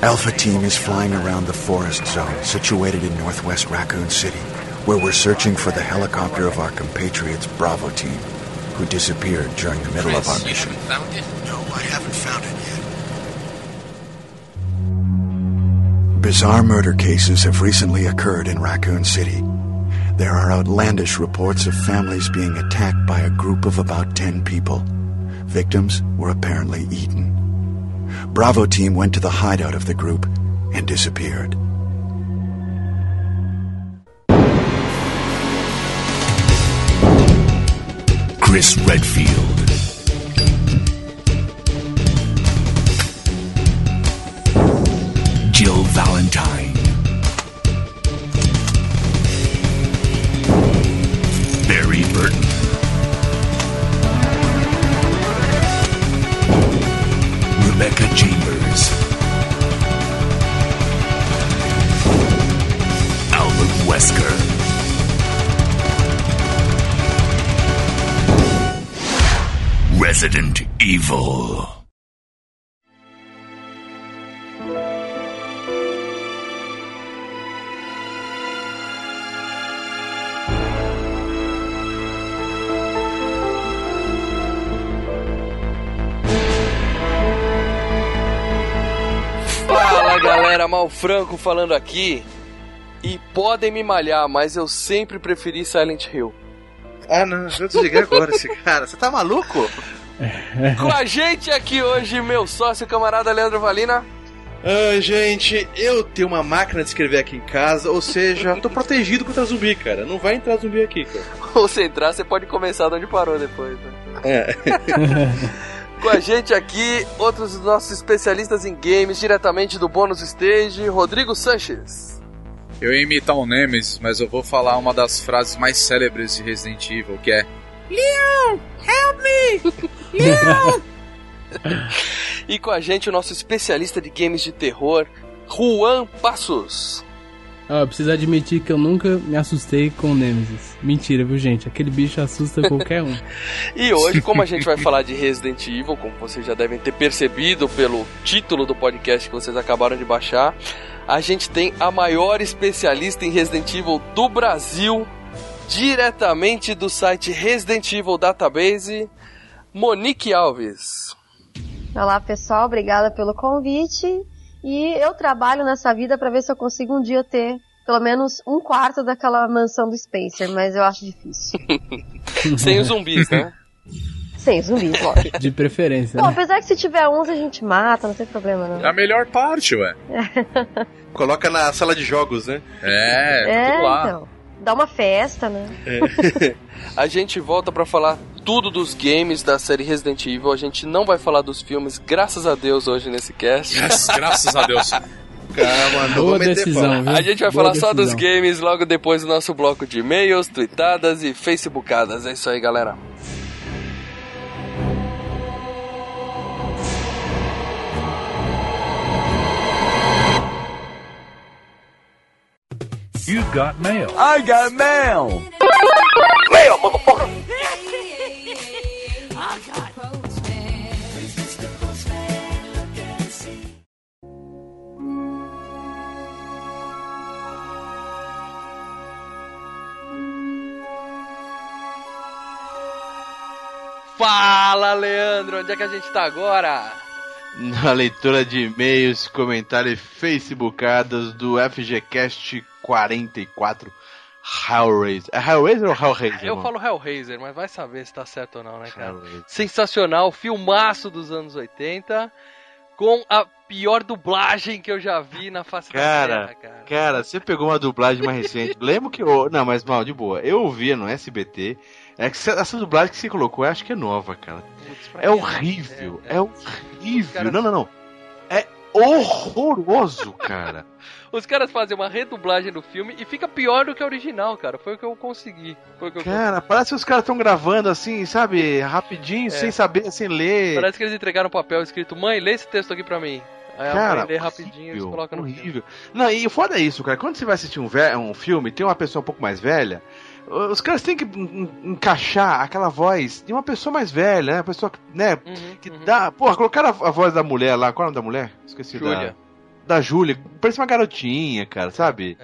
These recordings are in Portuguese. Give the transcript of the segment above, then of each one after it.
Alpha Team is flying around the forest zone situated in northwest Raccoon City, where we're searching for the helicopter of our compatriots Bravo Team, who disappeared during the middle of our mission. found it? No, I haven't found it yet. Bizarre murder cases have recently occurred in Raccoon City. There are outlandish reports of families being attacked by a group of about 10 people. Victims were apparently eaten. Bravo team went to the hideout of the group and disappeared. Chris Redfield. Jill Valentine. Resident Evil. Fala galera, Malfranco falando aqui. E podem me malhar, mas eu sempre preferi Silent Hill. Ah, não, eu desligar agora esse cara. Você tá maluco? Com a gente aqui hoje, meu sócio e camarada Leandro Valina. Ah, gente, eu tenho uma máquina de escrever aqui em casa, ou seja, eu tô protegido contra zumbi, cara. Não vai entrar zumbi aqui, cara. Ou se entrar, você pode começar de onde parou depois. Né? É. Com a gente aqui, outros dos nossos especialistas em games, diretamente do Bônus Stage, Rodrigo Sanches. Eu ia imitar o Nemesis, mas eu vou falar uma das frases mais célebres de Resident Evil, que é Leon, help me! Leon! e com a gente o nosso especialista de games de terror, Juan Passos. Ah, eu preciso admitir que eu nunca me assustei com o Nemesis. Mentira, viu, gente? Aquele bicho assusta qualquer um. E hoje, como a gente vai falar de Resident Evil, como vocês já devem ter percebido pelo título do podcast que vocês acabaram de baixar, a gente tem a maior especialista em Resident Evil do Brasil, diretamente do site Resident Evil Database, Monique Alves. Olá pessoal, obrigada pelo convite. E eu trabalho nessa vida para ver se eu consigo um dia ter pelo menos um quarto daquela mansão do Spencer, mas eu acho difícil. Sem os zumbis, né? Sem zumbis, lógico. De preferência. Bom, Né? apesar que se tiver uns a gente mata, não tem problema não. a melhor parte, ué. Coloca na sala de jogos, né? É, É, tudo lá. então. Dá uma festa, né? A gente volta pra falar tudo dos games da série Resident Evil. A gente não vai falar dos filmes, graças a Deus, hoje nesse cast. Yes, graças a Deus. Calma, não Boa vou meter decisão? A gente vai Boa falar só dos decisão. games logo depois do nosso bloco de e-mails, tweetadas e facebookadas. É isso aí, galera. You got mail. I got mail. Fala, Leandro, onde é que a gente tá agora? Na leitura de e-mails, comentários e facebookadas do FGCast 44 Hellraiser. É Hellraiser ou Hellraiser? Eu falo Hellraiser, mas vai saber se tá certo ou não, né, cara? Hellraiser. Sensacional, filmaço dos anos 80, com a pior dublagem que eu já vi na face Cara, da terra, cara. Cara, você pegou uma dublagem mais recente. Lembro que. eu- Não, mas mal, de boa. Eu ouvia no SBT. É que essa- dublagem que você colocou, eu acho que é nova, cara. Putz, É mim, horrível. é, É Os horrível. caras- Não, não, não. É horroroso, cara. Os caras fazem uma redublagem do filme e fica pior do que a original, cara. Foi o que eu consegui. O que eu Cara, parece que os caras estão gravando assim, sabe, rapidinho, sem saber, sem ler. Parece que eles entregaram um papel escrito: Mãe, lê esse texto aqui pra mim. Aí Cara, lê rapidinho e horrível, colocam no filme. horrível. Não, e o foda é isso, cara. Quando você vai assistir um, ve- um filme, tem uma pessoa um pouco mais velha, os caras têm que en- en- encaixar aquela voz de uma pessoa mais velha, né? Uma pessoa que, né, Uhum, que uhum. dá. Porra, colocaram a, a voz da mulher lá. Qual é o nome da mulher? Esqueci Júlia. da. Da Júlia. Parece uma garotinha, cara, sabe?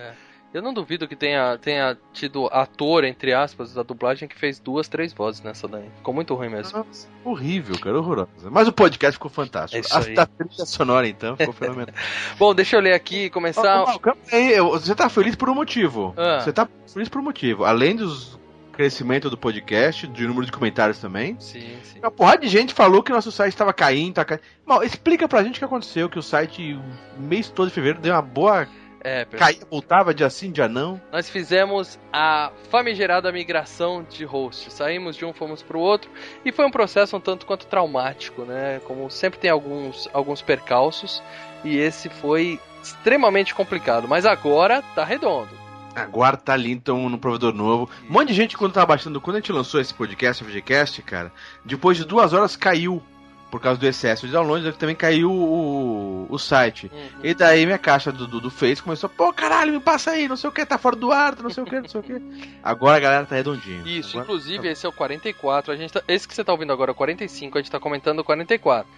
Eu não duvido que tenha, tenha tido ator, entre aspas, da dublagem que fez duas, três vozes nessa daí. Ficou muito ruim mesmo. Nossa, horrível, cara, horrorosa. Mas o podcast ficou fantástico. É isso aí. a, a trilha sonora, então, ficou fenomenal. Bom, deixa eu ler aqui e começar. Ó, calma aí, você tá feliz por um motivo. Ah. Você tá feliz por um motivo. Além dos crescimento do podcast, de número de comentários também. Sim, sim. Uma porrada de gente falou que nosso site estava caindo, tá caindo. Mal, explica pra gente o que aconteceu, que o site o mês todo de fevereiro deu uma boa É, caía, voltava dia sim, dia não. Nós fizemos a famigerada migração de host. Saímos de um, fomos pro outro. E foi um processo um tanto quanto traumático, né? Como sempre tem alguns, alguns percalços. E esse foi extremamente complicado. Mas agora tá redondo. Agora tá ali então no provedor novo. Um monte de gente quando tava baixando, quando a gente lançou esse podcast, o FGCast, cara, depois de duas horas caiu. Por causa do excesso de download, também caiu o, o site. E daí minha caixa do, do, do Face começou, pô, caralho, me passa aí, não sei o que, tá fora do ar, não sei o que, não sei o que. Agora a galera tá redondinha. Isso, Agora- inclusive esse é o 44. A gente tá- esse que você tá ouvindo agora é o 45, a gente tá comentando o 44.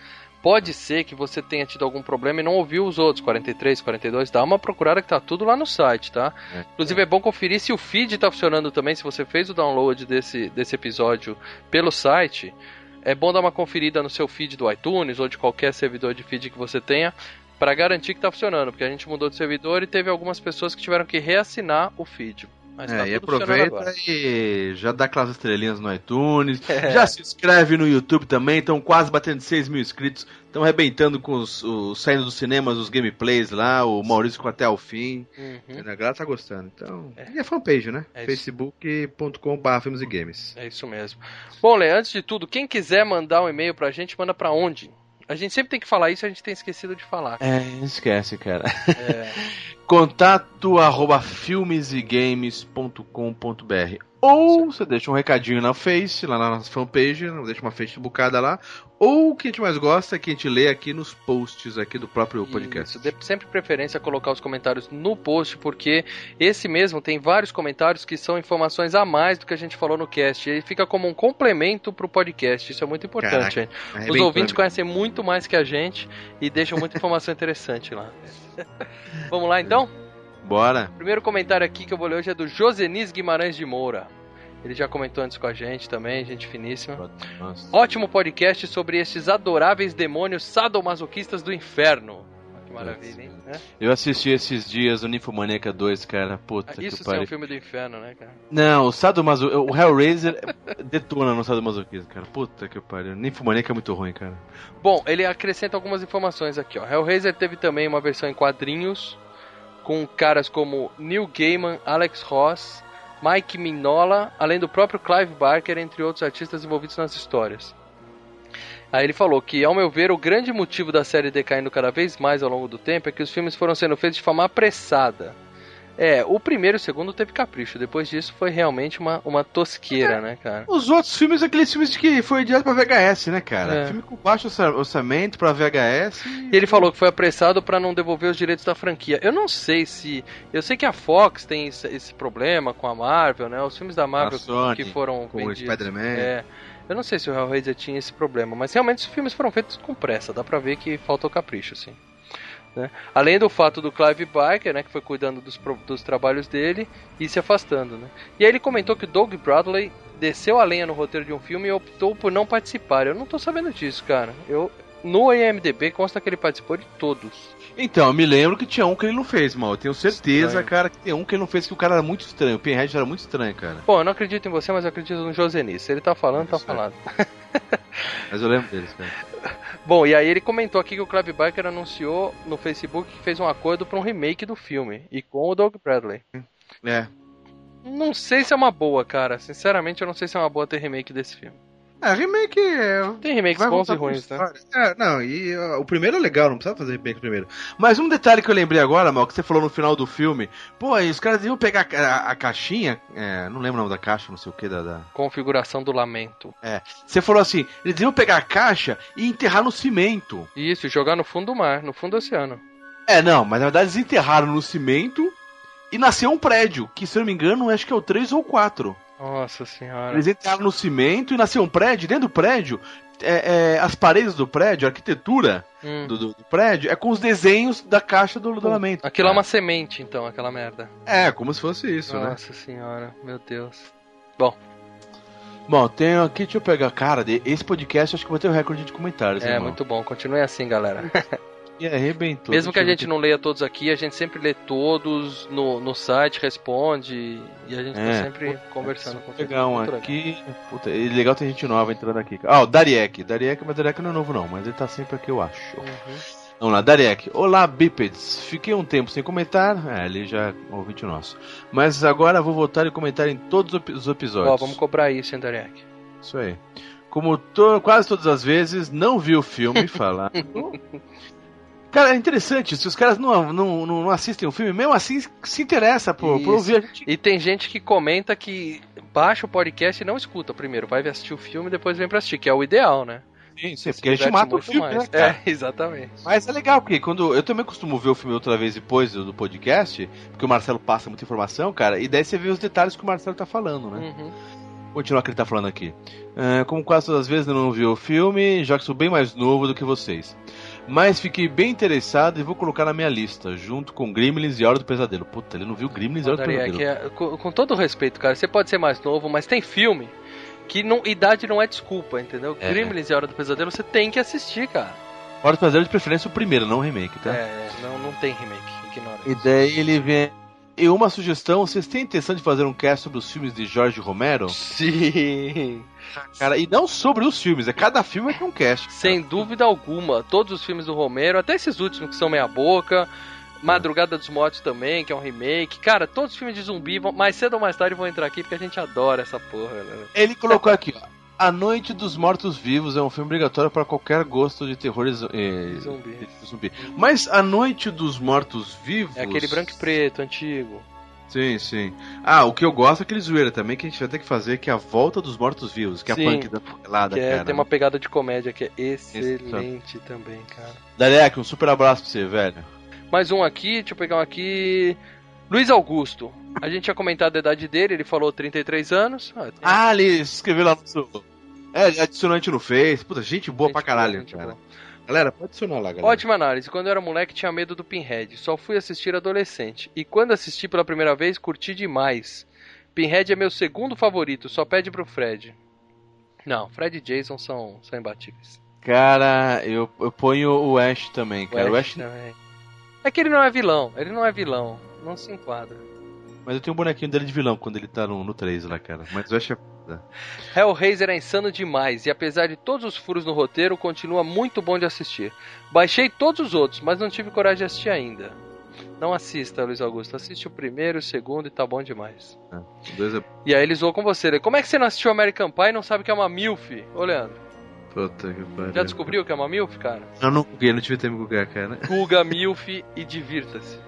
Pode ser que você tenha tido algum problema e não ouviu os outros, 43, 42. Dá uma procurada que tá tudo lá no site, tá? É. Inclusive é bom conferir se o feed tá funcionando também. Se você fez o download desse, desse episódio pelo site, é bom dar uma conferida no seu feed do iTunes ou de qualquer servidor de feed que você tenha para garantir que tá funcionando, porque a gente mudou de servidor e teve algumas pessoas que tiveram que reassinar o feed. Mas tá É, e funcionando agora. aproveita e já dá aquelas estrelinhas no iTunes. É. Já se inscreve no YouTube também, estão quase batendo 6 mil inscritos. Estão arrebentando com os, os- saindo dos cinemas, os gameplays lá, o Maurício com até o fim. Uhum. A galera tá gostando. Então, e a fanpage, né? É isso. facebook.com.br filmes e games. É isso mesmo. Bom, Lê, antes de tudo, quem quiser mandar um e-mail pra gente, manda pra onde? A gente sempre tem que falar isso, a gente tem esquecido de falar. É, esquece, cara. É, Contato arroba filmesegames.com.br Ou você deixa um recadinho na Face, lá na nossa fanpage, deixa uma facebookada lá. Ou o que a gente mais gosta é que a gente lê aqui nos posts aqui do próprio podcast. Isso, dê sempre preferência colocar os comentários no post, porque esse mesmo tem vários comentários que são informações a mais do que a gente falou no cast. Ele fica como um complemento pro podcast. Isso é muito importante. Gente. Os arrebentando. ouvintes conhecem muito mais que a gente e deixam muita informação interessante lá. Vamos lá então? Bora. Primeiro comentário aqui que eu vou ler hoje é do Josenis Guimarães de Moura. Ele já comentou antes com a gente também, gente finíssima. Nossa. Ótimo podcast sobre estes adoráveis demônios sadomasoquistas do inferno. Que maravilha, hein? É? Eu assisti esses dias o Ninfomaníaca 2, cara. Puta Isso que sim é um pariu. filme do inferno, né, cara? Não, o Sadomaso... o Hellraiser detona no Sadomasoquismo, cara. Puta que pariu. Ninfomaníaca é muito ruim, cara. Bom, ele acrescenta algumas informações aqui, ó. Hellraiser teve também uma versão em quadrinhos com caras como Neil Gaiman, Alex Ross, Mike Mignola, além do próprio Clive Barker, entre outros artistas envolvidos nas histórias. Aí ele falou que, ao meu ver, o grande motivo da série decaindo cada vez mais ao longo do tempo é que os filmes foram sendo feitos de forma apressada. É, o primeiro e o segundo teve capricho, depois disso foi realmente uma, uma tosqueira, né, cara? Os outros filmes, aqueles filmes que foi direto pra VHS, né, cara? É. Filme com baixo orça- orçamento pra VHS. E ele falou que foi apressado pra não devolver os direitos da franquia. Eu não sei se. Eu sei que a Fox tem esse, esse problema com a Marvel, né? Os filmes da Marvel Sony, que foram com o vendidos. Spider-Man. É. Eu não sei se o Hellraiser tinha esse problema, mas realmente os filmes foram feitos com pressa. Dá pra ver que faltou capricho, sim. Né? Além do fato do Clive Barker, né, que foi cuidando dos, dos trabalhos dele e se afastando. Né? E aí ele comentou que o Doug Bradley desceu a lenha no roteiro de um filme e optou por não participar. Eu não tô sabendo disso, cara. Eu, no IMDB consta que ele participou de todos. Então, eu me lembro que tinha um que ele não fez, mal. Eu tenho certeza, Estranho. cara, que tem um que ele não fez que o cara era muito estranho. O Pinhead era muito estranho, cara. Bom, eu não acredito em você, mas eu acredito no Josenis. Se ele tá falando, tá é. falando. Mas eu lembro deles, cara. Bom, e aí ele comentou aqui que o Clive Barker anunciou no Facebook que fez um acordo para um remake do filme e com o Doug Bradley. É. Não sei se é uma boa, cara. Sinceramente, eu não sei se é uma boa ter remake desse filme. É, remake é. Tem remakes Vai bons e ruins, história. É, não, e ó, o primeiro é legal, não precisa fazer remake primeiro. Mas um detalhe que eu lembrei agora, Mal, que você falou no final do filme. Pô, aí os caras iam pegar a, a- a caixinha. É, não lembro o nome da caixa, não sei o que, da, da- Configuração do lamento. É. Você falou assim: eles iam pegar a caixa e enterrar no cimento. Isso, jogar no fundo do mar, no fundo do oceano. É, não, mas na verdade eles enterraram no cimento e nasceu um prédio, que se eu não me engano, acho que é o 3 ou 4. Nossa senhora. Eles entraram no cimento e nasceu um prédio. Dentro do prédio, é, é, as paredes do prédio, a arquitetura Hum. do, do- do prédio é com os desenhos da caixa do, do lamento. Aquilo é uma semente, então, aquela merda. É, como se fosse isso, né? Nossa senhora, meu Deus. Bom, tem aqui, deixa eu pegar. Cara, de- esse podcast acho que vai ter o recorde de comentários. É, irmão. muito bom. Continue assim, galera. E arrebentou. Mesmo que a gente não leia todos aqui, a gente sempre lê todos no, no site, responde e a gente É. tá sempre conversando com pegar um legal. aqui. Puta, é legal ter gente nova entrando aqui. Ah, o Dariek. Dariek, mas Dariek não é novo não, mas ele tá sempre aqui, eu acho. Uhum. Vamos lá, Dariek. Olá, bípedes. Fiquei um tempo sem comentar. É, ele já é ouvinte nosso. Mas agora vou voltar e comentar em todos os epi- os episódios. Ó, vamos cobrar isso, hein, Darek? Isso aí. Como to- quase todas as vezes, não vi o filme falando. Cara, é interessante, se os caras não, não, não assistem o filme, mesmo assim se interessa por, por ouvir a gente. E tem gente que comenta que baixa o podcast e não escuta primeiro. Vai assistir o filme e depois vem pra assistir, que é o ideal, né? Sim, sim, porque a gente mata o filme, mais. né, cara? É, exatamente. Mas é legal, porque quando eu também costumo ver o filme outra vez depois do, do podcast, porque o Marcelo passa muita informação, cara, e daí você vê os detalhes que o Marcelo tá falando, né? Uhum. Continuar o que ele tá falando aqui. Ah, como quase todas as vezes eu não vi o filme, já que sou bem mais novo do que vocês. Mas fiquei bem interessado e vou colocar na minha lista, junto com Gremlins e Hora do Pesadelo. Puta, ele não viu Gremlins e Hora do Pesadelo. é, com, com todo respeito, cara, você pode ser mais novo, mas tem filme que não, idade não é desculpa, entendeu? É. Gremlins e Hora do Pesadelo você tem que assistir, cara. Hora do Pesadelo de preferência o primeiro, não o remake, tá? É, não, não tem remake, ignora E daí ele vem. E uma sugestão, vocês têm intenção de fazer um cast sobre os filmes de Jorge Romero? Sim, Cara, e não sobre os filmes, é cada filme é que é um cast. sem dúvida alguma. Todos os filmes do Romero, até esses últimos que são meia boca. Madrugada dos Mortos também, que é um remake. Cara, todos os filmes de zumbi, vão, mais cedo ou mais tarde, vão entrar aqui porque a gente adora essa porra, né? Ele colocou aqui, ó. A Noite dos Mortos Vivos é um filme obrigatório para qualquer gosto de terror e eh, Zumbi. zumbi. Mas A Noite dos Mortos Vivos. É aquele branco e preto, antigo. Sim, sim. Ah, o que eu gosto é aquele zoeira também que a gente vai ter que fazer, que é a volta dos mortos vivos, que é Sim. a punk da Que é, cara. tem uma pegada de comédia que é excelente também, cara. Darek, um super abraço pra você, velho. Mais um aqui, deixa eu pegar um aqui. Luiz Augusto. A gente tinha comentado a idade dele, ele falou 33 anos. Ah, tem- Ah, ele escreveu lá no. É, ele adicionou a gente no Face. Puta, gente boa gente pra caralho, boa, cara. boa. Galera, pode adicionar lá, galera. Ótima análise. Quando eu era moleque, tinha medo do Pinhead. Só fui assistir adolescente. E quando assisti pela primeira vez, curti demais. Pinhead é meu segundo favorito, só pede pro Fred. Não, Fred e Jason são, são imbatíveis. Cara, eu, eu ponho o Ash também, cara. O Ash, também. É que ele não é vilão, ele não é vilão. Não se enquadra. Mas eu tenho um bonequinho dele de vilão quando ele tá no, no 3 lá, cara. Mas o Ash é. foda. Hellraiser é insano demais e apesar de todos os furos no roteiro, continua muito bom de assistir. Baixei todos os outros, mas não tive coragem de assistir ainda. Não assista, Luiz Augusto. Assiste o primeiro, o segundo e tá bom demais. Dois é. E aí eles zoam com você. né? Como é que você não assistiu American Pie e não sabe que é uma MILF? Ô, Leandro, Puta que pariu. já descobriu que é uma MILF, cara? Eu não buguei, não tive tempo de bugar, cara. Guga MILF e divirta-se.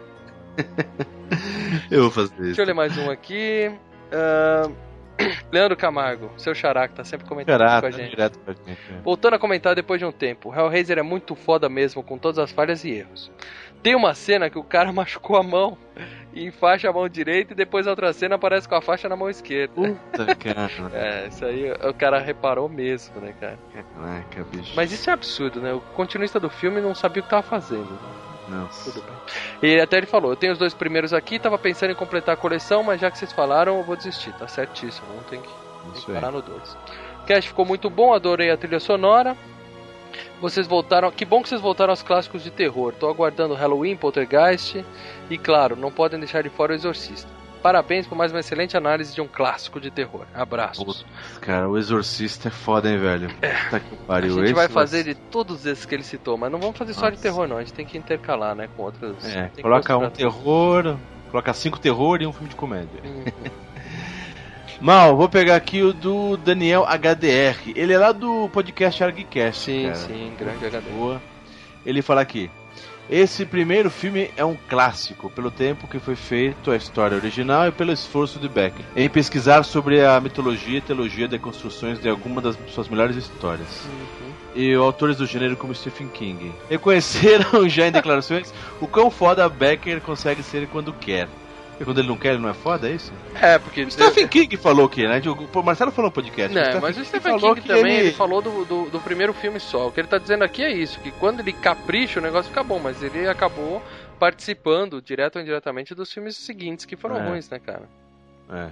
Eu vou fazer isso. Deixa eu ler mais um aqui. Ahn, Leandro Camargo, seu xará que tá sempre comentando Caraca, com a gente. direto com a gente. né? Voltando a comentar depois de um tempo, Hellraiser é muito foda mesmo, com todas as falhas e erros. Tem uma cena que o cara machucou a mão e enfaixa a mão direita e depois a outra cena aparece com a faixa na mão esquerda. Puta, cara. É, isso aí o cara reparou mesmo, né, cara? Caraca, bicho. Mas isso é absurdo, né? O continuista do filme não sabia o que tava fazendo. né? Nossa. Tudo bem. E até ele falou, eu tenho os dois primeiros aqui, tava pensando em completar a coleção, mas já que vocês falaram, eu vou desistir. Tá certíssimo, não tem que tem que parar no 2. O cast ficou muito bom, adorei a trilha sonora. Vocês voltaram. Que bom que vocês voltaram aos clássicos de terror. Tô aguardando Halloween, Poltergeist. E claro, não podem deixar de fora o Exorcista. Parabéns por mais uma excelente análise de um clássico de terror. Abraços. Cara, o Exorcista é foda, hein, velho? É. Tá que A pariu. gente Esse vai fazer de todos esses que ele citou, mas não vamos fazer só de Nossa. terror, não. A gente tem que intercalar, né, com outras. É, tem coloca um terror, coloca cinco terror e um filme de comédia. Uhum. Mal, vou pegar aqui o do Daniel HDR. Ele é lá do podcast ArgCast. Sim, cara. sim, grande HD. Boa. Ele fala aqui. Esse primeiro filme é um clássico, pelo tempo que foi feito a história original e pelo esforço de Beck em pesquisar sobre a mitologia e teologia das construções de algumas das suas melhores histórias. Uhum. E autores do gênero como Stephen King reconheceram já em declarações o quão foda Becker consegue ser quando quer. Quando ele não quer, ele não é foda, é isso? É, porque. O Stephen King falou que, né? O Marcelo falou no podcast. Não, mas o Stephen King também ele... falou do, do, do primeiro filme só. O que ele tá dizendo aqui é isso: que quando ele capricha, o negócio fica bom, mas ele acabou participando, direto ou indiretamente, dos filmes seguintes que foram É. ruins, né, cara? É.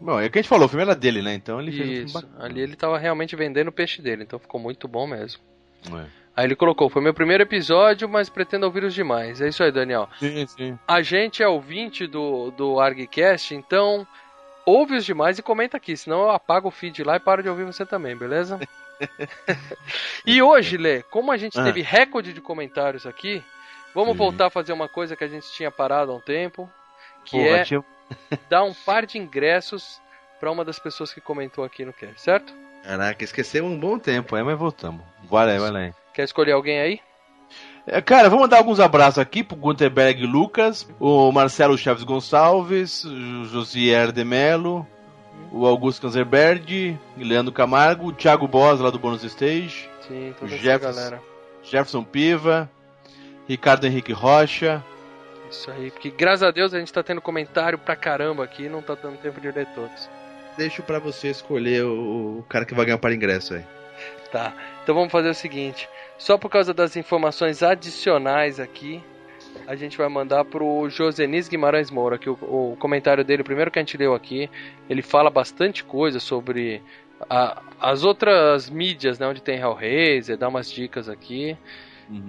Bom, é o que a gente falou, o filme era dele, né? Então ele fez Isso. Ali ele tava realmente vendendo o peixe dele, então ficou muito bom mesmo. É. Aí ele colocou: foi meu primeiro episódio, mas pretendo ouvir os demais. É isso aí, Daniel. Sim, sim. A gente é ouvinte do, do ArgCast, então ouve os demais e comenta aqui, senão eu apago o feed lá e paro de ouvir você também, beleza? e hoje, Lê, como a gente Ah. teve recorde de comentários aqui, vamos Sim. voltar a fazer uma coisa que a gente tinha parado há um tempo, que Porra, é dar um par de ingressos para uma das pessoas que comentou aqui no cast, certo? Caraca, esquecemos um bom tempo, é, mas voltamos. Vai lá. Quer escolher alguém aí? É, cara, vamos dar alguns abraços aqui pro Gutenberg Lucas, o Marcelo Chaves Gonçalves, o Josier de Melo, o Augusto Canzerberg, Leandro Camargo, o Thiago Boss lá do Bonus Stage, Sim, toda essa Jefferson. galera. Jefferson Piva, Ricardo Henrique Rocha. Isso aí, porque graças a Deus a gente tá tendo comentário pra caramba aqui, não tá dando tempo de ler todos. Deixo pra você escolher o, o cara que vai ganhar para ingresso aí. Tá, então vamos fazer o seguinte: só por causa das informações adicionais aqui, a gente vai mandar pro Josenis Guimarães Moura, que o, o comentário dele, o primeiro que a gente leu aqui, ele fala bastante coisa sobre a- as outras mídias, né, onde tem Hellraiser, dá umas dicas aqui.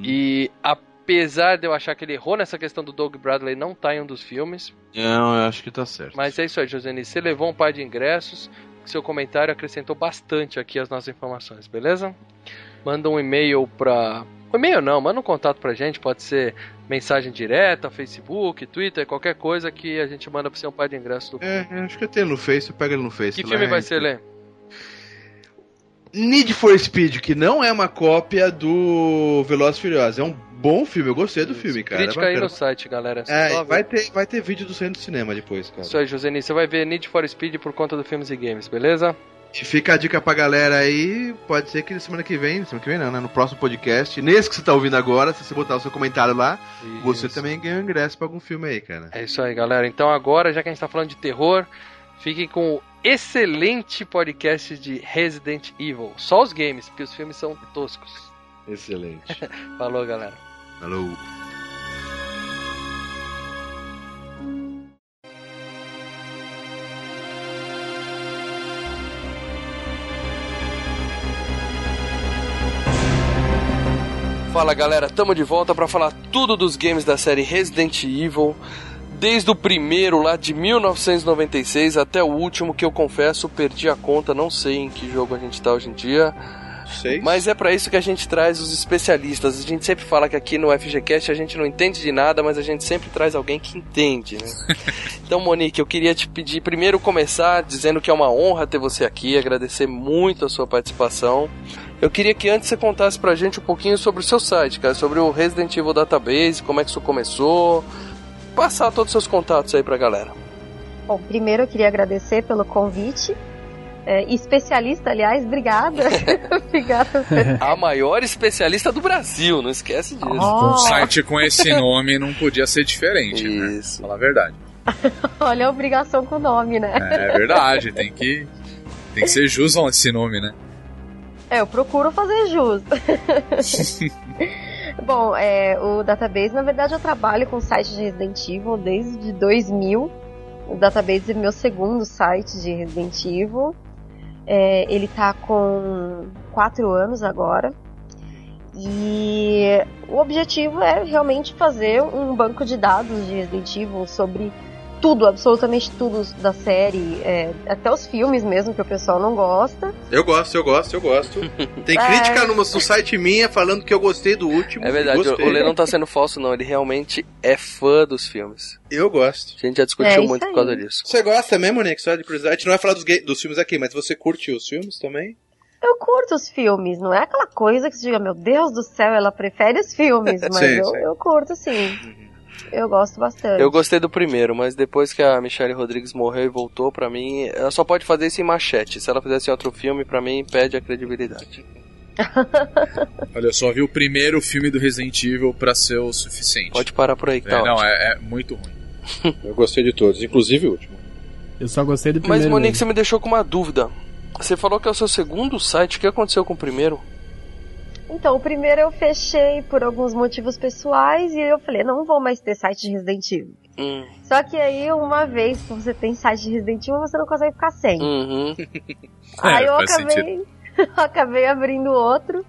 E apesar de eu achar que ele errou nessa questão do Doug Bradley não tá em um dos filmes, Não, eu acho que tá certo. mas é isso aí, Josenis, você levou um par de ingressos, seu comentário acrescentou bastante aqui as nossas informações, beleza? Manda um e-mail pra. Um e-mail não, manda um contato pra gente, pode ser mensagem direta, Facebook, Twitter, qualquer coisa que a gente manda pra você um par de ingressos do É, acho que eu tenho no Face, eu pego ele no Face. Que lá filme é- vai ser, Lê? Need for Speed, que não é uma cópia do Velozes e Furiosos. É um bom filme, eu gostei do filme, cara. Crítica é aí no site, galera. É, vai ter, vai ter vídeo do centro do cinema depois, cara. Isso aí, Josenis, você vai ver Need for Speed por conta do Filmes e Games, beleza? E fica a dica pra galera aí, pode ser que semana que vem, semana que vem não, né? No próximo podcast, nesse que você tá ouvindo agora, se você botar o seu comentário lá, você Isso. também ganha um ingresso pra algum filme aí, cara. É isso aí, galera. Então agora, já que a gente tá falando de terror, fiquem com o excelente podcast de Resident Evil. Só os games, porque os filmes são toscos. Excelente. Falou, galera. Falou. Fala galera, tamo de volta pra falar tudo dos games da série Resident Evil, desde o primeiro lá de 1996 até o último que eu confesso perdi a conta, não sei em que jogo a gente tá hoje em dia. Sei. Mas é pra isso que a gente traz os especialistas. A gente sempre fala que aqui no FGCast a gente não entende de nada, mas a gente sempre traz alguém que entende, né? então, Monique, eu queria te pedir primeiro começar dizendo que é uma honra ter você aqui, agradecer muito a sua participação. Eu queria que antes você contasse pra gente um pouquinho sobre o seu site, cara, sobre o Resident Evil Database, como é que isso começou, passar todos os seus contatos aí pra galera. Bom, primeiro eu queria agradecer pelo convite. É, especialista, aliás, obrigada. obrigada. A maior especialista do Brasil, não esquece disso. Um site com esse nome não podia ser diferente, né? Isso. Fala a verdade. Olha a obrigação com o nome, né? É verdade, tem que, tem que ser jus a esse nome, né? É, eu procuro fazer jus. Bom, é, o database, na verdade, eu trabalho com o site de Resident Evil desde 2000. O database é meu segundo site de Resident Evil. É, ele tá com quatro anos agora. E o objetivo é realmente fazer um banco de dados de Resident Evil sobre tudo, absolutamente tudo da série, é, até os filmes mesmo que o pessoal não gosta. Eu gosto, eu gosto, eu gosto. Tem É. crítica no, no site minha falando que eu gostei do último. É verdade, o, Lê não tá sendo falso, não. Ele realmente é fã dos filmes. Eu gosto. A gente já É discutiu isso muito aí. por causa disso. Você gosta mesmo, Monique? Só de curiosidade. A gente não vai falar dos, dos filmes aqui, mas você curte os filmes também? Eu curto os filmes, não é aquela coisa que você diga, meu Deus do céu, ela prefere os filmes, mas Sim, eu, sim. eu curto sim. Eu gosto bastante. Eu gostei do primeiro, mas depois que a Michelle Rodrigues morreu e voltou, pra mim, ela só pode fazer isso em machete. Se ela fizesse em outro filme, pra mim, perde a credibilidade. Olha, eu só vi o primeiro filme do Resident Evil pra ser o suficiente. Pode parar por aí, que tá É, não, é, é muito ruim. Eu gostei de todos, inclusive o último. Eu só gostei do Mas, primeiro. Monique, mesmo. você me deixou com uma dúvida. Você falou que é o seu segundo site. O que aconteceu com o primeiro? Então, o primeiro eu fechei por alguns motivos pessoais e eu falei, não vou mais ter site de Resident Evil. Hum, Só que aí, uma vez que você tem site de Resident Evil, você não consegue ficar sem. uhum. Aí É, eu acabei, acabei abrindo outro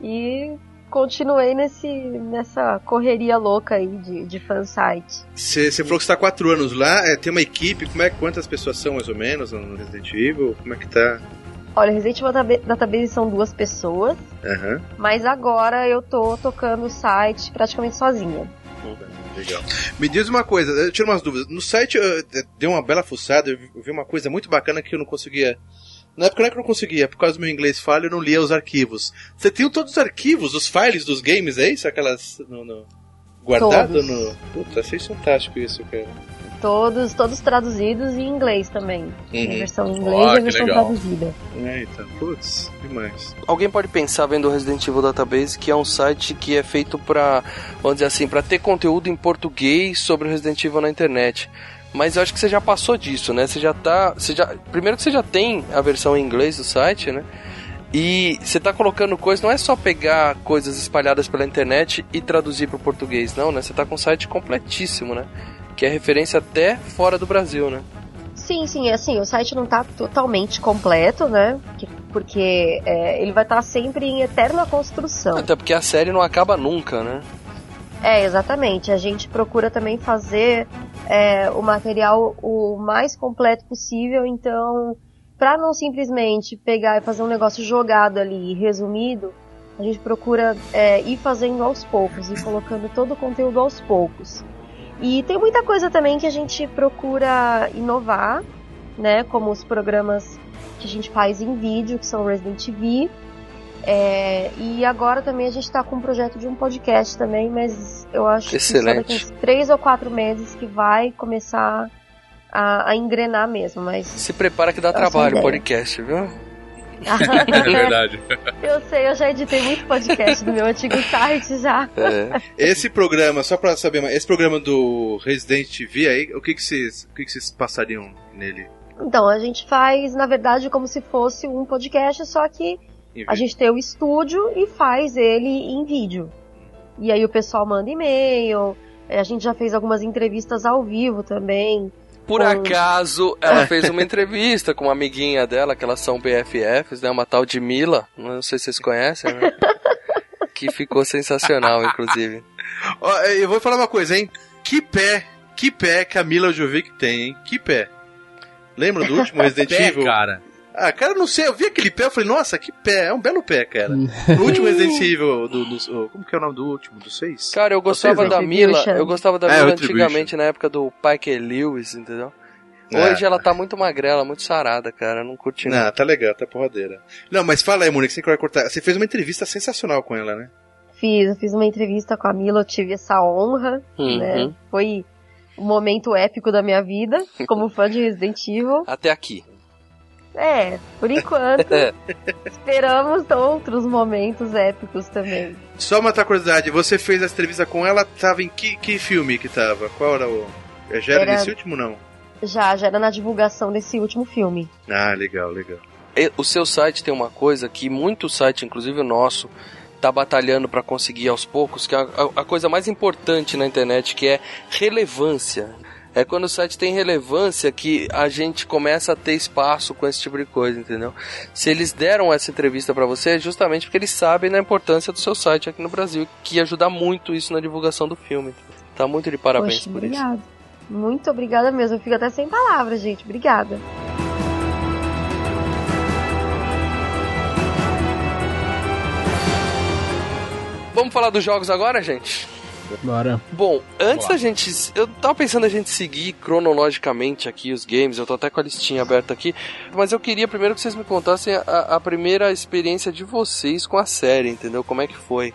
e continuei nesse, nessa correria louca aí de, de fansite. Você você falou que você tá quatro anos lá, é, tem uma equipe, como é, quantas pessoas são mais ou menos no Resident Evil? Como é que tá? Olha, Resident Evil Database são duas pessoas, Aham, mas agora eu tô tocando o site praticamente sozinha. legal. Me diz uma coisa, eu tiro umas dúvidas. No site eu eh, dei uma bela fuçada, eu vi- eu vi uma coisa muito bacana que eu não conseguia. Na época não é que eu não conseguia, por causa do meu inglês falho, eu não lia os arquivos. Você tem todos os arquivos, os files dos games, é isso? Aquelas. No, no- guardado Todos. no. Puta, achei fantástico isso, cara. Todos, todos traduzidos em inglês também. Tem a Uhum. versão em inglês Ah, e a versão legal. traduzida. É, então, putz, demais. Alguém pode pensar vendo o Resident Evil Database que é um site que é feito pra, vamos dizer assim, pra ter conteúdo em português sobre o Resident Evil na internet. Mas eu acho que você já passou disso, né? Você já tá, você já, primeiro que você já tem a versão em inglês do site, né? E você tá colocando coisas, não é só pegar coisas espalhadas pela internet e traduzir para o português, não, né? Você tá com um site completíssimo, né? Que é referência até fora do Brasil, né? Sim, sim, assim, o site não tá totalmente completo, né? Que- Porque é, ele vai estar sempre em eterna construção. Até porque a série não acaba nunca, né? É, exatamente. A gente procura também fazer é, o material o mais completo possível, então, para não simplesmente pegar e fazer um negócio jogado ali, resumido, a gente procura é, ir fazendo aos poucos, ir colocando todo o conteúdo aos poucos. E tem muita coisa também que a gente procura inovar, né? Como os programas que a gente faz em vídeo, que são Resident TV. É, e agora também a gente está com um projeto de um podcast também, mas eu acho que só Excelente. daqui três ou quatro meses que vai começar a, a engrenar mesmo, mas Se prepara que dá é trabalho o podcast, viu? É verdade. eu sei, eu já editei muito podcast do meu antigo site já. É. Esse programa, só pra saber mais, esse programa do Resident TV aí, o que que vocês, o que que vocês passariam nele? Então, a gente faz, na verdade, como se fosse um podcast, só que a gente tem o estúdio e faz ele em vídeo. E aí o pessoal manda e-mail, eh, a gente já fez algumas entrevistas ao vivo também. Por Com- acaso, É. ela fez uma entrevista com uma amiguinha dela, que elas são BFFs, né? Uma tal de Mila, não sei se vocês conhecem, né? Que ficou sensacional, inclusive. Eu vou falar uma coisa, hein? Que pé, que pé que a Mila Jovic tem, hein? Que pé. Lembra do último Resident Pé, Evil? cara. Ah, cara, eu não sei, eu vi aquele pé, eu falei, nossa, que pé, é um belo pé, cara. No último Resident Evil, do, do- como que é o nome do último, do 6? Cara, eu gostava Vocês da não. Mila, eu gostava da É, Mila antigamente, na época do Pike Lewis, entendeu? É. Hoje ela tá muito magrela, muito sarada, cara, eu não curti não. Não, tá legal, tá porradeira. Não, mas fala aí, Monique, você que vai cortar. Você fez uma entrevista sensacional com ela, né? Fiz, eu fiz uma entrevista com a Mila, eu tive essa honra, Uhum. né? Foi um momento épico da minha vida, como fã de Resident Evil. Até aqui. É, por enquanto, esperamos outros momentos épicos também. Só uma outra curiosidade, você fez a entrevista com ela, tava em que, que filme que tava? Qual era o. Já era, Era- nesse último não? Já, já era na divulgação desse último filme. Ah, legal, legal. E- O seu site tem uma coisa que muito site, inclusive o nosso, tá batalhando para conseguir aos poucos, que é a, a- a coisa mais importante na internet, que é relevância. É quando o site tem relevância que a gente começa a ter espaço com esse tipo de coisa, entendeu? Se eles deram essa entrevista para você, é justamente porque eles sabem da importância do seu site aqui no Brasil, que ajuda muito isso na divulgação do filme. Tá muito de parabéns Poxa, por obrigado. Muito obrigada mesmo. Eu fico até sem palavras, gente. Obrigada. Vamos falar dos jogos agora, gente? Bora. Bom, antes da gente. Eu tava pensando a gente seguir cronologicamente aqui os games, eu tô até com a listinha aberta aqui, mas eu queria primeiro que vocês me contassem a, a primeira experiência de vocês com a série, entendeu? Como é que foi?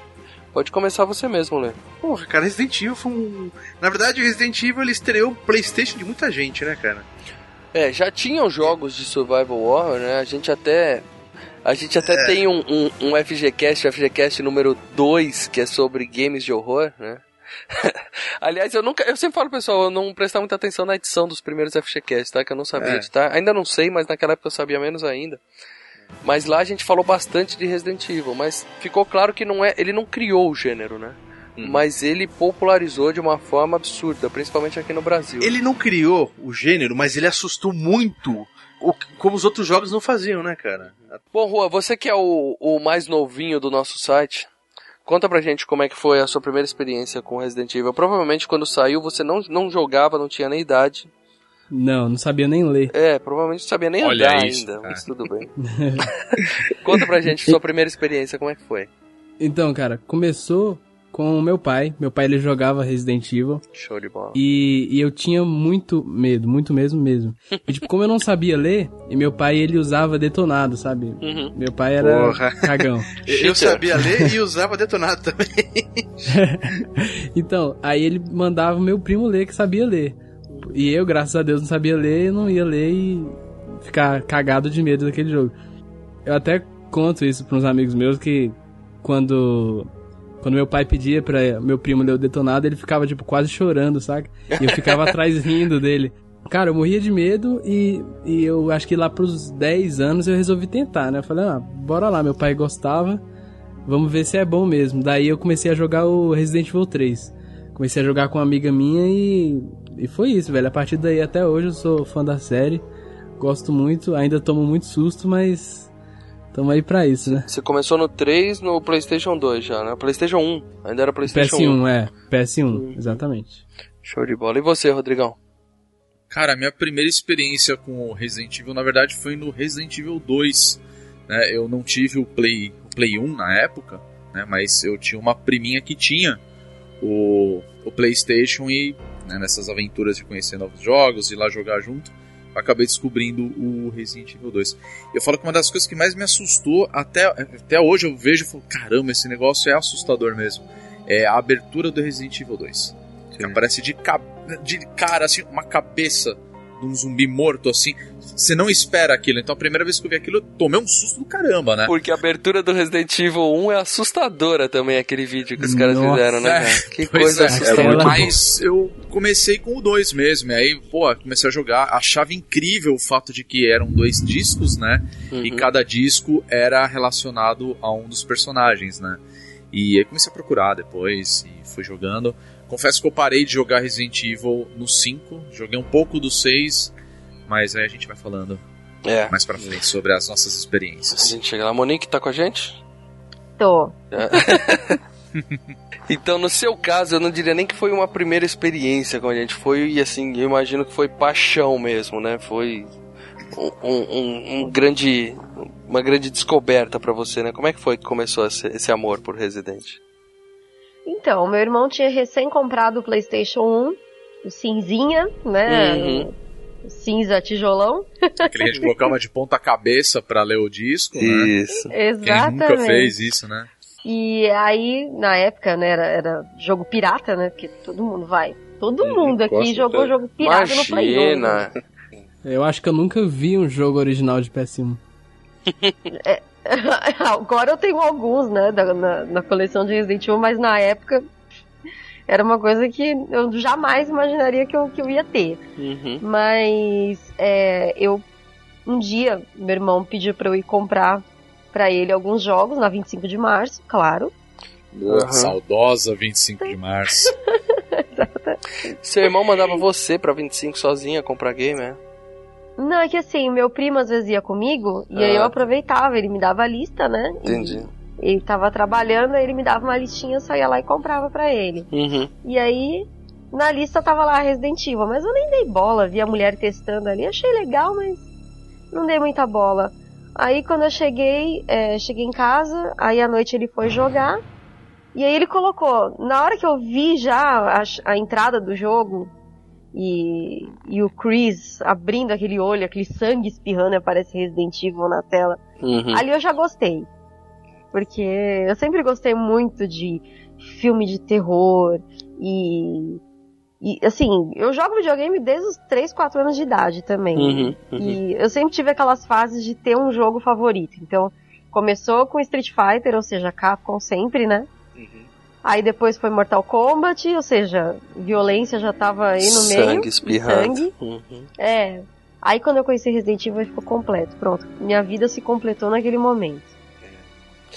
Pode começar você mesmo, Lê. Porra, cara, Resident Evil foi um. Na verdade, o Resident Evil ele estreou o PlayStation de muita gente, né, cara? É, já tinham jogos de Survival Horror, né? A gente até. A gente até É. tem um, um, um FGCast, o FGCast número 2, que é sobre games de horror, né? Aliás, eu nunca. Eu sempre falo, pessoal, eu não prestar muita atenção na edição dos primeiros FGCast, tá? Que eu não sabia É. editar. Ainda não sei, mas naquela época eu sabia menos ainda. Mas lá a gente falou bastante de Resident Evil, mas ficou claro que não é, ele não criou o gênero, né? Mas ele popularizou de uma forma absurda, principalmente aqui no Brasil. Ele não criou o gênero, mas ele assustou muito. como os outros jogos não faziam, né, cara? Bom, Rua, você que é o, o mais novinho do nosso site, conta pra gente como é que foi a sua primeira experiência com Resident Evil. Provavelmente quando saiu você não, não jogava, não tinha nem idade. Não, não sabia nem ler. É, provavelmente não sabia nem Olha andar isso, ainda, cara. mas tudo bem. conta pra gente sua primeira experiência, como é que foi? Então, cara, começou com o meu pai. Meu pai ele jogava Resident Evil. Show de bola. E, e eu tinha muito medo, muito mesmo mesmo. E, tipo, como eu não sabia ler, e meu pai ele usava detonado, sabe? Uhum. Meu pai era Porra. cagão. Eu, eu sabia ler e usava detonado também. Então, aí ele mandava o meu primo ler que sabia ler. E eu, graças a Deus, não sabia ler, eu não ia ler e ficar cagado de medo daquele jogo. Eu até conto isso para uns amigos meus que quando quando meu pai pedia para meu primo ler o detonado, ele ficava tipo quase chorando, saca? E eu ficava atrás rindo dele. Cara, eu morria de medo e, e eu acho que lá pros 10 anos eu resolvi tentar, né? Eu falei, ah, bora lá, meu pai gostava, vamos ver se é bom mesmo. Daí eu comecei a jogar o Resident Evil 3. Comecei a jogar com uma amiga minha e, e foi isso, velho. A partir daí até hoje eu sou fã da série, gosto muito, ainda tomo muito susto, mas tamo aí pra isso, né? Você começou no 3, no PlayStation 2 já, né? PlayStation 1, ainda era PlayStation 1. PS1, é, PS1, exatamente. Show de bola. E você, Rodrigão? Cara, minha primeira experiência com o Resident Evil, na verdade, foi no Resident Evil 2. Né? Eu não tive o Play, o Play 1 na época, né? mas eu tinha uma priminha que tinha o, o PlayStation e né, nessas aventuras de conhecer novos jogos e lá jogar junto, acabei descobrindo o Resident Evil 2. Eu falo que uma das coisas que mais me assustou, até, até hoje eu vejo e falo, caramba, esse negócio é assustador mesmo. É a abertura do Resident Evil 2. Que aparece de, de cara, assim, uma cabeça de um zumbi morto, assim. Você não espera aquilo. Então a primeira vez que eu vi aquilo, eu tomei um susto do caramba, né? Porque a abertura do Resident Evil 1 é assustadora também, aquele vídeo que os caras Nossa, fizeram, né? é. cara? Que Pois coisa é, assustadora. Mas eu comecei com o 2 mesmo. E aí, pô, comecei a jogar. Achava incrível o fato de que eram dois discos, né? E Uhum. cada disco era relacionado a um dos personagens, né? E aí comecei a procurar depois e fui jogando. Confesso que eu parei de jogar Resident Evil no 5, joguei um pouco do 6, mas aí a gente vai falando É. mais pra frente sobre as nossas A experiências. gente chega lá. Monique tá com a gente? Tô. Então, no seu caso, eu não diria nem que foi uma primeira experiência com a gente. Foi, e assim, eu imagino que foi paixão mesmo, né? Foi um, um- um- grande, uma grande descoberta pra você, né? Como é que foi que começou esse, esse amor por Resident? Então, meu irmão tinha recém comprado o PlayStation 1, o cinzinha, né? Uhum. O cinza tijolão. Aquele que a gente colocava de ponta cabeça pra ler o disco, né? Isso. Quem nunca fez isso, né? E aí, na época, né, era, era jogo pirata, né? Porque todo mundo vai. Todo mundo aqui jogou tanto. jogo pirata no Play 1. né? Imagina. Eu acho que eu nunca vi um jogo original de PS1. Agora eu tenho alguns, né, da- na, na coleção de Resident Evil, mas na época era uma coisa que eu jamais imaginaria que eu, que eu ia ter. Uhum. Mas é, eu um dia meu irmão pediu pra eu ir comprar pra ele alguns jogos na 25 de março, claro. Uhum. Saudosa 25 de março. Seu irmão mandava você pra 25 sozinha comprar game, é? Não, é que assim, meu primo às vezes ia comigo e aí Ah. eu aproveitava, ele me dava a lista, né? Entendi. Ele tava trabalhando, aí ele me dava uma listinha, eu só ia lá e comprava pra ele. Uhum. E aí na lista tava lá Resident Evil, mas eu nem dei bola, vi a mulher testando ali, achei legal, mas não dei muita bola. Aí quando eu cheguei, é, cheguei em casa, aí à noite ele foi jogar, e aí ele colocou, na hora que eu vi já a, a entrada do jogo, e, e o Chris abrindo aquele olho, aquele sangue espirrando, aparece Resident Evil na tela. Uhum. Ali eu já gostei. Porque eu sempre gostei muito de filme de terror e. E assim, eu jogo videogame desde os 3, 4 anos de idade também. Uhum, uhum. E eu sempre tive aquelas fases de ter um jogo favorito. Então, começou com Street Fighter, ou seja, Capcom sempre, né? Aí depois foi Mortal Kombat, ou seja, violência já tava aí no meio. Sangue espirrando. Sangue. Uhum. É. Aí quando eu conheci Resident Evil ficou completo. Pronto. Minha vida se completou naquele momento.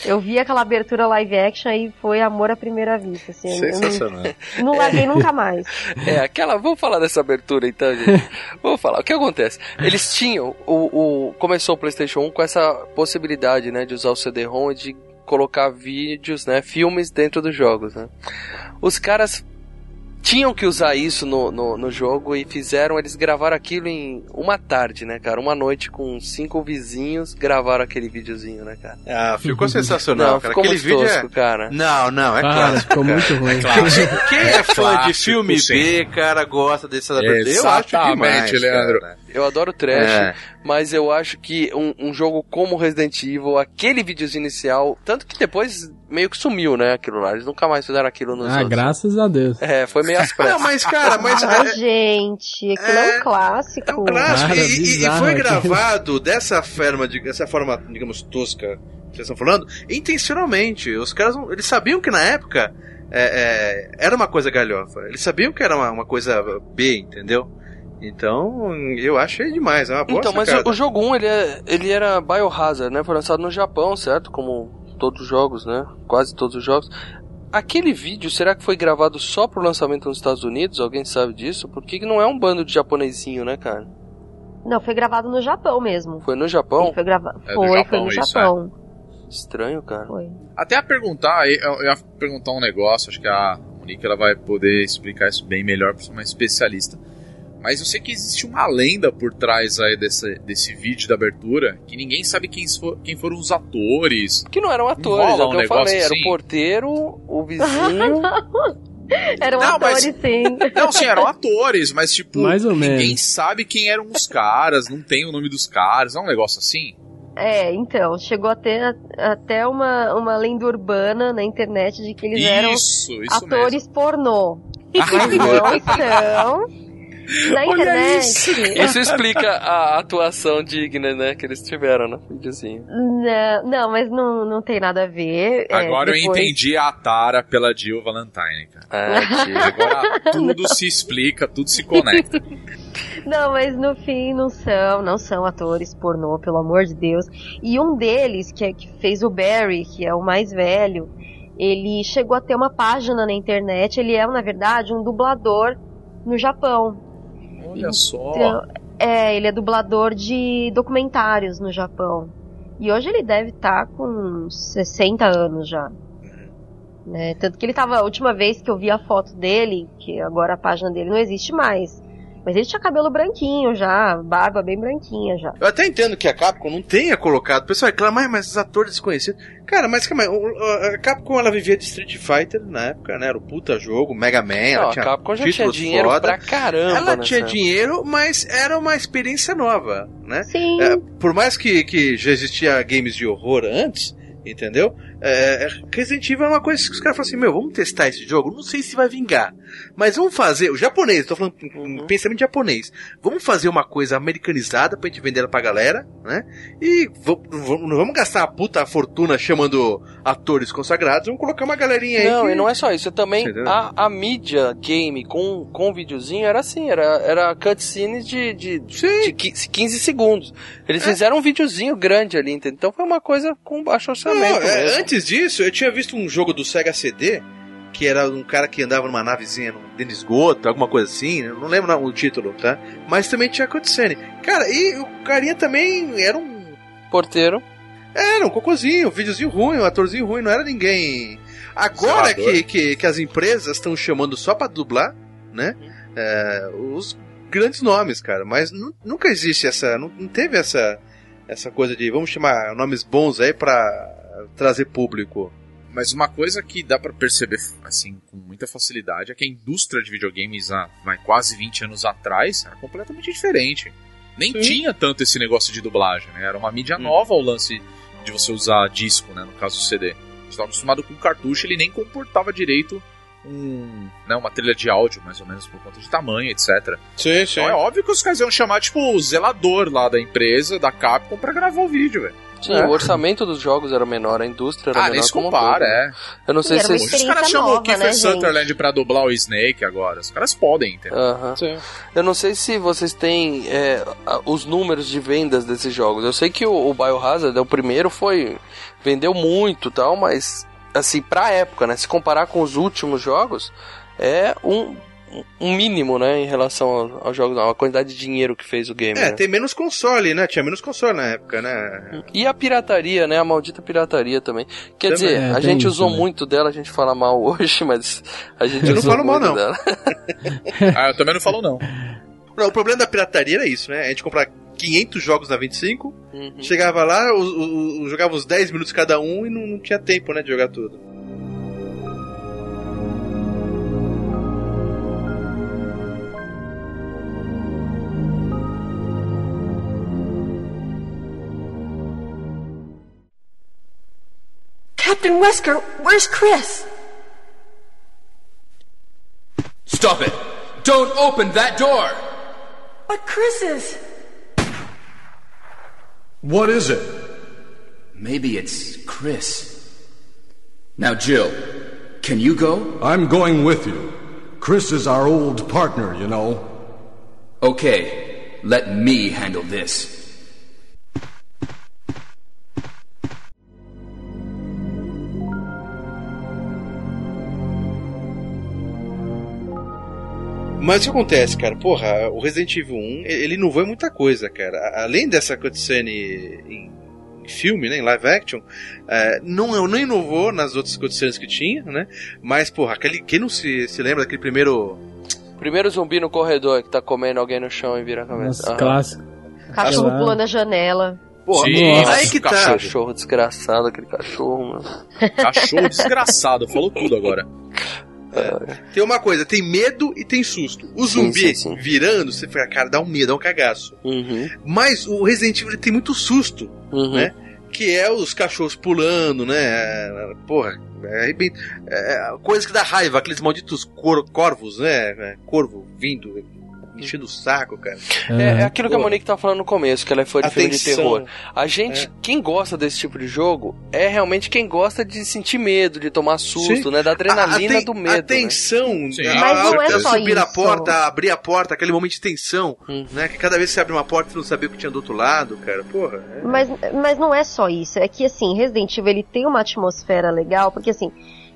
Eu vi aquela abertura live action e foi amor à primeira vista. Assim, eu Sensacional. não, não larguei nunca mais. É, aquela. Vamos falar dessa abertura então, gente. Vamos falar. O que acontece? Eles tinham. O, o, começou o PlayStation 1 com essa possibilidade, né? De usar o CD-ROM e de colocar vídeos, né? Filmes dentro dos jogos, né? Os caras tinham que usar isso no, no, no jogo e fizeram, eles gravaram aquilo em uma tarde, né, cara? Uma noite com cinco vizinhos, gravaram aquele videozinho, né, cara? Ah, ficou sensacional, Não, cara. ficou Aquele muito vídeo tosco, é... cara. Não, não, é Cara, clássico. ficou muito ruim. Quem é fã de Clássico, filme sim. B, cara, gosta dessa abertura. Eu acho demais, Leandro. cara. Eu adoro trash, É. mas eu acho que um, um jogo como Resident Evil, aquele videozinho inicial, tanto que depois meio que sumiu, né, aquilo lá. Eles nunca mais fizeram aquilo nos Ah, outros. graças a Deus. É, foi meio às Não, pressas. mas, cara, mas... Ah, é- gente, aquilo é, um clássico. É um clássico Cara, e- e, e foi gravado dessa forma, de, dessa forma, digamos, tosca que vocês estão falando, intencionalmente. Os caras, não- eles sabiam que na época é, é, era uma coisa galhofa. Eles sabiam que era uma, uma coisa B, entendeu? Então, eu achei demais, é uma boa Então, mas o, o jogo 1, ele, é, ele era Biohazard, né? Foi lançado no Japão, certo? Como todos os jogos, né? Quase todos os jogos. Aquele vídeo, será que foi gravado só pro lançamento nos Estados Unidos? Alguém sabe disso? Porque que não é um bando de japonesinho, né, cara? Não, foi gravado no Japão mesmo. Foi no Japão? Foi gravado. É foi, Japão foi no isso, Japão. Estranho, cara. Foi. Até a perguntar, eu eu ia perguntar um negócio, acho que a Monique ela vai poder explicar isso bem melhor, porque é uma especialista. Mas eu sei que existe uma lenda por trás aí desse, desse vídeo da abertura, que ninguém sabe quem, for- quem foram os atores. Que não eram atores, rola é o um que eu negócio falei. Era assim? o porteiro, o vizinho. Eram Não, mas- atores, sim. Não, sim, eram atores, mas tipo, Mais ou ninguém menos. sabe quem eram os caras, não tem o nome dos caras, é um negócio assim. É, então, chegou a ter até uma, uma lenda urbana na internet de que eles eram isso, isso mesmo. atores pornô. Mas não são. Na internet. Isso explica a atuação digna, né? Que eles tiveram no videozinho. Não, não, mas não, não tem nada a ver. É, Agora eu depois- entendi a Tara pela Jill Valentine, cara. Ah, tio. Agora tudo se explica, tudo se conecta. Não, mas no fim não são, não são atores pornô, pelo amor de Deus. E um deles, que, é, que fez o Barry, que é o mais velho, ele chegou a ter uma página na internet. Ele é, na verdade, um dublador no Japão. Olha só. Então, é, ele é dublador de documentários no Japão. E hoje ele deve estar com uns 60 anos já. Né? Tanto que ele tava, a última vez que eu vi a foto dele, que agora a página dele não existe mais. Mas ele tinha cabelo branquinho já, barba bem branquinha já. Eu até entendo que a Capcom não tenha colocado. O pessoal reclama, "Ai, mas os atores desconhecidos. Cara, mas calma aí, a Capcom ela vivia de Street Fighter na época, né? Era o puta jogo, Mega Man, ela Não, a tinha Capcom já tinha títulos dinheiro foda. pra caramba. Ela tinha época. dinheiro, mas era uma experiência nova, né? Sim. É, por mais que, que já existia games de horror antes, entendeu? É, Resident Evil é uma coisa que os caras falam assim, meu, vamos testar esse jogo? Não sei se vai vingar. Mas vamos fazer, o japonês, tô falando Uhum. pensamento japonês. Vamos fazer uma coisa americanizada pra gente vender ela pra galera, né? E não vamos gastar uma puta fortuna chamando atores consagrados, vamos colocar uma galerinha aí. Não, que- e não é só isso. Também a, a mídia game com, com videozinho era assim, era, era cutscenes de, de, de qui- 15 segundos. Eles fizeram um videozinho grande ali, entendeu? Então foi uma coisa com baixo Não, orçamento é, mesmo. Antes disso, eu tinha visto um jogo do Sega CD, que era um cara que andava numa navezinha no- dentro de esgoto, alguma coisa assim, eu não lembro o título, tá? Mas também tinha cutscene. Cara, e o carinha também era um. Porteiro. Era um cocôzinho, um videozinho ruim, um atorzinho ruim, não era ninguém. Agora Zelador. que, que, que as empresas estão chamando só pra dublar, né? É, os grandes nomes, cara. Mas nu- nunca existe essa. Não, não teve essa, essa coisa de vamos chamar nomes bons aí pra trazer público. Mas uma coisa que dá pra perceber, assim, com muita facilidade, é que a indústria de videogames há quase 20 anos atrás era completamente diferente. Nem Sim. tinha tanto esse negócio de dublagem, né? Era uma mídia Hum. nova o lance de você usar disco, né? No caso do CD. Você estava acostumado com cartucho, ele nem comportava direito um, né, uma trilha de áudio, mais ou menos, por conta de tamanho, etc. Sim, sim. Então é óbvio que os caras iam chamar, tipo, o zelador lá da empresa, da Capcom, pra gravar o vídeo, velho. Sim, É. o orçamento dos jogos era menor, a indústria era Ah, menor nem se compara, é. Eu não sei se os caras chamam o Kiefer né, gente? Sutherland pra dublar o Snake agora. Os caras podem, entendeu? Aham. Sim. Eu não sei se vocês têm é, a- os números de vendas desses jogos. Eu sei que o, o Biohazard, o primeiro, foi. vendeu muito e tal, mas assim, pra época, né? Se comparar com os últimos jogos, é um, um mínimo, né? Em relação ao- aos jogos, a quantidade de dinheiro que fez o game. É, né? tem menos console, né? Tinha menos console na época, né? E a pirataria, né? A maldita pirataria também. Quer Também. dizer, É, a gente isso usou também. muito dela, a gente fala mal hoje, mas a gente Eu não usou falo mal, muito não. dela. Ah, eu também não falo não. Não, o problema da pirataria era isso, né? A gente comprava 500 jogos na 25, Uhum. chegava lá, os- os- os- jogava uns 10 minutos cada um e não, não tinha tempo, né, de jogar tudo. Captain Wesker, where's Chris? Stop it! Don't open that door! But Chris is. What is it? Maybe it's Chris. Now, Jill, can you go? I'm going with you. Chris is our old partner, you know. Okay, let me handle this. Mas o que acontece, cara? Porra, o Resident Evil 1, ele inovou em muita coisa, cara. Além dessa cutscene em, filme, né, em live action, é, não, não inovou nas outras cutscenes que tinha, né? Mas, porra, aquele, quem não se, se lembra daquele primeiro... Primeiro zumbi no corredor que tá comendo alguém no chão e vira a cabeça. Nossa, clássico. Cachorro pulando a janela. Porra, Sim, nossa, aí que tá. cachorro. Cachorro desgraçado, aquele cachorro, mano. Cachorro desgraçado, falou tudo agora. Tem uma coisa, tem medo e tem susto. O Sim, sim, zumbi sim. virando, você fica, cara, dá um medo, dá um cagaço. Uhum, Mas o Resident Evil tem muito susto. uhum. Né? que é os cachorros pulando, né? É, Porra, é, bem- é, coisa que dá raiva, aqueles malditos cor- corvos, né? É, Corvo vindo, enchendo o saco, cara. É, é aquilo que a. Monique tá falando no começo, que ela é fã de filme de Atenção. terror. A gente, quem gosta desse tipo de jogo, é realmente quem gosta de sentir medo, de tomar susto, Sim. né? Da adrenalina A- a do medo. A né? tensão, Sim. a- Mas não a- é a só subir a isso. porta, abrir a porta, aquele momento de tensão, Hum. né? Que cada vez que você abre uma porta você não sabia o que tinha do outro lado, cara. Porra. é- Mas, mas não é só isso. É que, assim, Resident Evil ele tem uma atmosfera legal, porque, assim,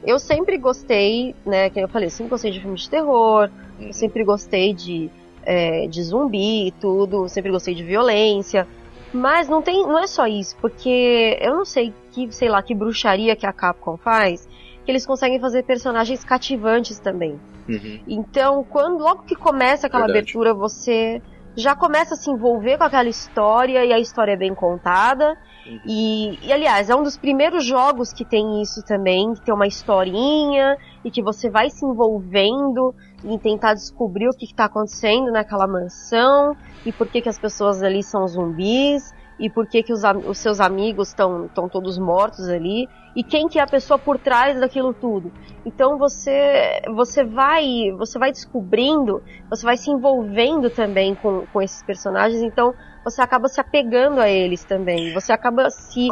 eu sempre gostei, né, que eu falei, eu sempre gostei de filmes de terror, eu sempre gostei de, é, de zumbi e tudo, sempre gostei de violência. Mas não tem, não é só isso, porque eu não sei que, sei lá, que bruxaria que a Capcom faz, que eles conseguem fazer personagens cativantes também. Uhum. Então, quando logo que começa aquela Verdade. abertura, você já começa a se envolver com aquela história e a história é bem contada. E, e, aliás, é um dos primeiros jogos que tem isso também, que tem uma historinha e que você vai se envolvendo em tentar descobrir o que está acontecendo naquela mansão e por que, que as pessoas ali são zumbis e por que, que os, os seus amigos estão todos mortos ali e quem que é a pessoa por trás daquilo tudo. Então você você vai você vai descobrindo, você vai se envolvendo também com, com esses personagens, então você acaba se apegando a eles também, você acaba se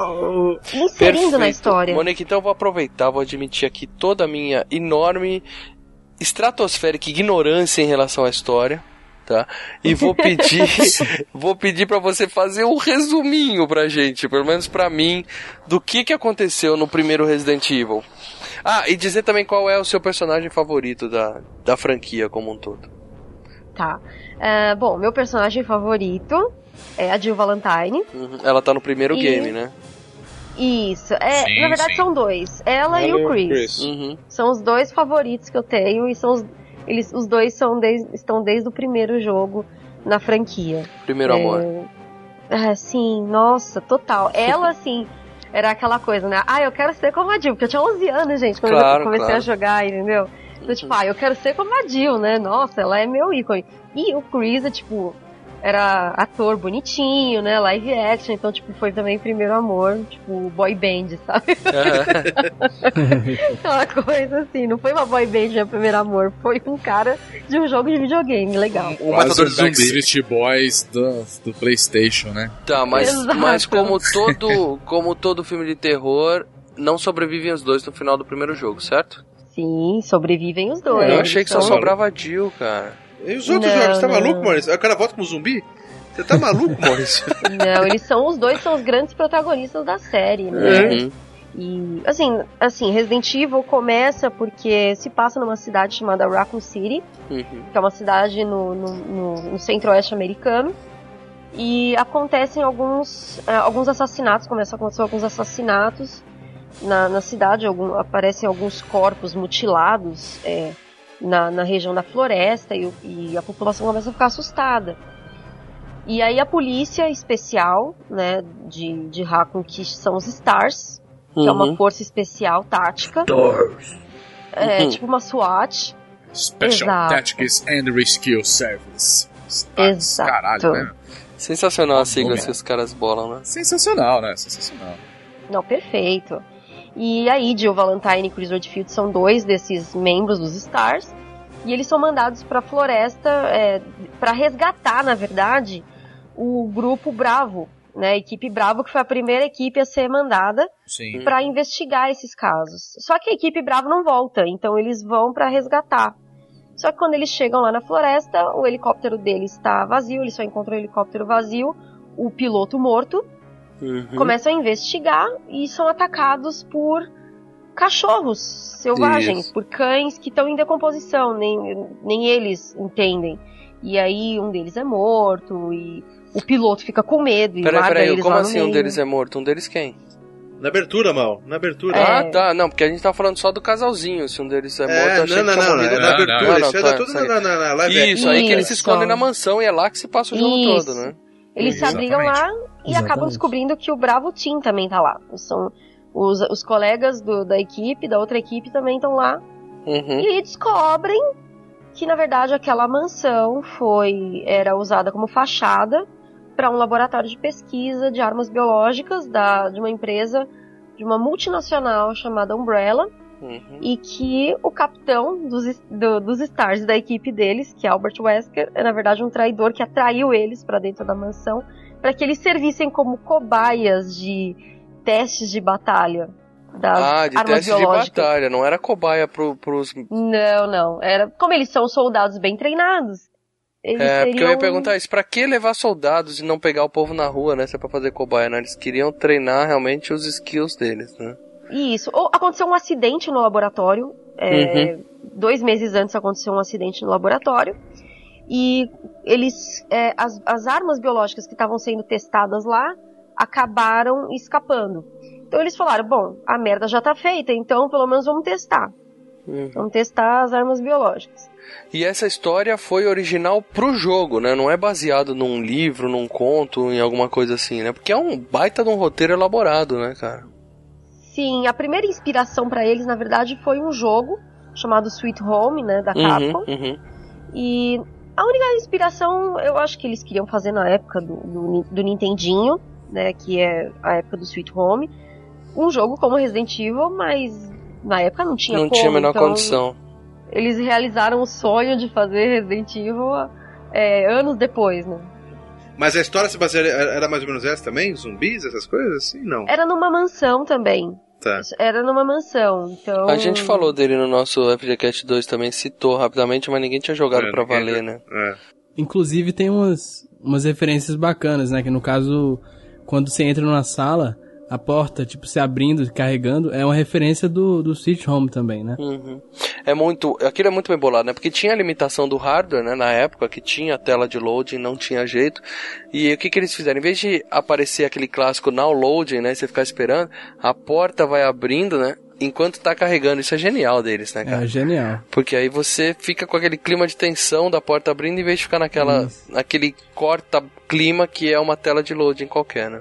inserindo na Perfeito. história. Monique, então eu vou aproveitar, vou admitir aqui toda a minha enorme estratosférica ignorância em relação à história. Tá? E vou pedir, vou pedir para você fazer um resuminho pra gente, pelo menos pra mim, do que que aconteceu no primeiro Resident Evil. Ah, e dizer também qual é o seu personagem favorito da, da franquia como um todo. Tá. É, bom, meu personagem favorito é a Jill Valentine. Uhum. Ela tá no primeiro E- game, né? Isso. É, Sim, na verdade sim. são dois. Ela e o Chris. Uhum. São os dois favoritos que eu tenho e são os, Eles, os dois são desde, estão desde o primeiro jogo na franquia. Primeiro É, amor. É, sim, nossa, total. Ela, assim, era aquela coisa, né? Ah, eu quero ser como a Jill, porque eu tinha 11 anos, gente, quando Claro, eu comecei claro. a jogar, entendeu? Então, tipo, ah, eu quero ser como a Jill, né? Nossa, ela é meu ícone. E o Chris, é, tipo, era ator bonitinho, né? Live action, então, tipo, foi também primeiro amor, tipo, boy band, sabe? Aquela coisa assim, não foi uma boy band meu primeiro amor, foi um cara de um jogo de videogame, legal. O Quase o Backstreet Boys do, do PlayStation, né? Tá, mas, Exato. mas como todo como todo filme de terror, não sobrevivem os dois no final do primeiro jogo, certo? Sim, sobrevivem os dois. eu achei que só Então- sobrava a Jill, cara. E os outros Não, jogos, tá não. maluco, Maurício? O cara volta como zumbi? Você tá maluco, Maurício? Não, eles são os dois são os grandes protagonistas da série, né? Uhum. E assim, assim, Resident Evil começa porque se passa numa cidade chamada Raccoon City, Uhum. que é uma cidade no, no, no- no centro-oeste americano. E acontecem alguns, eh, alguns assassinatos, começam a acontecer alguns assassinatos na, na cidade, algum- aparecem alguns corpos mutilados eh, na, na região da floresta e, e a população começa a ficar assustada. E aí a polícia especial, né, de, de Raccoon, que são os Stars, que é uma Uhum. força especial tática. É, Uhum. tipo uma SWAT. Special Exato. Tactics and Rescue Service. Exato. Caralho, né? Sensacional as siglas que os caras bolam, né? Sensacional, né? Sensacional. Não, perfeito. E aí, Jill Valentine e Chris Redfield são dois desses membros dos Stars. E eles são mandados pra floresta é, para resgatar, na verdade, o grupo Bravo, né? A equipe Bravo, que foi a primeira equipe a ser mandada para investigar esses casos. Só que a equipe Bravo não volta, então eles vão para resgatar. Só que quando eles chegam lá na floresta, o helicóptero deles está vazio, eles só encontram o helicóptero vazio, o piloto morto, Uhum. começam a investigar e são atacados por cachorros selvagens, Isso. por cães que estão em decomposição, nem, nem eles entendem. E aí um deles é morto e o piloto fica com medo e Peraí, larga peraí, eles como assim um meio. deles é morto? Um deles quem? Na abertura, mal. Na abertura. Ah, tá, não, porque a gente tá falando só do casalzinho. Se um deles é morto, É, eu achei não, que não, não, é na abertura, isso aí dá tudo saquei. na- na- na live Isso, aí que eles se escondem na mansão e é lá que se passa o jogo Isso. todo, né? Eles se abrigam lá e acabam descobrindo que o Bravo Team também tá lá. São os, os colegas do- da equipe, da outra equipe também estão lá. Uhum. E descobrem que na verdade aquela mansão foi era usada como fachada para um laboratório de pesquisa de armas biológicas da, de uma empresa de uma multinacional chamada Umbrella Uhum. e que o capitão dos, do- dos Stars da equipe deles, que é Albert Wesker, é na verdade um traidor que atraiu eles para dentro da mansão para que eles servissem como cobaias de testes de batalha das Ah, de armas teste de batalha, não era cobaia pro, pros. Não, não. Era como eles são soldados bem treinados. Eles É, porque eu seriam... ia perguntar isso, pra que levar soldados e não pegar o povo na rua, né? Se é pra fazer cobaia, né? Eles queriam treinar realmente os skills deles, né? Isso. Ou aconteceu um acidente no laboratório. é, Uhum. Dois meses antes aconteceu um acidente no laboratório. E eles. é, as, as armas biológicas que estavam sendo testadas lá acabaram escapando. Então eles falaram: bom, a merda já tá feita, então pelo menos vamos testar. Uhum. Vamos testar as armas biológicas. E essa história foi original pro jogo, né? Não é baseado num livro, num conto, em alguma coisa assim, né? Porque é um baita de um roteiro elaborado, né, cara? Sim, a primeira inspiração para eles, na verdade, foi um jogo chamado Sweet Home, né, da Capcom. Uhum, uhum. E a única inspiração, eu acho que eles queriam fazer na época do, do, do Nintendinho, né, que é a época do Sweet Home, um jogo como Resident Evil, mas na época não tinha Não como, tinha a menor então condição. Eles realizaram o sonho de fazer Resident Evil é, anos depois, né? Mas a história se baseia, era mais ou menos essa também? Zumbis, essas coisas? Assim, não. Era numa mansão também. Tá. Era numa mansão, então... A gente falou dele no nosso FGCast 2 também, citou rapidamente, mas ninguém tinha jogado É, pra valer, né? É. Inclusive tem umas, umas referências bacanas, né? Que no caso, quando você entra numa sala, a porta, tipo, se abrindo, carregando, é uma referência do, do Switch Home também, né? Uhum. É muito. Aquilo é muito bem bolado, né? Porque tinha a limitação do hardware, né? Na época, que tinha tela de loading, não tinha jeito. E o que, que eles fizeram? Em vez de aparecer aquele clássico now loading, né? Você ficar esperando, a porta vai abrindo, né? enquanto tá carregando. Isso é genial deles, né, cara? É genial. Porque aí você fica com aquele clima de tensão da porta abrindo em vez de ficar naquela, naquele corta clima que é uma tela de loading qualquer, né?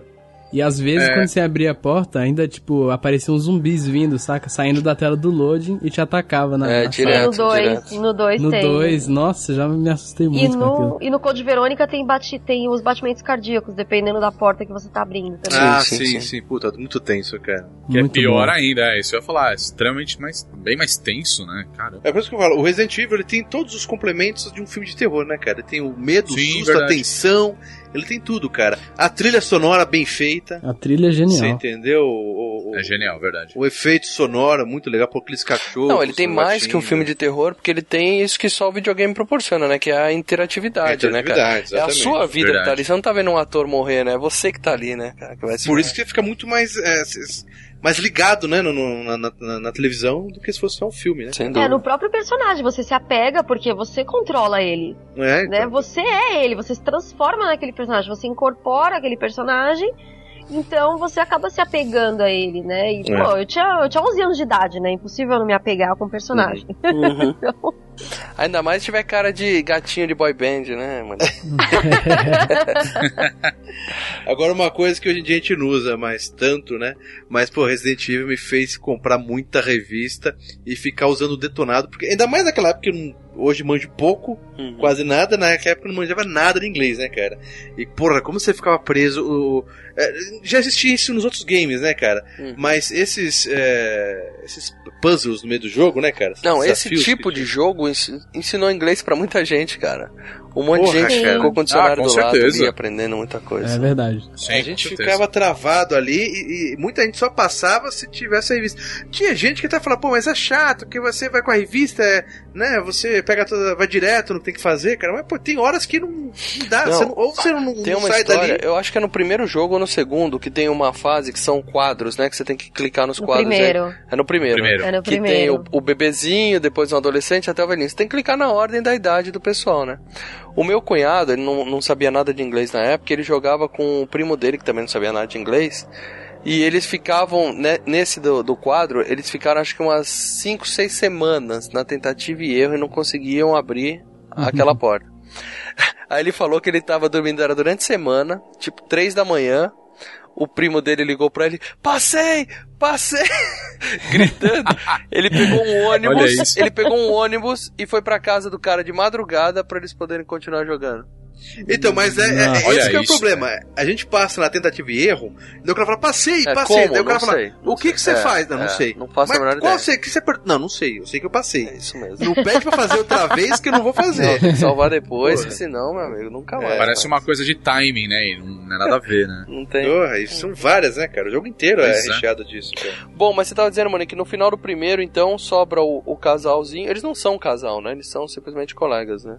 E às vezes, É. quando você abria a porta, ainda, tipo, apareciam zumbis vindo, saca? Saindo da tela do loading e te atacava na, É, na direto, no 2, no 2 No tem. 2, nossa, já me assustei E muito com aquilo. no, e no Code Verônica tem, bate, tem os batimentos cardíacos, dependendo da porta que você tá abrindo também. ah, sim, sim, Puta, muito tenso, cara. Que é Muito pior bom. ainda, é isso eu ia falar, é extremamente mais, bem mais tenso, né, cara? É por isso que eu falo, o Resident Evil ele tem todos os complementos de um filme de terror, né, cara? Ele tem o medo, o Sim, susto, a verdade. tensão, ele tem tudo, cara. A trilha sonora bem feita. A trilha é Você genial. entendeu? O, o- É genial, verdade. o efeito sonoro muito legal, por aqueles cachorros. Não, ele tem mais que um filme de terror, porque ele tem isso que só o videogame proporciona, né? Que é a interatividade, A né, cara? interatividade, É a exatamente. sua vida que Verdade. tá ali. Você não tá vendo um ator morrer, né? É você que tá ali, né, cara? Que Por isso que você fica muito mais, é, mais ligado, né, no- no- na, na- na televisão do que se fosse só um filme, né? Sem É, no próprio personagem, você se apega porque você controla ele. É, né? Você é ele, você se transforma naquele personagem, você incorpora aquele personagem, então você acaba se apegando a ele, né? E, É. pô, eu tinha, eu tinha 11 anos de idade, né? Impossível não me apegar com o personagem. Uhum. Ainda mais se tiver cara de gatinho de boy band, né, mano? Agora, uma coisa que hoje em dia a gente não usa mais tanto, né? Mas, pô, Resident Evil me fez comprar muita revista e ficar usando o detonado, porque ainda mais naquela época que eu não- hoje manjo pouco, Uhum. quase nada, naquela época não manjava nada de inglês, né, cara? E, porra, como você ficava preso. o- é, já existia isso nos outros games, né, cara? Uhum. Mas esses, é, esses puzzles no meio do jogo, né, cara? Não, esse Desafios tipo de jogo ens- ensinou inglês pra muita gente, cara. Um monte Porra, de gente cara. ficou com o dicionário Ah, com do lado certeza. ali, aprendendo muita coisa. É verdade. a gente ficava travado ali e, e muita gente só passava se tivesse a revista. Tinha gente que até falava, pô, mas é chato, que você vai com a revista, é, né? Você pega toda, vai direto, não tem que fazer, cara. Mas, pô, tem horas que não, não dá. Não, você não- ou você não, Tem não uma sai história, dali. eu acho que é no primeiro jogo ou no segundo, que tem uma fase que são quadros, né? Que você tem que clicar nos No quadros. primeiro. aí- É no primeiro. Primeiro. É no que tem o, o bebezinho, depois o adolescente até o velhinho. Você tem que clicar na ordem da idade do pessoal, né? O meu cunhado, ele não, não sabia nada de inglês na época, ele jogava com o primo dele, que também não sabia nada de inglês. E eles ficavam, né, nesse do, do quadro, eles ficaram acho que umas 5, 6 semanas na tentativa e erro e não conseguiam abrir aquela porta. Aí ele falou que ele tava dormindo, era durante a semana, tipo 3 da manhã. O primo dele ligou pra ele, passei, passei, gritando. Ele pegou um ônibus, ele pegou um ônibus e foi pra casa do cara de madrugada pra eles poderem continuar jogando. Então, mas é, é, é Olha esse que é o problema. A gente passa na tentativa e erro, daí o cara fala, passei, É, passei. como? Daí o cara Não fala, sei, o que, que você É, faz? Não, não é, sei. não faço a mas menor qual ideia. que você per... Não, não sei. Eu sei que eu passei. É isso mesmo. Não pede pra fazer outra vez que eu não vou fazer. Não, tem que salvar depois, Porra. que senão, meu amigo, nunca É, mais. Parece uma coisa de timing, né? E não, não é nada a ver, né? Não tem. Porra, isso são várias, né, cara? O jogo inteiro é Pois é. recheado disso, cara. Bom, mas você tava dizendo, mano, que no final do primeiro, então, sobra o, o casalzinho. Eles não são um casal, né? Eles são simplesmente colegas, né?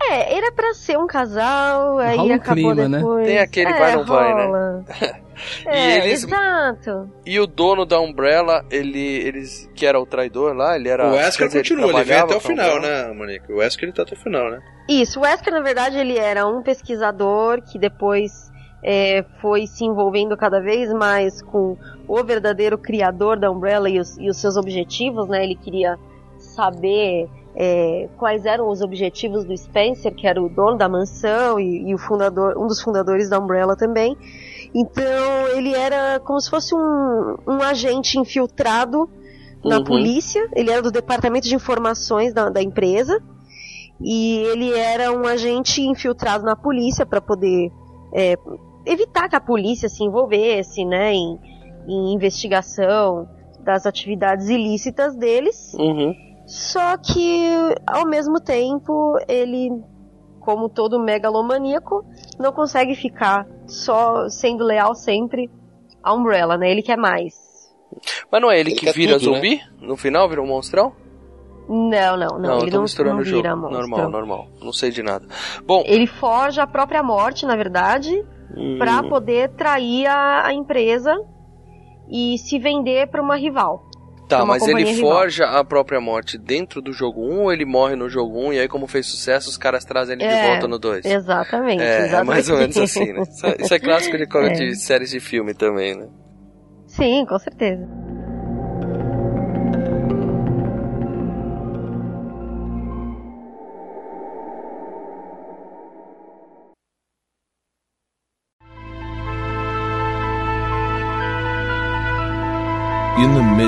É, era pra ser um casal, aí Rola um acabou clima, né? depois. Tem aquele é, vai, não vai, né? rola. E É, eles- exato. E o dono da Umbrella, ele, eles, que era o traidor lá, ele era. o Wesker continua, ele vem trabalhava até o final, né, Monique? O Wesker ele tá até o final, né? Isso, o Wesker, na verdade, ele era um pesquisador que depois é, foi se envolvendo cada vez mais com o verdadeiro criador da Umbrella e os, e os seus objetivos, né? Ele queria saber é, quais eram os objetivos do Spencer, que era o dono da mansão e, e o fundador, um dos fundadores da Umbrella também. Então, ele era como se fosse um, um agente infiltrado na Uhum. polícia. Ele era do departamento de informações da, da empresa e ele era um agente infiltrado na polícia para poder é, evitar que a polícia se envolvesse, né, em, em investigação das atividades ilícitas deles. Uhum. Só que ao mesmo tempo ele, como todo megalomaníaco, não consegue ficar só sendo leal sempre à Umbrella, né? Ele quer mais. Mas não é ele, Ele que vira tudo, né? zumbi? No final vira um monstrão? Não, não, não. eu ele não, misturando não o jogo. vira monstro. Normal, normal. Não sei de nada. Bom. Ele forja a própria morte, na verdade, Hum. pra poder trair a, a empresa e se vender pra uma rival. Tá, mas ele rival. forja a própria morte dentro do jogo 1 ou ele morre no jogo 1 e aí, como fez sucesso, os caras trazem ele de É, volta no 2? Exatamente, É, é exatamente. mais ou menos assim, né? Isso é, isso é clássico de, É. de séries de filme também, né? Sim, com certeza.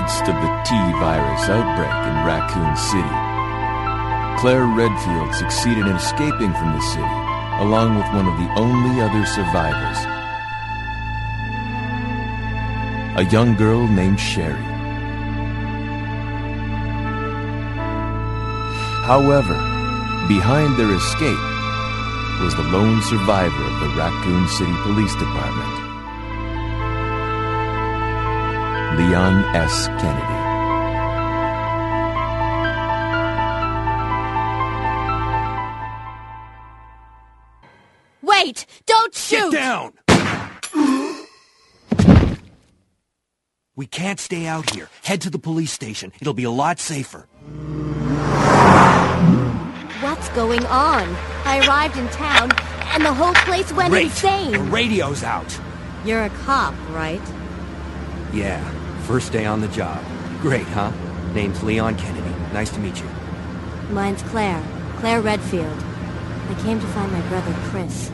Midst of the T virus outbreak in Raccoon City, Claire Redfield succeeded in escaping from the city, along with one of the only other survivors, a young girl named Sherry. However, behind their escape was the lone survivor of the Raccoon City Police Department, Leon S. Kennedy. Wait! Don't shoot! Get down! We can't stay out here. Head to the police station. It'll be a lot safer. What's going on? I arrived in town, and the whole place went Great. insane. The radio's out. You're a cop, right? Yeah, first day on the job. Great, huh? Name's Leon Kennedy. Nice to meet you. Mine's Claire. Claire Redfield. I came to find my brother Chris.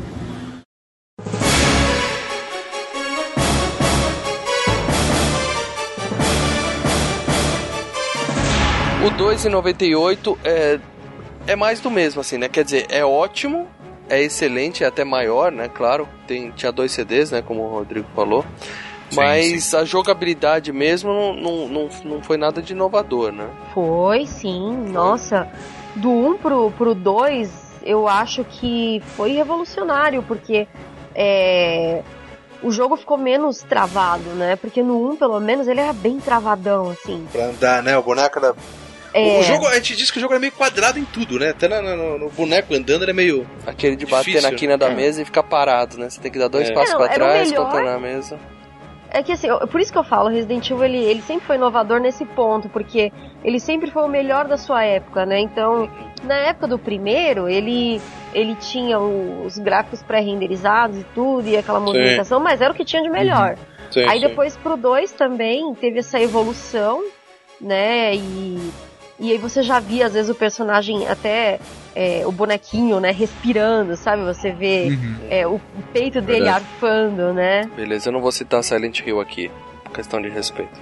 O 2 em 98 é, é mais do mesmo, assim, né? Quer dizer, é ótimo, é excelente, é até maior, né? Claro, tem, tinha dois CDs, né? Como o Rodrigo falou. Mas a jogabilidade mesmo não, não, não, não foi nada de inovador, né? Foi, sim. Nossa, do 1 pro, pro 2, eu acho que foi revolucionário, porque é, o jogo ficou menos travado, né? Porque no 1, pelo menos, ele era bem travadão, assim. Pra andar, né? O boneco era. É. O jogo, a gente disse que o jogo era meio quadrado em tudo, né? Até no, no- no boneco andando ele é meio. Aquele de bater Difícil. na quina da É. mesa e ficar parado, né? Você tem que dar dois É. passos É, pra era trás, melhor. contornar a mesa. É que assim, eu- por isso que eu falo, Resident Evil ele, ele sempre foi inovador nesse ponto, porque ele sempre foi o melhor da sua época, né? Então, na época do primeiro, ele ele tinha os gráficos pré-renderizados e tudo, e aquela movimentação, mas era o que tinha de melhor. Sim, Aí sim. depois pro 2 também teve essa evolução, né? E, e aí você já via, às vezes, o personagem até é, o bonequinho, né, respirando, sabe? Você vê Uhum. é, o peito dele Verdade. arfando, né? Beleza, eu não vou citar Silent Hill aqui, por questão de respeito.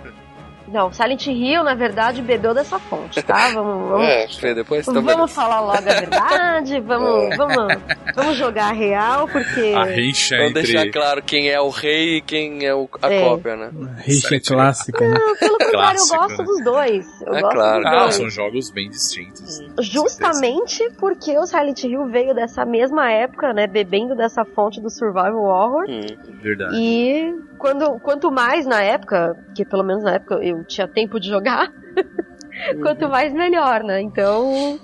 Não, Silent Hill, na verdade, bebeu dessa fonte, tá? Vamos, vamos, É, depois beleza. vamos falar logo a verdade, vamos, vamos, vamos jogar a real, porque... A rixa Vamos entre... deixar claro quem é o rei e quem é o, a É. cópia, né? Rixa clássica, né? Não, pelo contrário, eu Clássico, gosto né? dos dois. Eu É gosto claro. dos Ah, dois. são jogos bem distintos. Justamente porque o Silent Hill veio dessa mesma época, né? Bebendo dessa fonte do Survival Horror. Hum. Verdade. E quando, quanto mais na época, que pelo menos na época eu tinha tempo de jogar, quanto mais melhor, né? Então,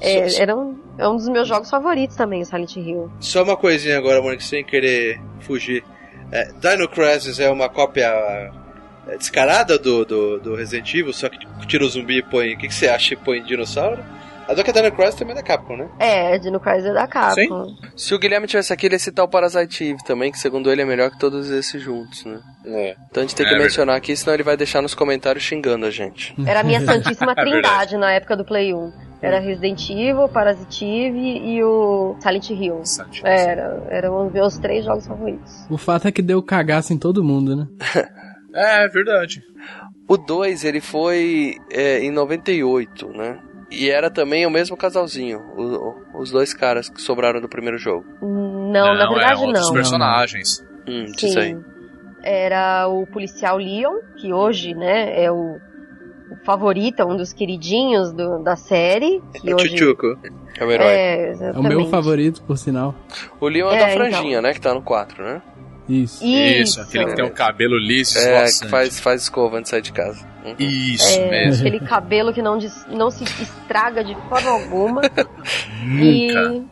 é, Só- era um, é um dos meus jogos favoritos também, o Silent Hill. Só uma coisinha agora, Mônica, sem querer fugir. É, Dino Crisis é uma cópia é, descarada do, do, do Resident Evil, só que tira o zumbi e põe. O que, que você acha? Põe dinossauro? A do que Dino Crisis também é da Capcom, né? É, Dino Crisis é da Capcom. Se o Guilherme tivesse aqui, ele ia citar o Parasite Eve também, que segundo ele é melhor que todos esses juntos, né? É. Então a gente tem É que verdade. mencionar aqui, senão ele vai deixar nos comentários xingando a gente. Era a minha santíssima É trindade na época do Play 1. Era Resident Evil, Parasite Eve e o Silent Hill. Silent. Era, eram os meus três jogos favoritos. O fato é que deu cagaço em todo mundo, né? É, verdade. O 2, ele foi é, em 98, né? E era também o mesmo casalzinho, o- o- os dois caras que sobraram do primeiro jogo. Não, na verdade é outros não. personagens. Hum, disso aí. Sim. Era o policial Leon, que hoje, né, é o, favorito, um dos queridinhos do- da série. Que É o hoje Chuchuco. É o herói. É, É o meu favorito, por sinal. O Leon é, É, da então. franjinha, né? Que tá no 4, né? Isso. Isso, aquele que tem o cabelo liso e É, que faz, faz escova antes de sair de casa. Uhum. Isso É, mesmo. aquele cabelo que não, des- não se estraga de forma alguma. Nunca. E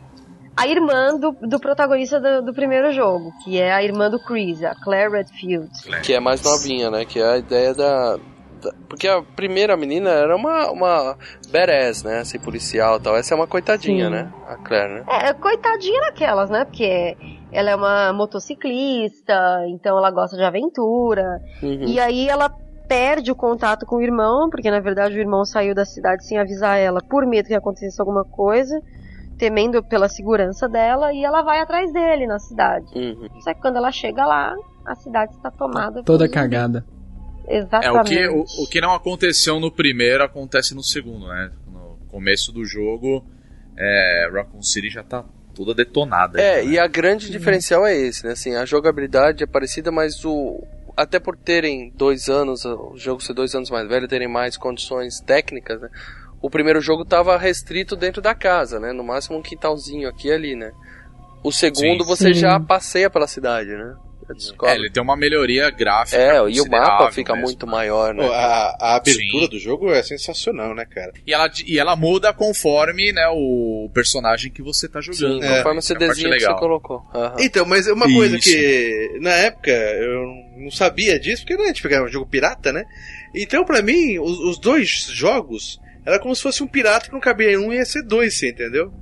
a irmã do, do protagonista do, do primeiro jogo, que é a irmã do Chris, a Claire Redfield. Que é mais novinha, né? Que é a ideia da. Porque a primeira menina era uma, uma badass, né? Assim, policial e tal. Essa é uma coitadinha, Sim. né? A Claire, né? É, coitadinha daquelas, né? Porque ela é uma motociclista, então ela gosta de aventura. Uhum. E aí ela perde o contato com o irmão, porque na verdade o irmão saiu da cidade sem avisar ela, por medo que acontecesse alguma coisa, temendo pela segurança dela, e ela vai atrás dele na cidade. Uhum. Só que quando ela chega lá, a cidade está tomada. Toda zumbi. Cagada. É, o Exatamente. que, o, o que não aconteceu no primeiro acontece no segundo, né? No começo do jogo, é, Raccoon City já tá toda detonada. É, aí, né? e a grande diferencial é esse, né? Assim, a jogabilidade é parecida, mas o. Até por terem dois anos, o jogo ser dois anos mais velho, terem mais condições técnicas, né? O primeiro jogo tava restrito dentro da casa, né? No máximo um quintalzinho aqui e ali, né? O segundo Sim. você Sim. já passeia pela cidade, né? Já descobre. É, ele tem uma melhoria gráfica. É, e o mapa fica mesmo. muito maior, né? Pô, a, a abertura Sim. do jogo é sensacional, né, cara? E ela, e ela muda conforme né, o personagem que você tá jogando. Sim, conforme o Essa é a parte CDzinho que você colocou. Aham. Então, mas uma coisa Isso. que na época eu não sabia disso, porque né, a gente pegava um jogo pirata, né? Então, pra mim, os, os dois jogos era como se fosse um pirata que não cabia em um e ia ser dois, você entendeu?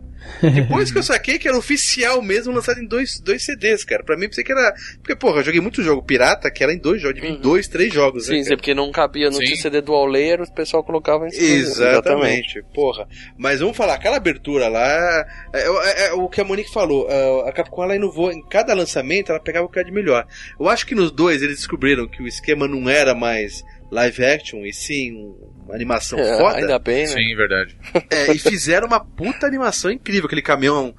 Depois que eu saquei que era oficial mesmo, lançado em dois, dois CDs, cara. Pra mim, pensei que era. Porque, porra, eu joguei muito jogo pirata que era em dois jogos, em dois, três jogos, Sim, né? sim, porque não cabia no Sim. CD dual layer, o pessoal colocava em cima. Exatamente, porra. Mas vamos falar, aquela abertura lá, é, é- é o que a Monique falou, é, a Capcom ela inovou, em cada lançamento ela pegava o que era de melhor. Eu acho que nos dois eles descobriram que o esquema não era mais live action, e sim uma animação É, foda. ainda bem, né? Sim, verdade. É, e fizeram uma puta animação incrível, aquele caminhão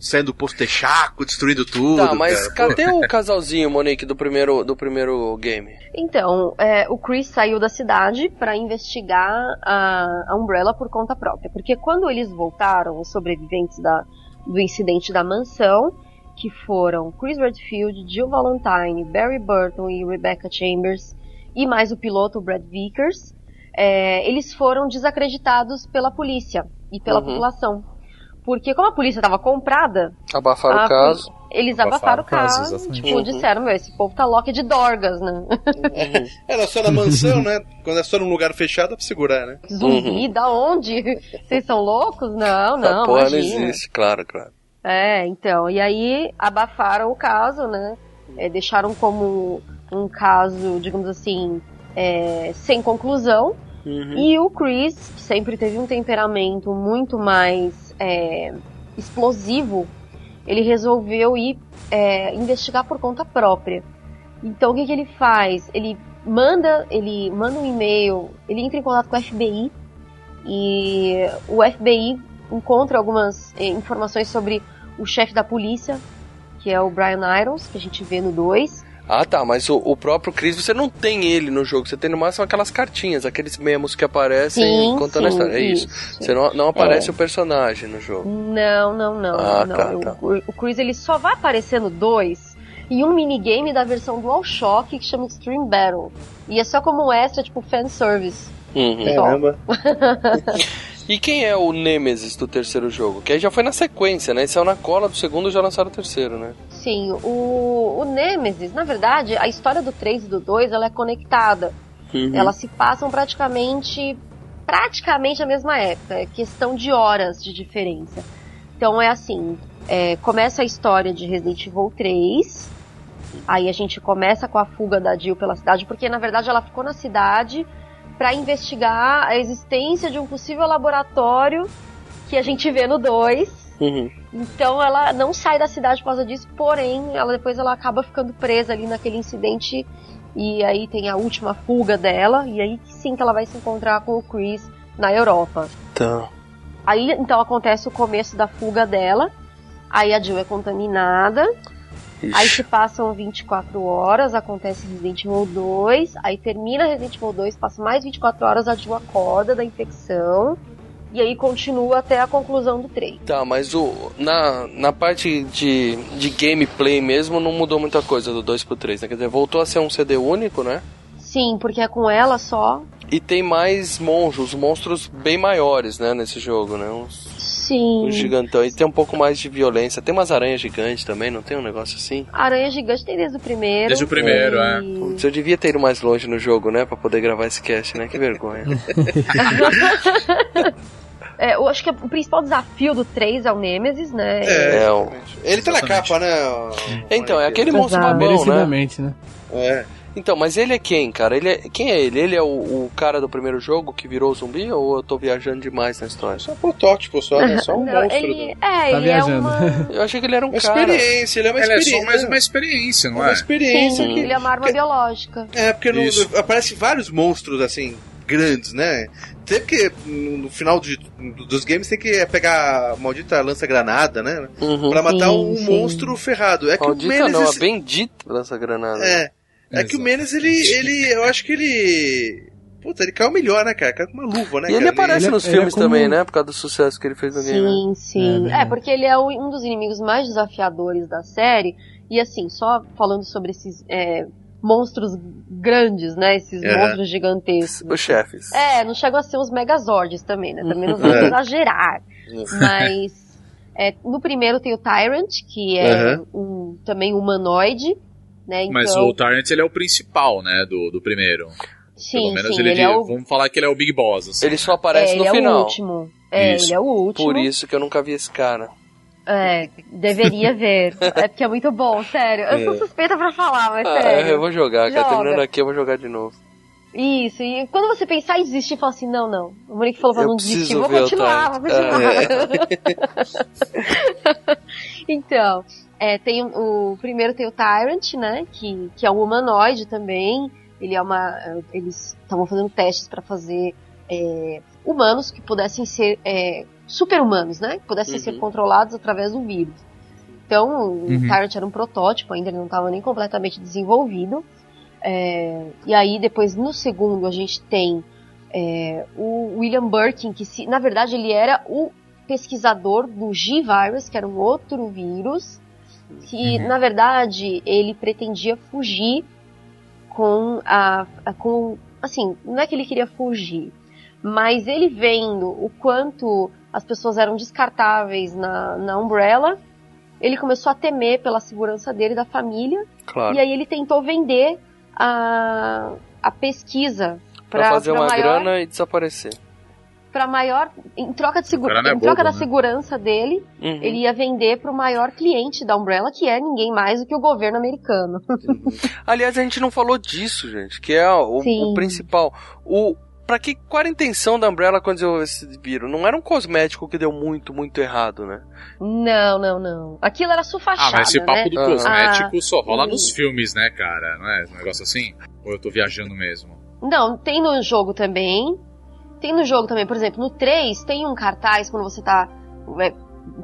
saindo do posto Texaco, destruindo tudo. Tá, mas cara. cadê o casalzinho, Monique, do primeiro, do primeiro game? Então, é, o Chris saiu da cidade para investigar a, a Umbrella por conta própria. Porque quando eles voltaram, os sobreviventes da, do incidente da mansão, que foram Chris Redfield, Jill Valentine, Barry Burton e Rebecca Chambers, e mais o piloto Brad Vickers, é, eles foram desacreditados pela polícia e pela Uhum. população. Porque como a polícia estava comprada, Abafaram a o caso. Eles Abafaram abafaram o caso, caso, tipo, Uhum. disseram, meu, esse povo tá louco de dorgas, né? Era só na mansão, né? Quando é só num lugar fechado, dá pra segurar, né? Zumbi, da onde? Vocês são loucos? Não, não, a porra não existe, claro, claro. É, então, e aí abafaram o caso, né? É, deixaram como um caso, digamos assim, é, sem conclusão. Uhum. E o Chris, que sempre teve um temperamento muito mais é, explosivo, ele resolveu ir é, investigar por conta própria. Então o que, que ele faz? Ele manda, ele manda um e-mail, ele entra em contato com o FBI e o FBI encontra algumas eh, informações sobre o chefe da polícia, que é o Brian Irons, que a gente vê no 2. Ah, tá, mas o, o próprio Chris, você não tem ele no jogo, você tem no máximo aquelas cartinhas, aqueles memos que aparecem Sim, contando a sim, história. É isso. isso. Você não, não aparece É. o personagem no jogo. Não, não, não. Ah, não. tá, O- tá. O, o Chris ele só vai aparecer no 2 em um minigame da versão DualShock que chama Extreme Battle. E é só como extra, tipo fanservice. Uhum. Caramba. E quem é o Nemesis do terceiro jogo? Que aí já foi na sequência, né? Saiu na cola do segundo e já lançaram o terceiro, né? Sim, o, o Nemesis, na verdade, a história do 3 e do 2 ela é conectada. Uhum. Elas se passam praticamente praticamente a mesma época, é questão de horas de diferença. Então é assim, é, começa a história de Resident Evil 3, aí a gente começa com a fuga da Jill pela cidade, porque na verdade ela ficou na cidade para investigar a existência de um possível laboratório que a gente vê no 2. Uhum. Então ela não sai da cidade por causa disso, porém, ela depois ela acaba ficando presa ali naquele incidente e aí tem a última fuga dela e aí sim que ela vai se encontrar com o Chris na Europa. Tá. Aí então acontece o começo da fuga dela. Aí a Jill é contaminada. Aí se passam 24 horas, acontece Resident Evil 2, aí termina Resident Evil 2, passa mais 24 horas, a Jill acorda da infecção, e aí continua até a conclusão do 3. Tá, mas o, na, na parte de, de gameplay mesmo não mudou muita coisa do 2 pro 3, né? Quer dizer, voltou a ser um CD único, né? Sim, porque é com ela só. E tem mais monstros, monstros bem maiores, né, nesse jogo, né? Uns, Sim. uns gigantão. E tem um pouco mais de violência. Tem umas aranhas gigantes também, não tem um negócio assim? Aranha Gigante tem desde o primeiro. Desde o primeiro, e... é. Putz, eu devia ter ido mais longe no jogo, né? Pra poder gravar esse cast, né? Que vergonha. É, eu acho que o principal desafio do 3 é o Nemesis, né? É, É, o- Ele tá na capa, né? o- Então, é aquele monstro babão, né? Né? É. Então, mas ele é quem, cara? Ele é... Quem é ele? Ele é o, o cara do primeiro jogo que virou zumbi ou eu tô viajando demais na história? Só um protótipo, só, né? Só um Não, monstro. ele, do- é, Tá ele viajando. é uma. Eu achei que ele era um Uma cara. experiência, ele é uma Ela é experiência. só mais uma experiência, não uma é? experiência Sim, que... ele é uma arma biológica. É, porque no, aparece vários monstros, assim, grandes, né? Sempre que no, final de- dos games tem que pegar a maldita lança-granada, né? Uhum. Pra matar Sim, um sim. monstro ferrado. É que o Maldita Menes... não, a bendita lança-granada. É. É que o Menes, ele, ele... Eu acho que ele... Puta, ele caiu melhor, né, cara? Caiu com uma luva, né, E ele cara? aparece Ele é- nos ele é filmes como- também, né? Por causa do sucesso que ele fez no game. Sim, sim. É, É, porque ele é um dos inimigos mais desafiadores da série. E assim, só falando sobre esses é, monstros grandes, né? Esses É. monstros gigantescos. Os chefes. É, não chegam a ser os Megazords também, né? Também não vamos É. exagerar. Mas é, no primeiro tem o Tyrant, que é Aham. um, também humanoide, né? Então, Mas o Tyrant ele é o principal, né, do, do primeiro. sim, Pelo menos sim, ele, ele, é o, vamos falar que ele é o Big Boss, assim. Ele só é, aparece ele no é o final. último. É, Isso. ele é o último. Por isso que eu nunca vi esse cara. É, deveria ver. é porque é muito bom, sério. Eu sou É. suspeita pra falar, mas Ah, sério. eu vou jogar, cara. Joga. Terminando aqui, eu vou jogar de novo. Isso, e quando você pensar em desistir, fala assim, não, não. O Monique falou pra Eu não preciso desistir, vou continuar, vou continuar. então, é, tem o, o primeiro tem o Tyrant, né, que, que é um humanoide também. Ele é uma, eles estavam fazendo testes pra fazer é, humanos que pudessem ser é, super-humanos, né, que pudessem Uhum. ser controlados através do vírus. Então, o Uhum. Tyrant era um protótipo, ainda ele não estava nem completamente desenvolvido. É, e aí, depois, no segundo, a gente tem é, o William Birkin, que se, na verdade ele era o pesquisador do G-Virus, que era um outro vírus, que Uhum. na verdade ele pretendia fugir com a, a- com assim, não é que ele queria fugir, mas ele vendo o quanto as pessoas eram descartáveis na, na Umbrella, ele começou a temer pela segurança dele e da família, Claro. e aí ele tentou vender a, a pesquisa pra, fazer uma maior, grana e desaparecer. Pra maior em troca de segura, é em troca bobo, da né? segurança dele, Uhum. ele ia vender pro maior cliente da Umbrella, que é ninguém mais do que o governo americano. Aliás, a gente não falou disso, gente, que é o, o principal. O Pra que, qual era a intenção da Umbrella quando desenvolveu esse vírus? Não era um cosmético que deu muito, muito errado, né? Não, não, não. Aquilo era sufachada, Ah, mas esse papo né? do Ah. cosmético só rola sim. nos filmes, né, cara? Não é um negócio assim? Ou eu tô viajando mesmo? Não, tem no jogo também. Tem no jogo também, por exemplo, no 3 tem um cartaz quando você tá. é,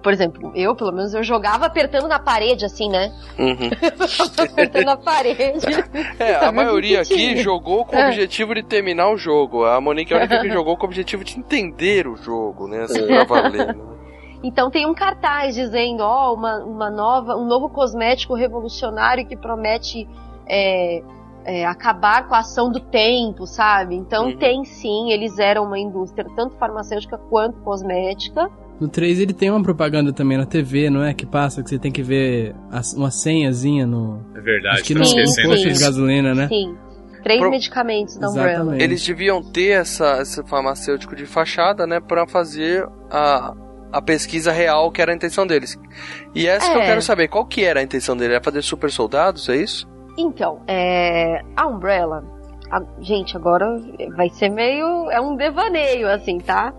Por exemplo, eu, pelo menos, eu jogava apertando na parede, assim, né? Uhum. apertando na parede. É, a maioria aqui jogou com o É. objetivo de terminar o jogo. A Monique é a única que jogou com o objetivo de entender o jogo, né? Assim, pra valer. né? Então tem um cartaz dizendo, ó, uma, uma nova, um novo cosmético revolucionário que promete é, é, acabar com a ação do tempo, sabe? Então Uhum. tem sim, eles eram uma indústria tanto farmacêutica quanto cosmética. No 3 ele tem uma propaganda também na TV, não é? Que passa que você tem que ver as- uma senhazinha no. É verdade, que esquecendo posto sim. de gasolina, né? Sim. Três Pro- medicamentos da Umbrella. Exatamente. Eles deviam ter essa, esse farmacêutico de fachada, né? Pra fazer a, a pesquisa real que era a intenção deles. E essa que eu É. quero saber, qual que era a intenção dele? Era fazer super soldados, é isso? Então, é, a Umbrella, a- gente, agora vai ser meio, é um devaneio, assim, tá?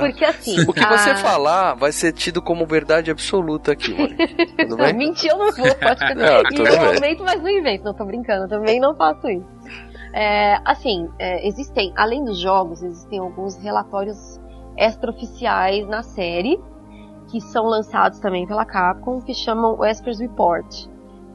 Porque assim, O que a- você falar vai ser tido como verdade absoluta aqui, Monique. Tudo bem? Mentir eu não vou, pode que Não, tudo meu bem. momento, mas não invento, não tô brincando, eu também não faço isso. É, assim, é, existem, além dos jogos, existem alguns relatórios extraoficiais na série, que são lançados também pela Capcom, que chamam Wesker's Report.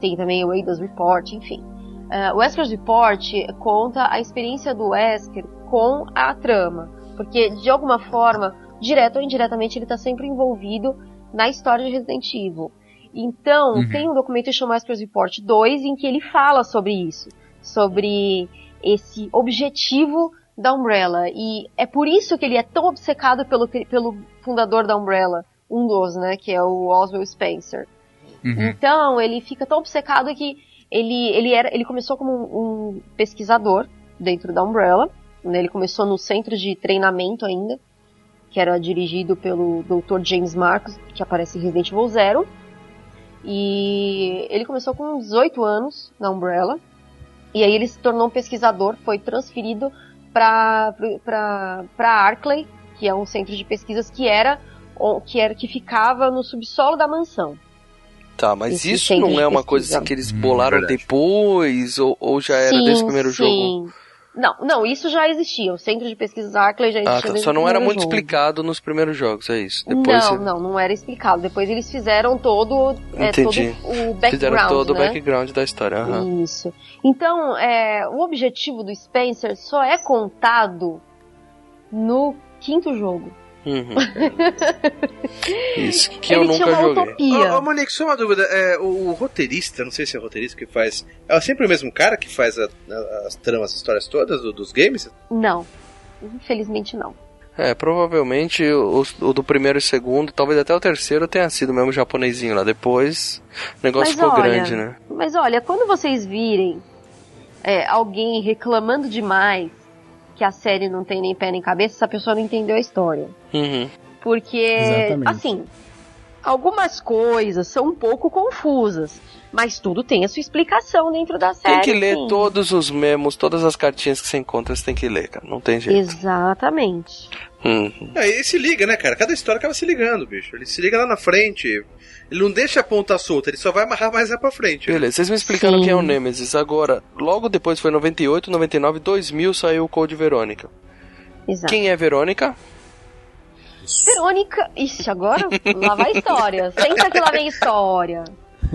Tem também o Eidos Report, enfim. É, o Wesker's Report conta a experiência do Wesker com a trama, porque de alguma forma, direto ou indiretamente, ele está sempre envolvido na história de Resident Evil. Então, Uhum. tem um documento que chama Wester's Report 2 em que ele fala sobre isso, sobre esse objetivo da Umbrella. E é por isso que ele é tão obcecado pelo, pelo fundador da Umbrella, um dos, né, que é o Oswald Spencer. Uhum. Então, ele fica tão obcecado que ele, ele, era, ele começou como um, um pesquisador dentro da Umbrella. Né, ele começou no centro de treinamento ainda, que era dirigido pelo Dr. James Marcos, que aparece em Resident Evil Zero. E ele começou com 18 anos na Umbrella. E aí ele se tornou um pesquisador, foi transferido para Arkley, que é um centro de pesquisas que era que era que ficava no subsolo da mansão. Tá, mas isso centro não é uma pesquisa. coisa assim que eles Hum, bolaram verdade. depois ou, ou já era sim, desde o primeiro sim. jogo? Não, não, isso já existia. O centro de pesquisas Arkley já existia Ah, tá. Só não era muito jogo. explicado nos primeiros jogos, é isso. Depois não, não, não era explicado. Depois eles fizeram todo, é, Entendi. todo o background, Fizeram todo né? o background da história. aham. Isso. Então, é, o objetivo do Spencer só é contado no quinto jogo. Uhum. Isso que Ele eu tinha nunca uma joguei. utopia. Ô, ô Monique, só uma dúvida. É, o, o roteirista, não sei se é o roteirista que faz. É sempre o mesmo cara que faz a- a- as tramas, as histórias todas do- dos games? Não. Infelizmente não. É, provavelmente o, o do primeiro e segundo, talvez até o terceiro tenha sido mesmo japonesinho lá. Depois o negócio Mas ficou olha, grande, né? Mas olha, quando vocês virem é, alguém reclamando demais que a série não tem nem pé nem cabeça, essa pessoa não entendeu a história. Uhum. Porque, Exatamente. assim, algumas coisas são um pouco confusas, mas tudo tem a sua explicação dentro da série. Tem que ler sim. todos os memos, todas as cartinhas que você encontra, você tem que ler, cara. Não tem jeito. Exatamente. Uhum. É, ele se liga, né, cara? Cada história acaba se ligando, bicho. Ele se liga lá na frente. Ele não deixa a ponta solta, ele só vai amarrar mais lá pra frente. Beleza, vocês me explicaram Sim. quem é o Nemesis. Agora, logo depois foi 98, 99, 2000 saiu o Code Verônica. Exato. Quem é Verônica? Verônica. Ixi, agora lá vai história. Senta que lá vem história.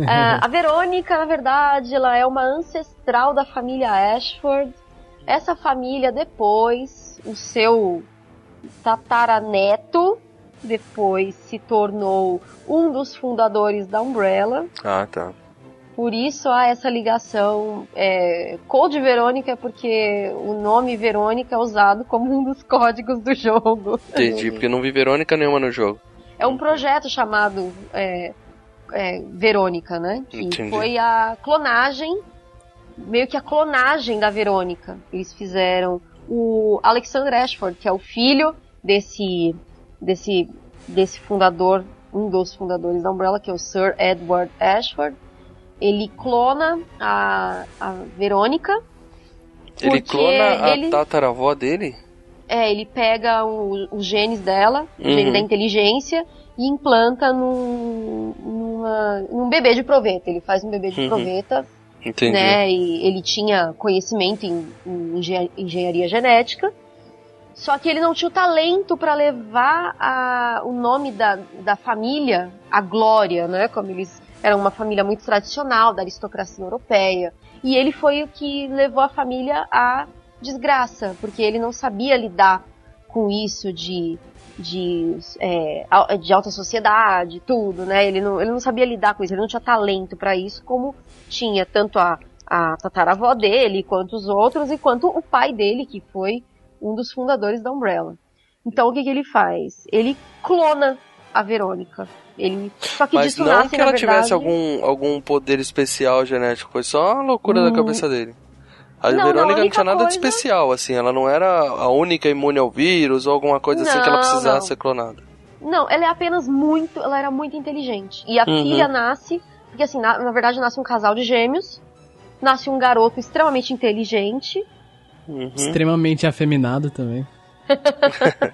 Ah, a Verônica, na verdade, ela é uma ancestral da família Ashford. Essa família, depois, o seu tataraneto, depois se tornou um dos fundadores da Umbrella. Ah, tá. Por isso há essa ligação. É, Code Verônica porque o nome Verônica é usado como um dos códigos do jogo. Entendi, porque não vi Verônica nenhuma no jogo. É um projeto chamado é, é, Verônica, né? Que Entendi. foi a clonagem, meio que a clonagem da Verônica. Eles fizeram o Alexander Ashford, que é o filho desse, desse, desse fundador, um dos fundadores da Umbrella, que é o Sir Edward Ashford. Ele clona a, a Verônica. Ele clona a ele- tataravó dele? é, ele pega os genes dela, o gene Uhum. da inteligência, e implanta num, numa- num bebê de proveta. Ele faz um bebê de Uhum. proveta, Entendi. né? E ele tinha conhecimento em, em engen- engenharia genética. Só que ele não tinha o talento para levar a- o nome da, da família à glória, né? Como eles eram uma família muito tradicional da aristocracia europeia. E ele foi o que levou a família à desgraça, porque ele não sabia lidar com isso de, de, é, de alta sociedade, tudo, né? Ele não, ele não sabia lidar com isso, ele não tinha talento para isso, como tinha tanto a, a tataravó dele, quanto os outros, e quanto o pai dele, que foi um dos fundadores da Umbrella. Então o que, que ele faz? Ele clona a Verônica. Ele, só que Mas disso não nasce, que ela verdade, tivesse algum, algum poder especial genético, foi só uma loucura da Hum. cabeça dele. A Não, não, a Verônica não, única tinha nada de coisa- especial, assim, ela não era a única imune ao vírus ou alguma coisa assim que ela Não, precisasse não. ser clonada. Não, ela é apenas muito. Ela era muito inteligente. E a Uhum. filha nasce. Porque assim, na, na verdade nasce um casal de gêmeos. Nasce um garoto extremamente inteligente. Uhum. Extremamente afeminado também.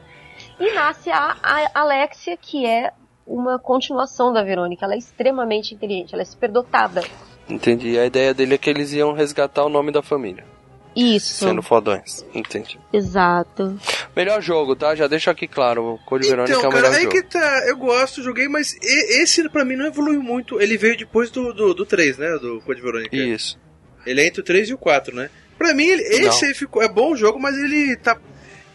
E nasce a, a Alexia, que é uma continuação da Verônica. Ela é extremamente inteligente, ela é superdotada. Entendi. A ideia dele é que eles iam resgatar o nome da família, Isso. sendo fodões. Entendi. Exato. Melhor jogo, tá? Já deixo aqui claro, o Code Verônica Então, é o melhor cara, jogo. que tá. Eu gosto, joguei, mas e- esse pra mim não evoluiu muito. Ele veio depois do, do, do 3, né? Do Code Verônica. Isso. Ele é entre o 3 e o 4, né? Pra mim, ele- esse ficou, é bom o jogo, mas ele tá.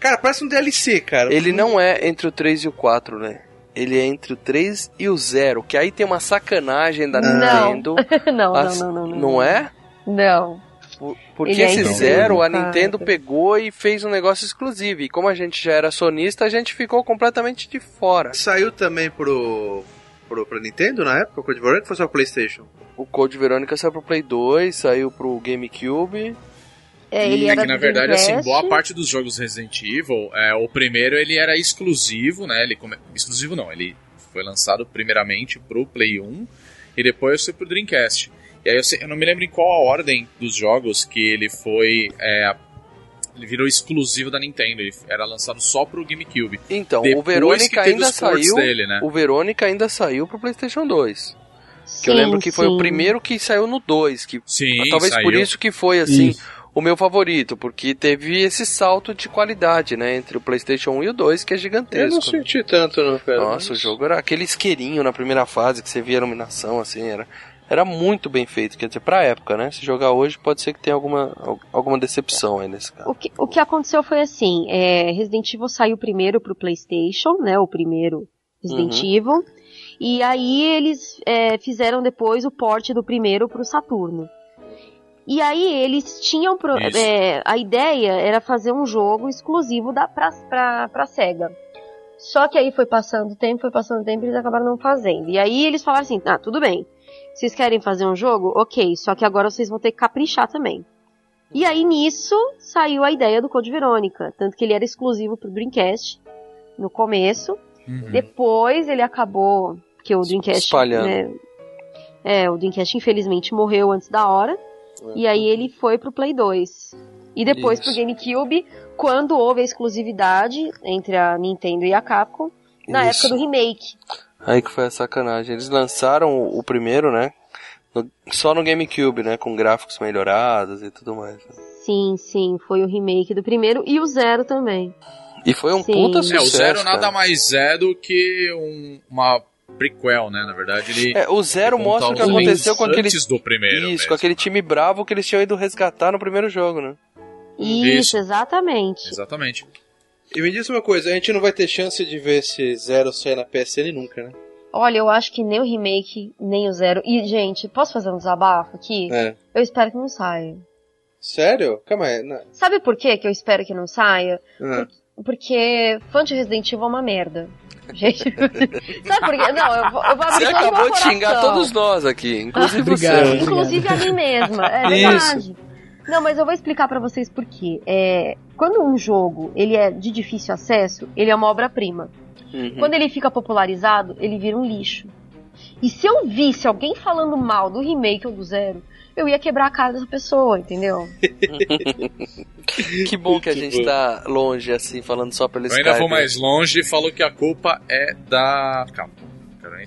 Cara, parece um DLC, cara. Ele não é entre o 3 e o 4, né? Ele é entre o 3 e o 0, que aí tem uma sacanagem da Não. Nintendo. não, As- não, não, não, não. Não é? Não. Por- Porque é esse zero, a Nintendo pegou e fez um negócio exclusivo. E como a gente já era sonista, a gente ficou completamente de fora. Saiu também pro. pro pra Nintendo na época, o Code Verônica, ou foi só pro PlayStation? O Code Verônica saiu pro Play 2, saiu pro GameCube. É, ele e era que na verdade, assim, boa parte dos jogos Resident Evil, é, o primeiro ele era exclusivo, né? Ele come- Exclusivo não, ele foi lançado primeiramente pro Play 1 e depois foi pro Dreamcast. E aí eu, sei- eu não me lembro em qual a ordem dos jogos que ele foi. é, ele virou exclusivo da Nintendo. Ele era lançado só pro GameCube. Então, o Depois que Verônica ainda saiu. dele, né? O Verônica ainda saiu pro PlayStation 2. que eu Sim, lembro que foi sim. o primeiro que saiu no 2. Que, Sim, talvez por saiu. isso que foi assim. Isso. O meu favorito, porque teve esse salto de qualidade, né? Entre o PlayStation 1 e o 2, que é Eu gigantesco. não senti tanto, não, cara. Nossa, o jogo era aquele isqueirinho na primeira fase que você via a iluminação, assim, era, era muito bem feito. Quer dizer, pra época, né? Se jogar hoje, pode ser que tenha alguma, al- alguma decepção aí nesse caso. O que, o que aconteceu foi assim, é, Resident Evil saiu primeiro pro Playstation, né, o primeiro Resident Uhum. Evil, e aí eles é, fizeram depois o port do primeiro pro Saturno. E aí eles tinham, pro- é, a ideia era fazer um jogo exclusivo da, pra, pra, pra SEGA. Só que aí foi passando o tempo, foi passando o tempo e eles acabaram não fazendo. E aí eles falaram assim, ah, tudo bem, vocês querem fazer um jogo? Ok, só que agora vocês vão ter que caprichar também. E aí nisso saiu a ideia do Code Verônica, tanto que ele era exclusivo pro Dreamcast no começo. Uhum. Depois ele acabou que o Dreamcast, Espalhando. né, é, o Dreamcast infelizmente morreu antes da hora. E aí ele foi pro Play 2. E depois Isso. pro GameCube, quando houve a exclusividade entre a Nintendo e a Capcom, na Isso. época do remake. Aí que foi a sacanagem. Eles lançaram o, primeiro, né? no- só no GameCube, né? Com gráficos melhorados e tudo mais. né? Sim, sim, foi o remake do primeiro e o Zero também. E foi um Sim. puta É, sucesso. o Zero nada cara. mais é do que um- uma prequel, né? Na verdade, ele. É, o Zero mostra o que aconteceu com aquele. antes do primeiro. Isso, mesmo. com aquele time bravo que eles tinham ido resgatar no primeiro jogo, né? Isso, Isso. exatamente. Exatamente. E me diz uma coisa, a gente não vai ter chance de ver esse Zero sair na PSN nunca, né? Olha, eu acho que nem o remake, nem o Zero. E, gente, posso fazer um desabafo aqui? É. Eu espero que não saia. Sério? Calma aí. Não. Sabe por quê que eu espero que não saia? Ah. Porque fã de Resident Evil é uma merda. Gente, sabe por quê? Não, eu vou, eu vou abrir Você acabou de xingar todos nós aqui, inclusive Obrigado. você. Inclusive a mim mesma, é Isso. verdade. Não, mas eu vou explicar pra vocês por quê. É, quando um jogo ele é de difícil acesso, ele é uma obra-prima. Uhum. Quando ele fica popularizado, ele vira um lixo. E se eu visse alguém falando mal do remake ou do zero, eu ia quebrar a cara dessa pessoa, entendeu? Que bom que a gente tá longe, assim, falando só pelo Eu Skype. ainda vou mais longe e falo que a culpa é da Capcom.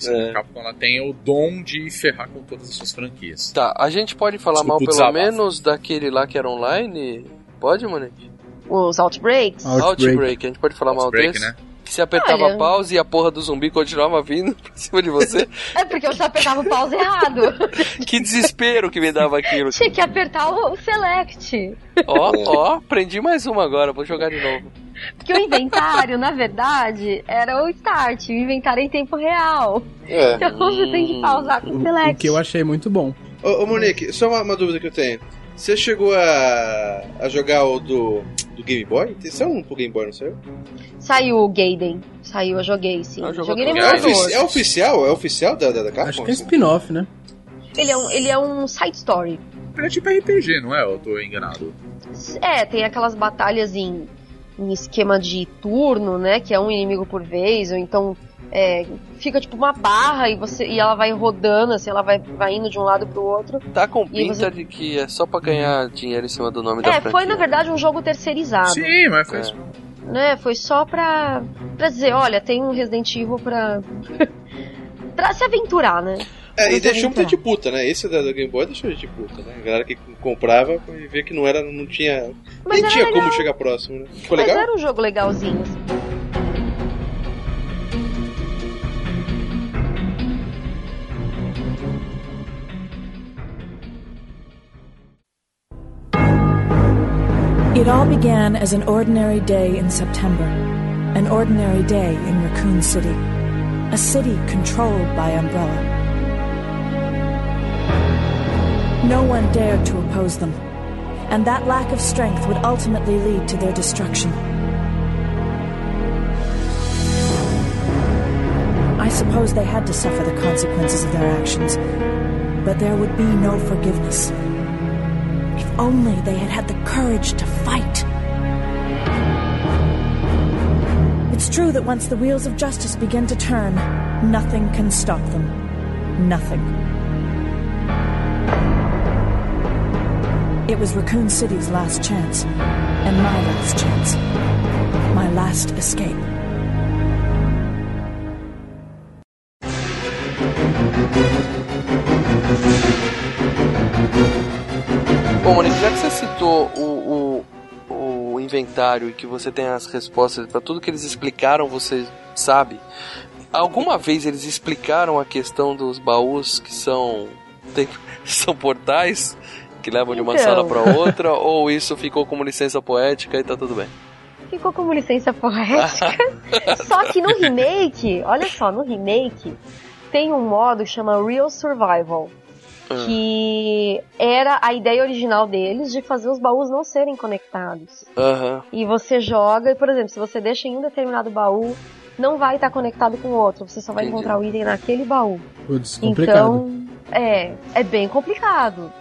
É. a Capcom ela tem o dom de ferrar com todas as suas franquias. Tá, a gente pode falar Desculpa mal pelo desabafo. menos daquele lá que era online? Pode, Monique? Os Outbreaks. Outbreak. Outbreak, a gente pode falar mal Outbreak, desse? né? Que se apertava Olha. pause e a porra do zumbi continuava vindo pra cima de você. É porque eu só apertava o pause errado. que desespero que me dava aquilo. Tinha que apertar o, select. Ó, ó, aprendi mais uma agora, vou jogar de novo. Porque o inventário, na verdade, era o start. O inventário é em tempo real. É. Então você tem que pausar com o O, select. o que eu achei muito bom. Ô, ô Monique, só uma, uma dúvida que eu tenho. Você chegou a, a jogar o do, do Game Boy? Tem só um pro Game Boy, não saiu? Saiu o Gaiden. Saiu, eu joguei sim. Ah, joguei no tudo. É, ofici- é oficial? É oficial da, da, da Capcom? Acho que é spin-off, né? Ele é um, ele é um side story. Ele é tipo RPG, não é? Eu tô enganado. É, tem aquelas batalhas em, em esquema de turno, né? Que é um inimigo por vez, ou então é, fica tipo uma barra e você e ela vai rodando, assim, ela vai, vai indo de um lado pro outro. Tá com pinta você- de que é só pra ganhar dinheiro em cima do nome da É, franquia. foi na verdade um jogo terceirizado. Sim, mas foi É. né? Foi só pra, pra dizer, olha, tem um Resident Evil pra. pra se aventurar, né? É, e deixou muita de puta, né? Esse da Game Boy deixou de puta, né? A galera que comprava e via que não era, não tinha. Mas nem era tinha legal. como chegar próximo, né? Ficou Mas legal? era um jogo legalzinho. It all began as an ordinary day in September. An ordinary day in Raccoon City. A city controlled by Umbrella. No one dared to oppose them, and that lack of strength would ultimately lead to their destruction. I suppose they had to suffer the consequences of their actions, but there would be no forgiveness. Only they had had the courage to fight. It's true that once the wheels of justice begin to turn, nothing can stop them. Nothing. It was Raccoon City's last chance, and my last chance. My last escape. O, o, o inventário e que você tem as respostas para tudo que eles explicaram, você sabe. Alguma vez eles explicaram a questão dos baús que são tem, são portais que levam de uma Então. sala para outra ou isso ficou como licença poética e tá tudo bem? Ficou como licença poética. só que no remake, olha só, no remake tem um modo que chama Real Survival. Que era a ideia original deles de fazer os baús não serem conectados. Aham. E você joga, e por exemplo, se você deixa em um determinado baú, não vai estar conectado com o outro. Você só vai Entendi. encontrar o item naquele baú. Putz, complicado. Então, é, é bem complicado.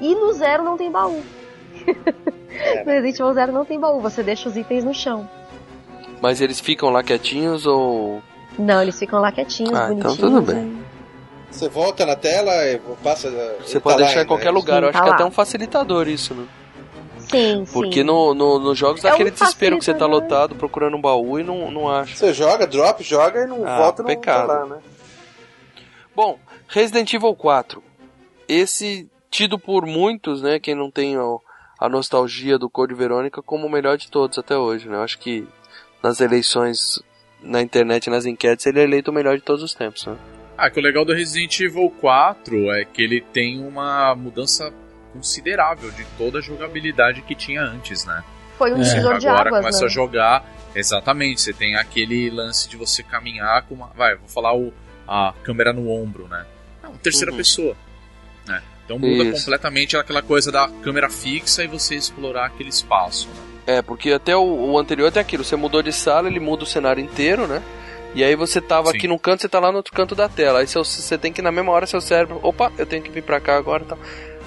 E no zero não tem baú. no Resident Evil Zero não tem baú, você deixa os itens no chão. Mas eles ficam lá quietinhos ou Não, eles ficam lá quietinhos, Ah, então bonitinhos. tudo bem. Você volta na tela, e passa. Você pode deixar em qualquer lugar. Eu acho Tá que é lá. até um facilitador isso, né? Sim, Porque sim. no, no, nos jogos dá É um aquele desespero que você tá lotado procurando um baú e não, não acha. Você joga, drop, joga e não Ah, volta no pecado. tá lá, né? Bom, Resident Evil 4. Esse tido por muitos, né, quem não tem ó, a nostalgia do Code Verônica como o melhor de todos até hoje, né? Eu acho que nas eleições na internet, nas enquetes, ele é eleito o melhor de todos os tempos, né? Ah, que o legal do Resident Evil 4 é que ele tem uma mudança considerável de toda a jogabilidade que tinha antes, né? Foi um divisor de agora águas, começa né? a jogar, exatamente, você tem aquele lance de você caminhar com uma, vai, vou falar o, a câmera no ombro, né? É uma terceira Uhum. pessoa, né? Então muda Isso. completamente aquela coisa da câmera fixa e você explorar aquele espaço, né? É, porque até o, o anterior tem aquilo, você mudou de sala, ele muda o cenário inteiro, né? E aí você tava Sim. aqui num canto, você tá lá no outro canto da tela. Aí seu, você tem que na mesma hora seu cérebro, opa, eu tenho que vir pra cá agora, e tal.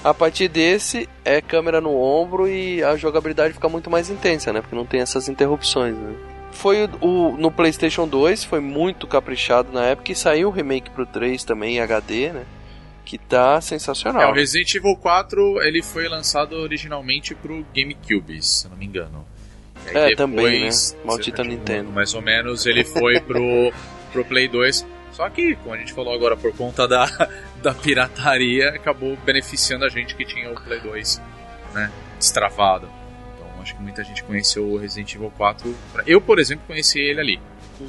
A partir desse é câmera no ombro e a jogabilidade fica muito mais intensa, né? Porque não tem essas interrupções, né? Foi o, o- no PlayStation 2, foi muito caprichado na época e saiu o remake pro 3 também em HD, né? Que tá sensacional. É, o Resident Evil 4 ele foi lançado originalmente pro GameCube, se eu não me engano. Aí É, também, né? depois, Maldita Nintendo. Mais ou menos ele foi pro, pro Play 2. Só que, como a gente falou agora, por conta da, da pirataria, acabou beneficiando a gente que tinha o Play 2, né? Destravado. Então acho que muita gente conheceu o Resident Evil 4. Eu, por exemplo, conheci ele ali.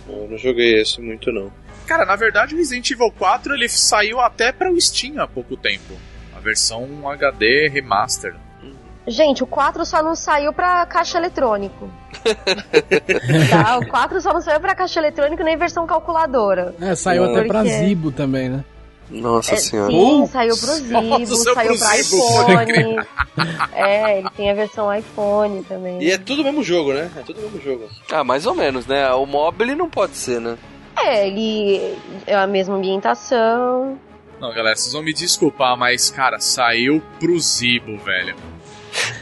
Eu não joguei esse muito, não. Cara, na verdade o Resident Evil 4 ele saiu até para o Steam há pouco tempo. A versão HD remaster. Gente, o 4 só não saiu pra caixa eletrônico. tá? O 4 só não saiu pra caixa eletrônico nem versão calculadora. É, saiu até pra Zibo também, né? Nossa É, senhora. sim, saiu pro Zibo, Nossa, saiu pro pra Zibo, pode iPhone. É, ele tem a versão iPhone também. E é tudo o mesmo jogo, né? É tudo o mesmo jogo. Ah, mais ou menos, né? O mobile não pode ser, né? É, ele é a mesma ambientação. Não, galera, vocês vão me desculpar, mas, cara, saiu pro Zibo, velho.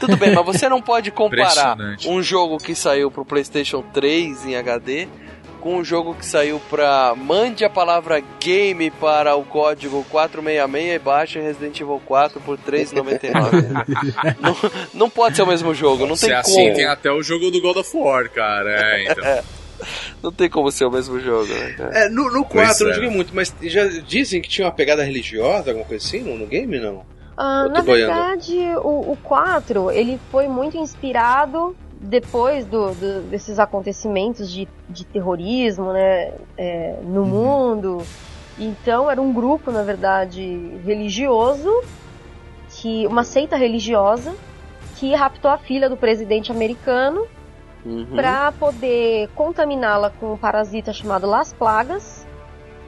Tudo bem, mas você não pode comparar um jogo que saiu pro PlayStation 3 em HD com um jogo que saiu pra. Mande a palavra game para o código 466 e baixe Resident Evil 4 por 3,99. não, não pode ser o mesmo jogo, não Se tem é como. assim, tem até o jogo do God of War, cara. É, então. Não tem como ser o mesmo jogo, né? É, no, no Pois 4 eu é. não joguei muito, mas já dizem que tinha uma pegada religiosa, alguma coisa assim, no, no game, não? Ah, na verdade, o, o 4 ele foi muito inspirado depois do, do- desses acontecimentos de, de terrorismo né, é, no mundo. Então era um grupo, na verdade, religioso, que uma seita religiosa que raptou a filha do presidente americano Uhum. para poder contaminá-la com um parasita chamado Las Plagas.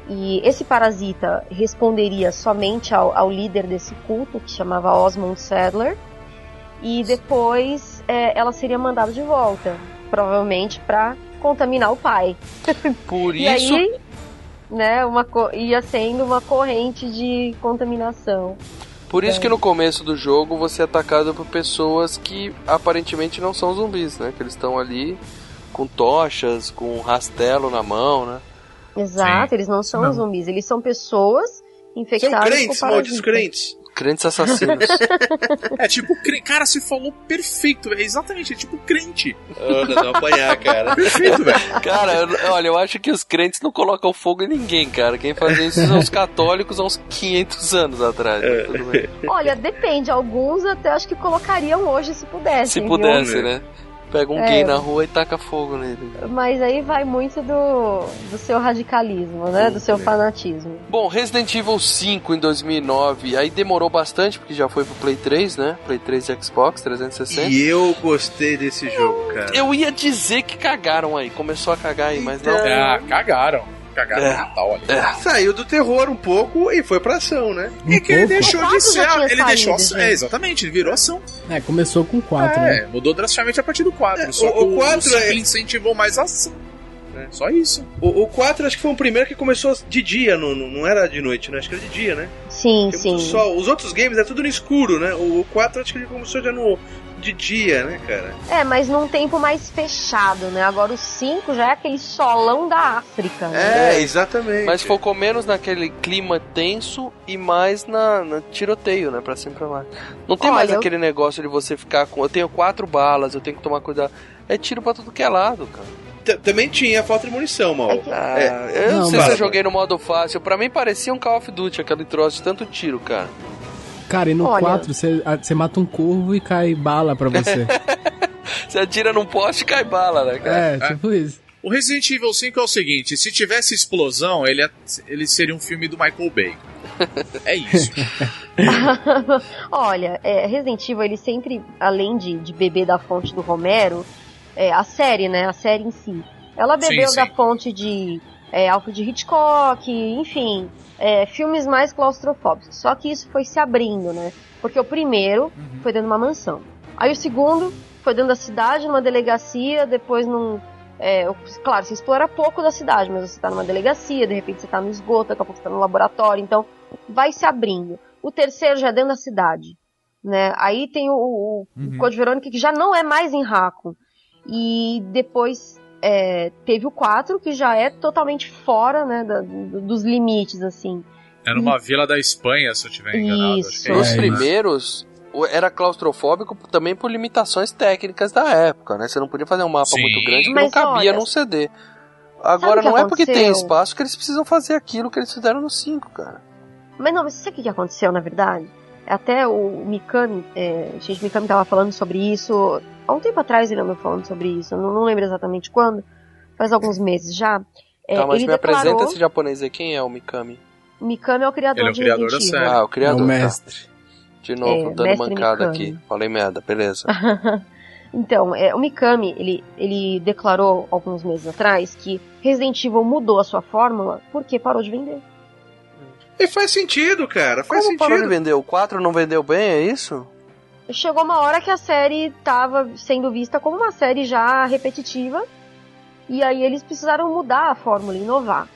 E esse parasita responderia somente ao, ao líder desse culto, que chamava Osmond Sadler. E depois é, ela seria mandada de volta, provavelmente para contaminar o pai. Por E isso. aí, né, uma, ia sendo uma corrente de contaminação. Por isso É. que no começo do jogo você é atacado por pessoas que aparentemente não são zumbis, né? Que eles estão ali com tochas, com um rastelo na mão, né? Exato, Sim. eles não são Não. zumbis, eles são pessoas São infectadas crentes, com malditos crentes. Crentes assassinos. É tipo, cre- cara, você falou perfeito, é exatamente, é tipo crente. Anda, não apanhar, cara. Perfeito, velho. Cara, eu- olha, eu acho que os crentes não colocam fogo em ninguém, cara. Quem fazia isso são os católicos há uns 500 anos atrás. bem. Olha, depende. Alguns até acho que colocariam hoje se pudessem. Se viu? pudesse, né? Pega um É. gay na rua e taca fogo nele. Mas aí vai muito do, do seu radicalismo, né? Do seu fanatismo. Bom, Resident Evil 5 em 2009, aí demorou bastante, porque já foi pro Play 3, né? Play 3 e Xbox 360. E eu gostei desse jogo, cara. Eu ia dizer que cagaram aí, começou a cagar aí, mas não. Ah, cagaram. Cagaram É. Natal, olha. É. Saiu do terror um pouco e foi pra ação, né? E que ele deixou de ser. Ele saído, deixou ação. É, exatamente, ele virou ação. É, começou com 4, é, né? mudou drasticamente a partir do 4. É, só o- que o o, quatro o cinco é- incentivou mais ação. né? Só isso. O, o 4 acho que foi o primeiro que começou de dia, não, não não era de noite, né? Acho que era de dia, né? Sim, Porque sim. sol. Os outros games é tudo no escuro, né? O, o 4 acho que ele começou já no de dia, né, cara? É, mas num tempo mais fechado, né? Agora o 5 já é aquele solão da África. Né? É, exatamente. Mas focou menos naquele clima tenso e mais na, na tiroteio, né? Pra cima e pra lá. Não tem Olha, mais eu- aquele negócio de você ficar com. Eu tenho quatro balas, eu tenho que tomar cuidado. É tiro pra tudo que é lado, cara. T- Também tinha falta de munição, mal. Ah, É. eu não, Não, sei se eu joguei no modo fácil. Pra mim parecia um Call of Duty, aquele troço de tanto tiro, cara. Cara, e no Olha. 4 você você mata um corvo e cai bala pra você. Você atira num poste e cai bala, né, cara? é, tipo isso. O Resident Evil 5 é o seguinte: se tivesse explosão, ele, ele seria um filme do Michael Bay. É isso. Olha, é, Resident Evil, ele sempre, além de, de beber da fonte do Romero, é, a série, né? A série em si. Ela Sim, bebeu sim. da fonte de é, Alfred Hitchcock, enfim, é, filmes mais claustrofóbicos. Só que isso foi se abrindo, né? Porque o primeiro Uhum. foi dentro de uma mansão. Aí o segundo foi dentro da cidade, numa delegacia, depois num. É, claro, você explora pouco da cidade, mas você tá numa delegacia, de repente você tá no esgoto, daqui a pouco você tá no laboratório, então vai se abrindo. O terceiro já é dentro da cidade, né? Aí tem o, o, o Code Verônica que já não é mais em Raccoon. E depois é, teve o 4, que já é totalmente fora, né, da- do- dos limites, assim. É numa vila da Espanha, se eu tiver enganado. Isso. É Nos isso, né? primeiros, o- era claustrofóbico também por limitações técnicas da época, né? Você não podia fazer um mapa Sim. muito grande que não cabia olha, num CD. Agora, não é porque tem aconteceu? espaço que eles precisam fazer aquilo que eles fizeram no 5, cara. Mas não, mas sabe o que aconteceu, na verdade? Até o Mikami, é, o Shinji Mikami tava falando sobre isso. Há um tempo atrás ele andou falando sobre isso, eu não, não lembro exatamente quando, faz alguns meses já. É, tá, mas ele me apresenta declarou, esse japonês aí. Quem é o Mikami? Mikami é o criador Ele é o de criador Resident da Evil. série. Ah, o criador. é o tá. mestre. De novo, É, dando mestre mancada Mikami. aqui. Falei merda, beleza. Então, é, o Mikami, ele, ele declarou alguns meses atrás que Resident Evil mudou a sua fórmula porque parou de vender. E faz sentido, cara. Faz Como parou de sentido. vender? O 4 não vendeu bem, é isso? Chegou uma hora que a série estava sendo vista como uma série já repetitiva. E aí eles precisaram mudar a fórmula, inovar.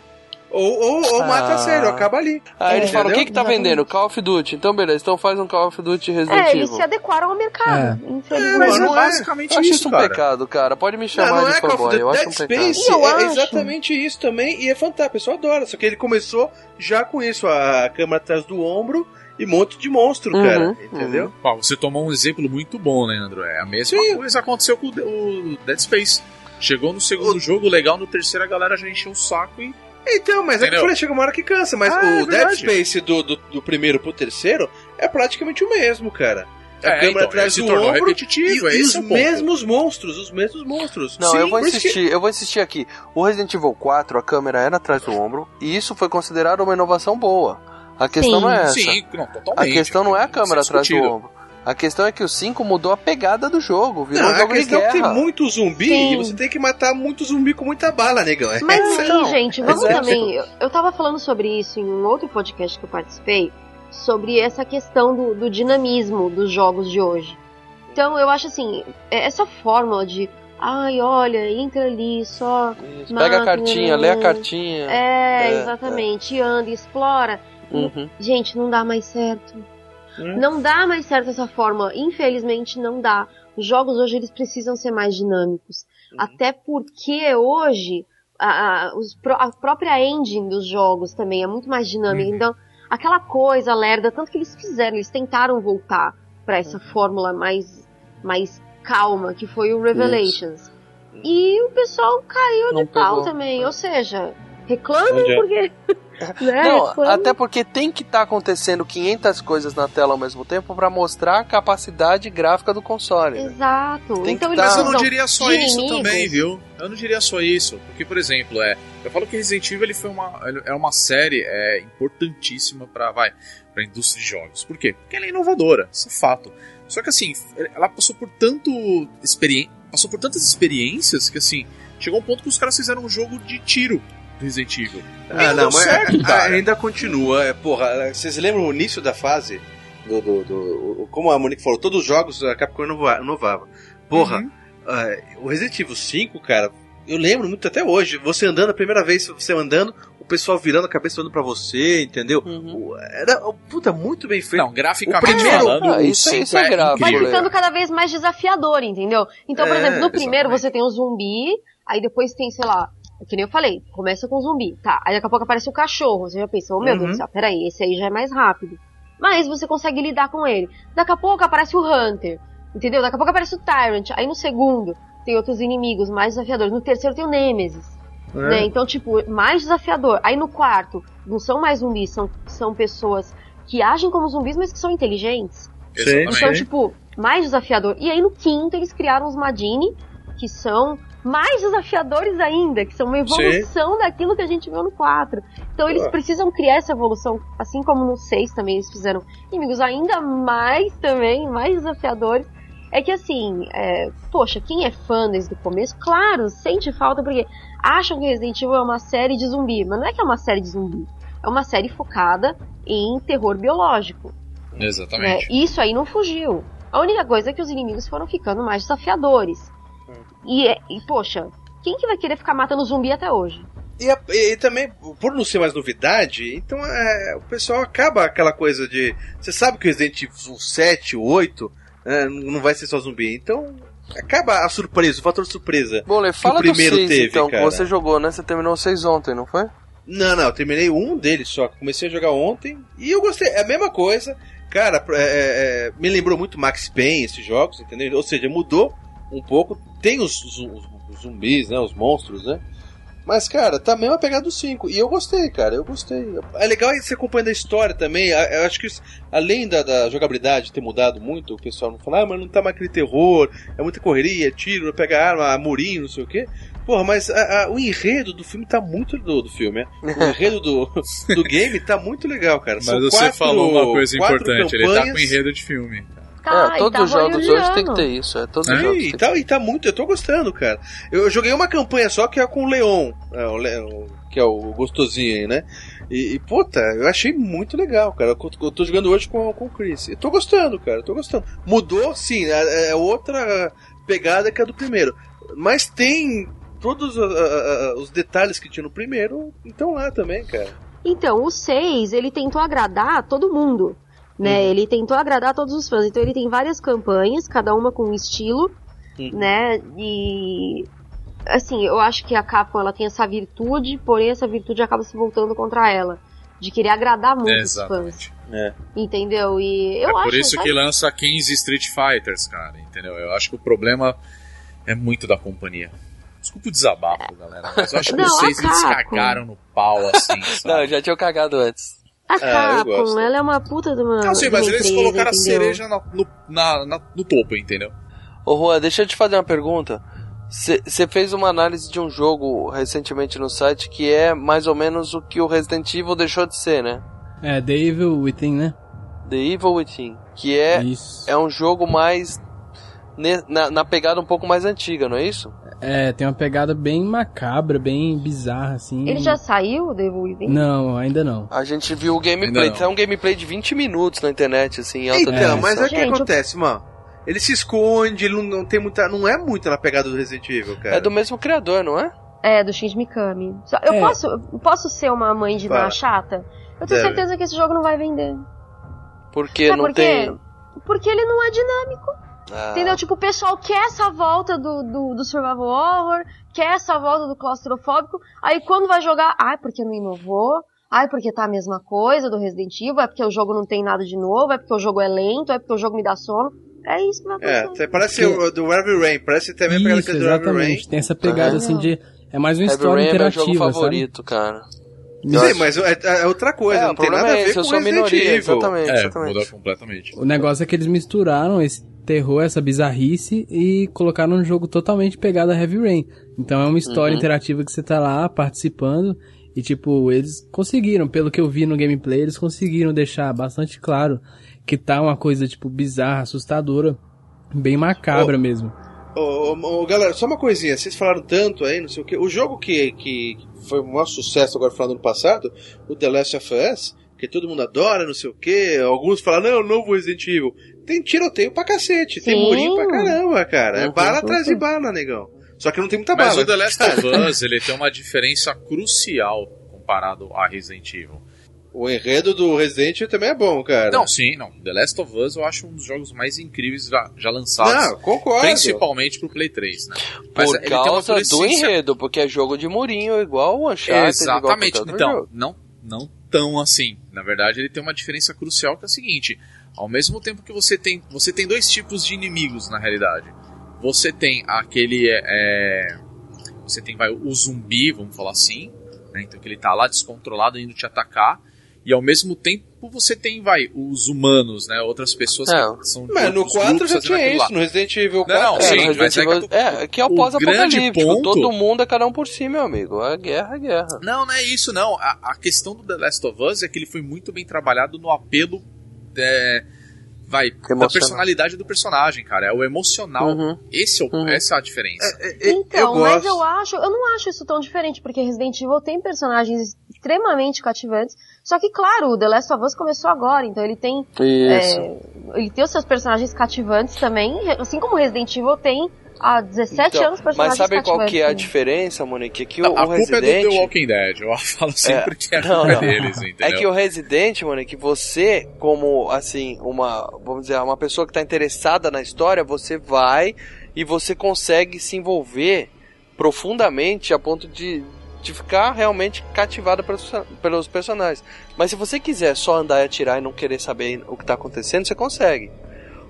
Ou, ou, ou mata Ah. a sério, acaba ali. Aí eles É, falam, o que que tá Exatamente. vendendo? Call of Duty. Então beleza, então faz um Call of Duty Resident É, eles Evil. se adequaram ao mercado, É, infelizmente. Mas não é é. basicamente Eu acho isso, um cara. pecado, cara. Pode me Não, chamar não de é fanboy, eu acho Dead um pecado. Space Eu é acho. exatamente isso também, e é fantástico, o pessoal adora. Só que ele começou já com isso, a câmera atrás do ombro e um monte de monstro, Uhum, cara. Entendeu? Ó, você tomou um exemplo muito bom, Leandro. É a mesma Sim. coisa aconteceu com o, o Dead Space. Chegou no segundo jogo legal, no terceiro a galera já encheu o saco e. Então, mas é que eu Entendeu? falei, chega uma hora que cansa. Mas Ah, o é Dead. Space do, do, do primeiro pro terceiro é praticamente o mesmo, cara. A É, câmera então, atrás do se tornou ombro repetitivo, e, é e os o ponto. mesmos monstros, os mesmos monstros. Não, Sim, eu vou isso que- insistir, eu vou insistir aqui. O Resident Evil 4, a câmera era atrás do ombro, e isso foi considerado uma inovação boa. A questão Sim. não é essa. Sim, não, totalmente. A questão não é a câmera Sem atrás do ombro. A questão é que o 5 mudou a pegada do jogo, virou Não, um a jogo de questão é que tem muito zumbi Sim. e você tem que matar muito zumbi com muita bala, negão. É Mas aí, Então, gente, vamos também. Eu, eu tava falando sobre isso em um outro podcast que eu participei, sobre essa questão do, do dinamismo dos jogos de hoje. Então, eu acho assim, é- essa fórmula de. Ai, olha, entra ali, só. Isso, Pega a mata, cartinha, né, lê a cartinha. É, É, exatamente. E anda, e explora. Uhum. Gente, não dá mais certo. Hum. Não dá mais certo essa forma. Infelizmente, não dá. Os jogos hoje eles precisam ser mais dinâmicos. Uhum. Até porque hoje a, a- a própria engine dos jogos também é muito mais dinâmica. Uhum. Então, aquela coisa lerda, tanto que eles fizeram, eles tentaram voltar pra essa fórmula mais, mais calma, que foi o Revelations. E o pessoal caiu Não de pau também, ou seja, reclamem é? porque... né, Não, reclamem. até porque tem que estar acontecendo 500 coisas na tela ao mesmo tempo pra mostrar a capacidade gráfica do console. né? Exato. Tem então que tá- Mas eu não diria só de isso inimigos. também, viu? Eu não diria só isso. Porque, por exemplo, é, eu falo que Resident Evil ele foi uma, ele é uma série é, importantíssima para vai, pra indústria de jogos. Por quê? Porque ela é inovadora, isso é fato. Só que assim, ela passou por tanto passou por tantas experiências que assim, chegou um ponto que os caras fizeram um jogo de tiro Resident Evil. E Ah, não mas certo, a- cara. ainda continua. É, porra, vocês lembram o início da fase? Do, do, do- o- como a Monique falou, todos os jogos a Capcom inova- inovava. Porra, Uhum. ah, o Resident Evil 5, cara, eu lembro muito até hoje. Você andando, a primeira vez você andando, o pessoal virando a cabeça olhando pra você, entendeu? O- Era, puta, muito bem feito. Não, graficamente o primeiro, falando, Ah, isso- 5 isso é é, gráfico, Vai ficando cada vez mais desafiador, entendeu? Então, por É, exemplo, no primeiro exatamente. você tem o zumbi, aí depois tem, sei lá, que nem eu falei, começa com o zumbi, tá? Aí daqui a pouco aparece o cachorro, você já pensa, oh meu Uhum. Deus do céu, peraí, esse aí já é mais rápido. Mas você consegue lidar com ele. Daqui a pouco aparece o Hunter, entendeu? Daqui a pouco aparece o Tyrant, aí no segundo tem outros inimigos mais desafiadores, no terceiro tem o Nemesis. É. Né? Então, tipo, mais desafiador. Aí no quarto, não são mais zumbis, são, são pessoas que agem como zumbis, mas que são inteligentes. Exatamente. Então, tipo, mais desafiador. E aí no quinto eles criaram os Madini, que são mais desafiadores ainda, que são uma evolução daquilo que a gente viu no 4. Então eles Ah. precisam criar essa evolução, assim como no 6 também eles fizeram inimigos ainda mais também, mais desafiadores. É que assim, é, poxa, quem é fã desde o começo, claro, sente falta porque acham que Resident Evil é uma série de zumbi, mas não é que é uma série de zumbi. É uma série focada em terror biológico. né? Exatamente. Isso aí não fugiu. A única coisa é que os inimigos foram ficando mais desafiadores. E, é- e, poxa, quem que vai querer ficar matando zumbi até hoje? E, a- e também, por não ser mais novidade, então é, o pessoal acaba aquela coisa de. Você sabe que o Resident Evil 7, o 8, né, não vai ser só zumbi. Então, acaba a surpresa, o fator surpresa. Bom, Lê, que fala o primeiro do 6 teve, então, cara. que você jogou, né? Você terminou o 6 ontem, não foi? Não, não, eu terminei um deles só. Comecei a jogar ontem e eu gostei. É a mesma coisa. Cara, é, é, me lembrou muito Max Payne esses jogos, entendeu? Ou seja, mudou um pouco. Tem os, os- os zumbis, né? Os monstros, né? Mas, cara, tá mesmo a pegada do 5. E eu gostei, cara, eu gostei. É legal você acompanhando a história também. Eu acho que isso, além da, da jogabilidade ter mudado muito, o pessoal não fala, ah, mas não tá mais aquele terror, é muita correria, tiro, pega arma, murinho, não sei o quê. Porra, mas a- a- o enredo do filme tá muito. Do, do filme, né? O enredo do, do game tá muito legal, cara. Mas São você quatro- falou uma coisa quatro importante, ele tá com campanhas. enredo de filme. Tá, é, e todos os jogos hoje tem que ter isso. É, todos os Sim, jogos. e, tá, e tá muito, eu tô gostando, cara. Eu, eu joguei uma campanha só que é com o Leon, é, o Leon, que é o gostosinho aí, né? E, e, puta, eu achei muito legal, cara. Eu, eu tô jogando hoje com, com o Chris. Eu tô gostando, cara, eu tô gostando. Mudou, sim, é, é outra pegada que a do primeiro. Mas tem todos ah, ah, ah, os detalhes que tinha no primeiro, estão lá também, cara. Então, o 6, ele tentou agradar todo mundo, né? Ele tentou agradar todos os fãs. Então, ele tem várias campanhas, cada uma com um estilo, né? E assim, eu acho que a Capcom ela tem essa virtude, porém essa virtude acaba se voltando contra ela, de querer agradar muito os Exatamente. fãs, É. entendeu? E eu é acho por isso sabe? que lança 15 Street Fighters, cara, entendeu? Eu acho que o problema é muito da companhia. Desculpa o desabafo, galera, mas eu acho que Não, vocês Capcom. cagaram no pau, assim, Não, sabe? eu já tinha cagado antes. A eu Capcom, ela é uma puta de uma. Não, sim, mas eles empresa, colocaram a cereja na- no, na- na- no topo, entendeu? Ô Juan, deixa eu te fazer uma pergunta. Você fez uma análise de um jogo recentemente no site que é mais ou menos o que o Resident Evil deixou de ser, né? É, The Evil Within, né? The Evil Within. Que é, Isso. é um jogo mais. ne- Na, na pegada um pouco mais antiga, não é isso? É, tem uma pegada bem macabra, bem bizarra, assim. Ele já saiu, The Evil Within? Não, ainda não. A gente viu o gameplay. não. É um gameplay de 20 minutos na internet, assim, em alta Então, mas é o que acontece, mano. Ele se esconde, ele não, não tem muita. Não é muito na pegada do Resident Evil, cara. É do mesmo criador, não é? É, do Shinji Mikami. Eu É. posso, eu posso ser uma mãe de Fala. má chata? Eu tenho Deve. certeza que esse jogo não vai vender. Porque Sabe não por quê? tem. Porque ele não é dinâmico. Ah, Entendeu? Tipo, o pessoal quer essa volta do, do, do survival horror, quer essa volta do claustrofóbico, aí quando vai jogar, ah, porque não inovou, Ai, porque tá a mesma coisa do Resident Evil, é porque o jogo não tem nada de novo, é porque o jogo é lento, é porque o jogo me dá sono. É isso que vai É, acontecer. até parece o do Heavy Rain, parece também Isso, aquele do Heavy Rain. exatamente. Tem essa pegada Ah. assim de. É mais uma Heavy história Rain é meu interativa, jogo sabe? favorito, cara. Sim, mas é, é outra coisa, É, não tem nada a é ver esse, eu com sou Resident minoria, Evil. exatamente. É, exatamente. mudou completamente. O negócio é que eles misturaram esse terror, essa bizarrice e colocaram um jogo totalmente pegado a Heavy Rain. Então é uma história Uhum. interativa que você tá lá participando e tipo, eles conseguiram, pelo que eu vi no gameplay, eles conseguiram deixar bastante claro que tá uma coisa tipo bizarra, assustadora, bem macabra mesmo. Ô, ô, ô, galera, só uma coisinha, vocês falaram tanto aí, não sei o que. O jogo que, que foi um maior sucesso agora falando ano passado, o The Last of Us, que todo mundo adora, não sei o que. Alguns falam, não, é o novo Resident Evil. Tem tiroteio pra cacete, tem Sim. murinho pra caramba, cara. É Uhum. bala atrás de bala, negão. Só que não tem muita Mas bala. o The Last of Us, ele tem uma diferença crucial comparado a Resident Evil. O enredo do Resident Evil também é bom, cara. Não, sim, não. The Last of Us eu acho um dos jogos mais incríveis já, já lançados. Não, concordo. Principalmente pro Play 3, né? Mas Por ele tem uma causa do enredo, porque é jogo de murinho igual o Uncharted. Exatamente. Igual Então, jogo. não, não tão assim. Na verdade, ele tem uma diferença crucial que é a seguinte: ao mesmo tempo que você tem, você tem dois tipos de inimigos na realidade. Você tem aquele, é, é, você tem vai o zumbi, vamos falar assim, né? então que ele tá lá descontrolado indo te atacar. E ao mesmo tempo você tem, vai, os humanos, né? Outras pessoas Não. que são de Mas no outros 4 grupos já tinha aquilo lá. isso, no Resident Evil 4. Não, não, É, sim, Resident é que Evil- é, que é o o pós-apocalíptico. grande ponto- Todo mundo é cada um por si, meu amigo. É guerra, é guerra. Não, não é isso, não. A, a questão do The Last of Us é que ele foi muito bem trabalhado no apelo é, vai, da personalidade do personagem, cara. É o emocional. Uhum. Esse é o- Essa é a diferença. Então, eu mas gosto. eu acho, eu não acho isso tão diferente, porque Resident Evil tem personagens extremamente cativantes. Só que, claro, o The Last of Us começou agora, então ele tem. Isso. é, ele tem os seus personagens cativantes também, assim como Resident Evil tem há 17 Então, anos mas sabe qual que é a diferença, Monique? É que Não, o, a o culpa é Resident... do The Walking Dead. Eu falo sempre que a não, culpa é não. deles, entendeu? É que o Resident, mano, é que você, como, assim, uma, vamos dizer, uma pessoa que tá interessada na história, você vai e você consegue se envolver profundamente a ponto de, de ficar realmente cativada pelos, pelos personagens. Mas se você quiser só andar e atirar e não querer saber o que tá acontecendo, você consegue.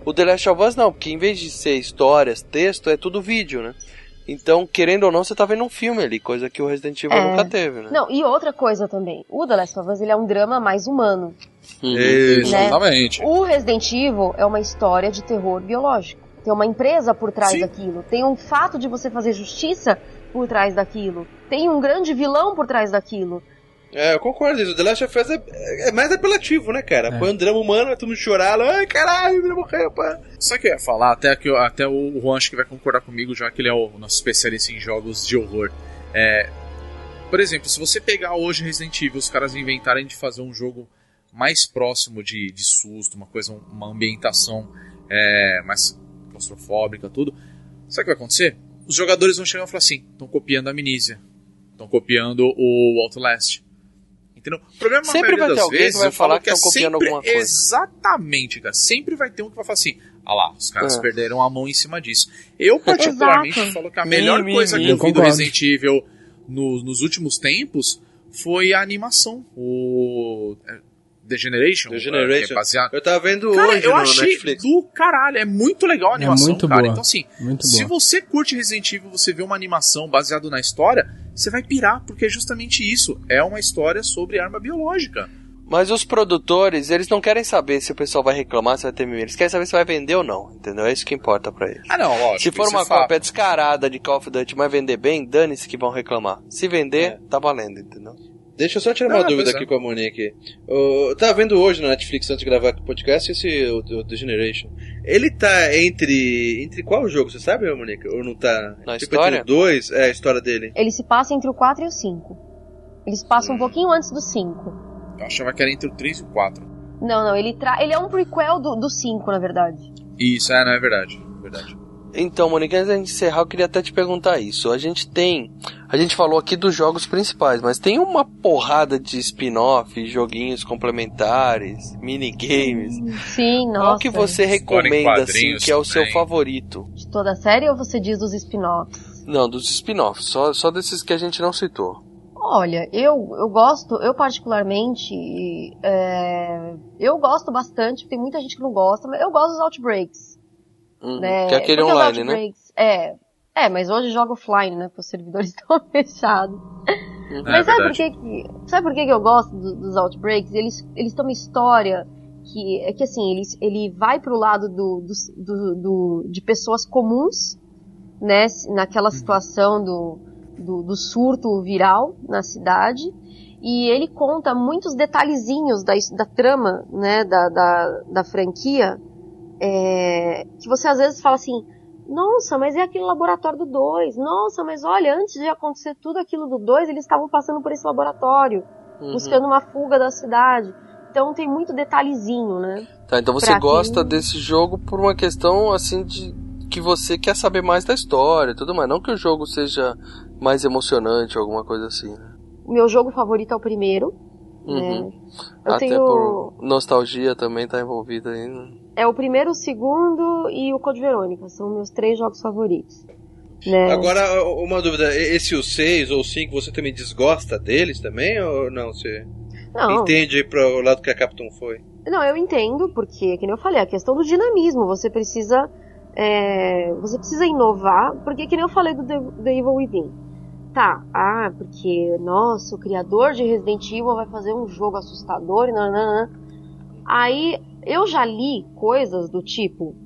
O The Last of Us não, porque em vez de ser histórias, texto, é tudo vídeo, né? Então, querendo ou não, você tá vendo um filme ali, coisa que o Resident Evil É. nunca teve, né? Não, e outra coisa também. O The Last of Us ele é um drama mais humano. Uhum. Exatamente. O Resident Evil é uma história de terror biológico. Tem uma empresa por trás Sim. daquilo. Tem um fato de você fazer justiça por trás daquilo. Tem um grande vilão por trás daquilo. É, eu concordo isso. O The Last of Us é, é mais apelativo, né, cara? É. Põe um drama humano, todo mundo chorar ai caralho, ele morreu, pá. O que eu ia falar? Até, que até o Juan acho que vai concordar comigo, já que ele é o nosso especialista em jogos de horror. É, por exemplo, se você pegar hoje Resident Evil, os caras inventarem de fazer um jogo mais próximo de, de susto, uma coisa, uma ambientação é, mais claustrofóbica, tudo, sabe o que vai acontecer? Os jogadores vão chegar e falar assim: estão copiando a Amnesia, estão copiando o Outlast. Entendeu? O problema na Sempre vai ter alguém que vezes, vai eu falo falar que é tão copiando sempre- alguma coisa. Exatamente, cara. Sempre vai ter um que vai falar assim: ah lá, os caras É. perderam a mão em cima disso. Eu, particularmente, Exato. falo que a melhor Mi, mi, coisa mi. que eu vi do. Resident Evil no- nos últimos tempos foi a animação. O. é, The Generation. The é, Generation. que é baseado- Eu tava vendo Cara, hoje eu no achei Netflix. do caralho. É muito legal a animação, muito cara. boa. Então, assim, Muito se boa. você curte Resident Evil, você vê uma animação baseada na história, você vai pirar, porque é justamente isso. É uma história sobre arma biológica. Mas os produtores, eles não querem saber se o pessoal vai reclamar, se vai ter mimimi. Eles querem saber se vai vender ou não, entendeu? É isso que importa pra eles. Ah, não, lógico. Se for isso uma é cópia descarada de Call of Duty, mas vender bem, dane-se que vão reclamar. Se vender, tá valendo, entendeu? Deixa eu só tirar uma Ah, dúvida pois é. aqui com a Monique. Eu tava vendo hoje na Netflix antes de gravar aqui o podcast esse o, o The Generation. Ele tá entre. Entre qual jogo? Você sabe, Monique? Ou não tá? Na tipo, história? entre os dois? É, a história dele. Ele se passa entre o 4 e o 5. Eles passam Hum. um pouquinho antes do 5. Eu achava que era entre o 3 e o 4. Não, não, ele, tra... ele é um prequel do, do 5, na verdade. Isso, é, não é verdade. é verdade. Então, Monique, antes gente encerrar, eu queria até te perguntar isso. A gente tem. A gente falou aqui dos jogos principais, mas tem uma porrada de spin-off, joguinhos complementares, minigames. Sim, nossa. Qual que você recomenda, assim, que é o seu também. favorito? De toda a série ou você diz dos spin-offs? Não, dos spin-offs, só, só desses que a gente não citou. Olha, eu, eu gosto, eu particularmente, é, eu gosto bastante, tem muita gente que não gosta, mas eu gosto dos Outbreaks. Uhum, né? Que é aquele Porque online, né? Outbreaks- É, é, mas hoje joga offline, né? Porque os servidores estão fechados. Uhum. Mas É sabe por, que, que- sabe por que, que eu gosto do- dos Outbreaks? Eles, eles têm uma história que é que assim, eles, ele vai pro lado do, do, do- do- de pessoas comuns, né? Naquela situação do, do, do surto viral na cidade. E ele conta muitos detalhezinhos da, da trama, né? Da, da, da franquia. É, que você às vezes fala assim, nossa, mas é aquele laboratório do 2. Nossa, mas olha, antes de acontecer tudo aquilo do 2, eles estavam passando por esse laboratório, Uhum. buscando uma fuga da cidade. Então tem muito detalhezinho, né? Tá, então você Pra gosta quem- desse jogo por uma questão assim de que você quer saber mais da história e tudo mais. Não que o jogo seja mais emocionante ou alguma coisa assim, né? Meu jogo favorito é o primeiro. Uhum. né? Eu Até tenho. por nostalgia também tá envolvida aí, né? É o primeiro, o segundo e o Code Verônica. São meus três jogos favoritos. Né? Agora, uma dúvida, esse o 6 ou o 5, você também desgosta deles também? Ou não? Você Não. entende para o lado que a Capcom foi? Não, eu entendo, porque, que nem eu falei, a questão do dinamismo. Você precisa. é, você precisa inovar, porque que nem eu falei do The, The Evil Within. Tá, ah, porque, nossa, o criador de Resident Evil vai fazer um jogo assustador e nananã. Aí eu já li coisas do tipo.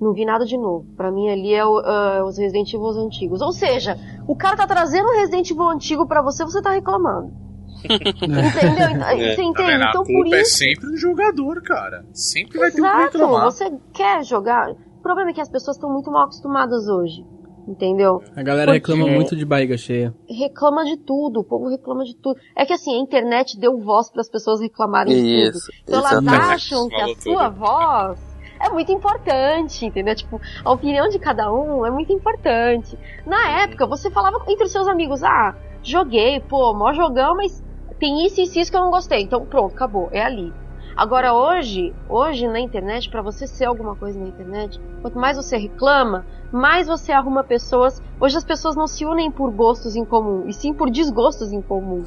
Não vi nada de novo. Pra mim ali é o, ah, os Resident Evil antigos. Ou seja, o cara tá trazendo um Resident Evil antigo pra você, você tá reclamando. Entendeu? Então, É. Você Tá entende? A Então por culpa é isso. sempre do jogador, cara. Sempre vai ter um reclamar. você quer jogar. O problema é que as pessoas estão muito mal acostumadas hoje. Entendeu? A galera Porque reclama muito de barriga cheia. Reclama de tudo, o povo reclama de tudo. É que assim, a internet deu voz para as pessoas reclamarem de Isso, tudo. Então elas acham que a sua tudo. voz é muito importante, entendeu? Tipo, a opinião de cada um é muito importante. Na época, você falava entre os seus amigos, ah, joguei, pô, mó jogão, mas tem isso, isso, isso que eu não gostei. Então pronto, acabou, é ali. Agora hoje, hoje na internet, pra você ser alguma coisa na internet, quanto mais você reclama, mais você arruma pessoas. Hoje as pessoas não se unem por gostos em comum, e sim por desgostos em comum.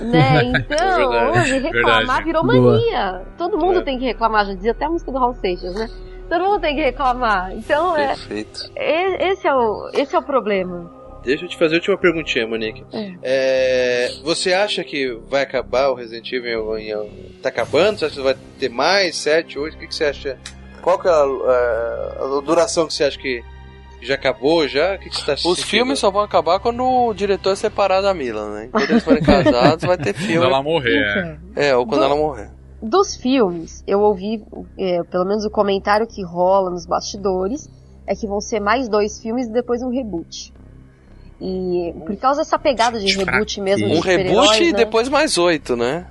né? Então, verdade. hoje reclamar Verdade. virou Boa. mania. Todo mundo tem que reclamar, já dizia até a música do Raul Seixas, né? Todo mundo tem que reclamar. Então, é, Perfeito. e- esse é o, esse é o problema. Deixa eu te fazer a última perguntinha, Monique. É, você acha que vai acabar o Resident Evil em, em- tá acabando? Você acha que vai ter mais? 7, 8? O que, que você acha? Qual que é a, a- a duração que você acha que já acabou já? O que, que você tá Os sentindo? filmes só vão acabar quando o diretor é separar da Mila, né? Quando eles forem casados, vai ter filme. Quando ela morrer, é. É, ou quando Do- ela morrer. Dos filmes, eu ouvi, é, pelo menos o comentário que rola nos bastidores, é que vão ser mais dois filmes e depois um reboot. E por causa dessa pegada de reboot mesmo Um reboot e né? depois mais oito, né?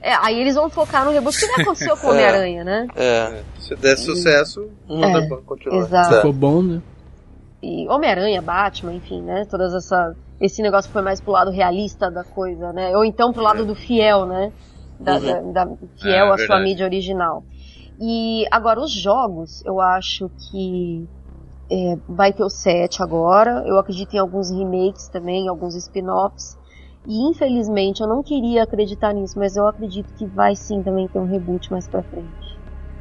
É, aí eles vão focar no reboot, que nem aconteceu com o É. Homem-Aranha, né? É. Se der sucesso, É, dá pra continuar. exato. Ficou bom, né? e Homem-Aranha, Batman, enfim, né? Todas essa esse negócio foi mais pro lado realista da coisa, né? Ou então pro lado do fiel, né? Da, Uhum. da- da- fiel É, à sua verdade. mídia original. E agora os jogos, eu acho que é, vai ter o 7 agora. Eu acredito em alguns remakes também, alguns spin-offs. E infelizmente eu não queria acreditar nisso, mas eu acredito que vai sim também ter um reboot mais pra frente.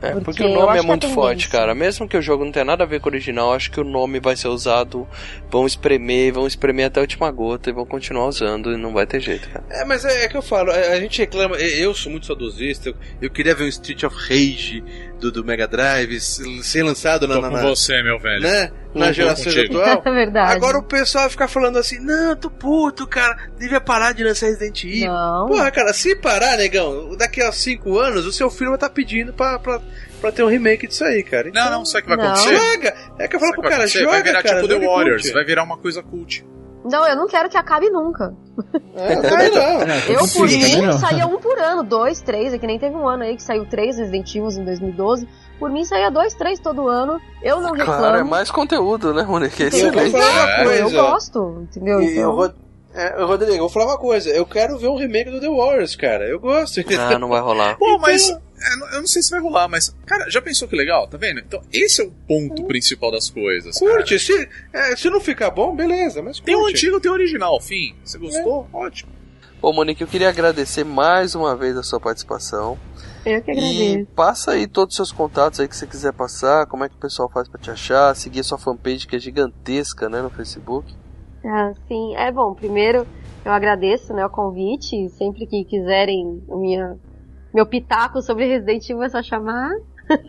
É, porque, Porque o nome é muito forte, cara. Mesmo que o jogo não tenha nada a ver com o original, acho que o nome vai ser usado. Vão espremer, vão espremer até a última gota e vão continuar usando e não vai ter jeito, cara. É, mas é, é que eu falo, a, gente reclama, eu eu sou muito saudosista, eu, eu queria ver um Street of Rage do, do Mega Drive ser lançado na, Tô na, com na- você, meu velho. né, na Tô geração atual. É verdade. Agora o pessoal fica falando assim, não, tô puto, cara, devia parar de lançar Resident Evil. Não. Porra, cara, se parar, negão, daqui a 5 anos o seu filho vai estar pedindo pra, pra, pra ter um remake disso aí, cara. Então, Não, não, sabe o que vai Não. acontecer? Joga! É que eu falo pro cara, acontecer? joga, Vai virar cara, tipo The Warriors, vai virar uma coisa cult. Não, eu não quero que acabe nunca. É, vai não. Eu, por Sim, mim, não. saía um por ano, dois, três. É que nem teve um ano aí que saiu três Resident Evil em 2012. Por mim, saía dois, três todo ano. Eu não reclamo. Claro, é mais conteúdo, né, Monique? Entendeu? Excelente. É. eu Coisa. gosto, entendeu? E Então, eu vou. É, Rodrigo, eu vou falar uma coisa. Eu quero ver um remake do The Warriors, cara. Eu gosto. Ah, não vai rolar. Pô, mas É, eu não sei se vai rolar, mas, cara, já pensou que legal? Tá vendo? Então, esse é o ponto principal das coisas. Curte, se, é, se não ficar bom, beleza, mas Tem o curte. antigo, tem o original, fim. Você gostou? É. Ótimo. Bom, Monique, eu queria agradecer mais uma vez a sua participação. Eu que E agradeço. passa aí todos os seus contatos aí que você quiser passar, como é que o pessoal faz pra te achar, seguir a sua fanpage que é gigantesca, né, no Facebook. Ah, sim, é bom. Primeiro, eu agradeço né, o convite. Sempre que quiserem minha, meu pitaco sobre Resident Evil é só chamar.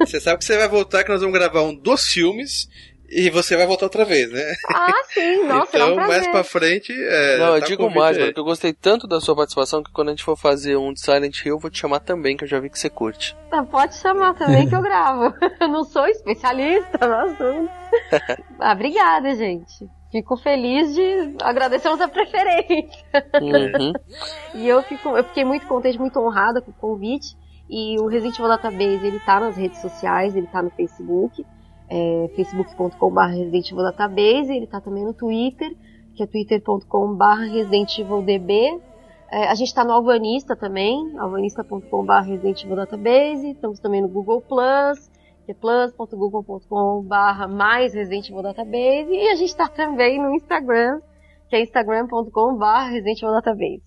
Você sabe que você vai voltar, que nós vamos gravar um dos filmes e você vai voltar outra vez, né? Ah, sim, nossa, um então, prazer. mais pra frente. É, Não, eu tá digo mais, mano, que eu gostei tanto da sua participação que quando a gente for fazer um de Silent Hill, eu vou te chamar também, que eu já vi que você curte. Tá, pode chamar também que eu gravo. Eu não sou especialista no assunto. Ah, obrigada, gente. Fico feliz de agradecer a preferência. Uhum. E eu, fico, eu fiquei muito contente, muito honrada com o convite. E o Resident Evil Database, ele tá nas redes sociais, ele tá no Facebook, é, facebook.com.br Resident Evil Database, ele tá também no Twitter, que é twitter.com.br Resident Evil DB. É, a gente tá no Alvanista também, alvanista.com.br Resident Evil Database, estamos também no Google Plus, que é plus.google.com.br mais Resident Evil Database, e a gente tá também no Instagram, que é instagram.com.br Resident Evil Database.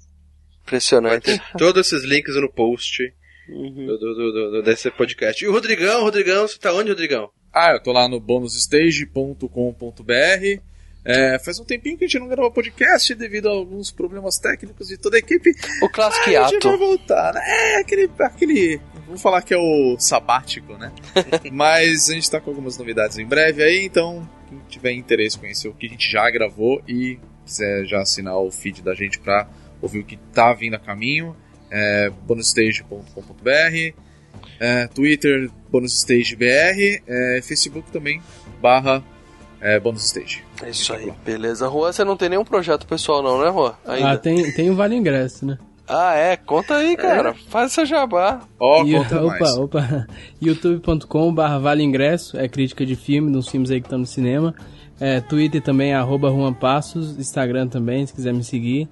Impressionante. Todos esses links no post Uhum. do, do- do- do- desse podcast. E o Rodrigão, Rodrigão, você tá onde, Rodrigão? Ah, eu tô lá no bonusstage.com.br. É, faz um tempinho que a gente não grava podcast devido a alguns problemas técnicos de toda a equipe. O clássico Ah, a gente vai voltar, né? É aquele, aquele. Vamos falar que é o sabático, né? Mas a gente tá com algumas novidades em breve aí, então quem tiver interesse em conhecer o que a gente já gravou e quiser já assinar o feed da gente pra ouvir o que tá vindo a caminho, é bonusstage.com.br, é, Twitter bonussstagebr, é, Facebook também barra é, bonusstage. É isso aí, beleza. Juan, você não tem nenhum projeto pessoal não, né, Juan? Ainda. Ah, tem, tem o Vale Ingresso, né? Ah, é? Conta aí, cara. Faz essa jabá. Ó, E- conta opa, mais. opa. youtube.com barra Vale Ingresso, é crítica de filme, dos filmes aí que estão no cinema. É, Twitter também, arroba Juan Passos, Instagram também, se quiser me seguir.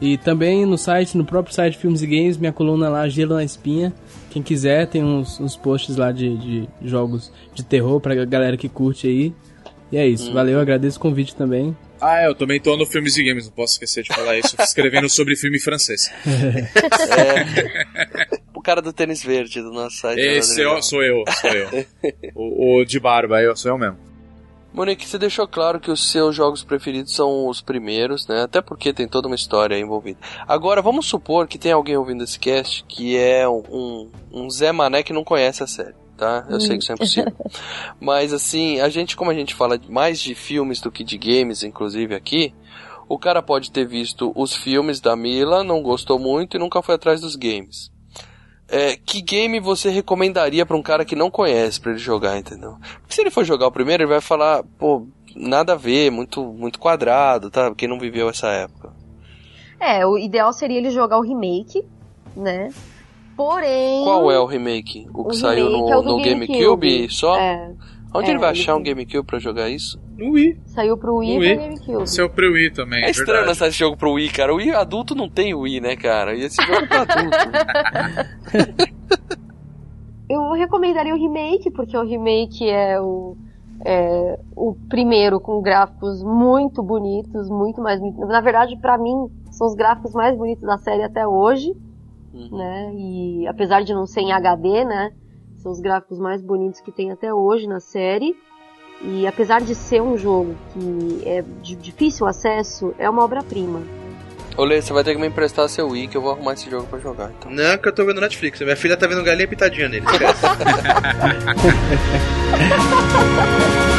E também no site, no próprio site Filmes e Games, minha coluna lá, Gelo na Espinha. Quem quiser, tem uns, uns posts lá de, de jogos de terror pra galera que curte aí. E é isso, Hum. valeu, agradeço o convite também. Ah, é, eu também tô no Filmes e Games, não posso esquecer de falar isso, escrevendo sobre filme francês. O cara do tênis verde do nosso site. Esse Rodrigo. eu, sou eu, sou eu. O, o de barba, eu sou eu mesmo. Monique, você deixou claro que os seus jogos preferidos são os primeiros, né? Até porque tem toda uma história aí envolvida. Agora, vamos supor que tem alguém ouvindo esse cast que é um, um Zé Mané que não conhece a série, tá? Eu sei que isso é impossível. Mas assim, a gente, como a gente fala mais de filmes do que de games, inclusive aqui, o cara pode ter visto os filmes da Mila, não gostou muito e nunca foi atrás dos games. É, que game você recomendaria pra um cara que não conhece pra ele jogar, entendeu? Porque se ele for jogar o primeiro, ele vai falar, pô, nada a ver, muito, muito quadrado, tá? Quem não viveu essa época. É, o ideal seria ele jogar o remake, né? Porém. Qual é o remake? O que O saiu remake no, é o no GameCube, só? É. Onde É, ele vai achar um. GameCube pra jogar isso? No Wii. Saiu pro Wii e Wii. pro GameCube. É o pro Wii também, É é estranho lançar esse jogo pro Wii, cara. O Wii adulto não tem Wii, né, cara? E esse jogo é pra adulto. Eu recomendaria o remake, porque o remake é o, é o primeiro com gráficos muito bonitos, muito mais bonitos. Na verdade, pra mim, são os gráficos mais bonitos da série até hoje, né? E apesar de não ser em HD, né? São os gráficos mais bonitos que tem até hoje na série. E apesar de ser um jogo que é de difícil acesso, é uma obra-prima. Ô, Lê, você vai ter que me emprestar seu Wii, que eu vou arrumar esse jogo pra jogar, então. Não, que eu tô vendo Netflix. Minha filha tá vendo galinha pitadinha nele. esquece.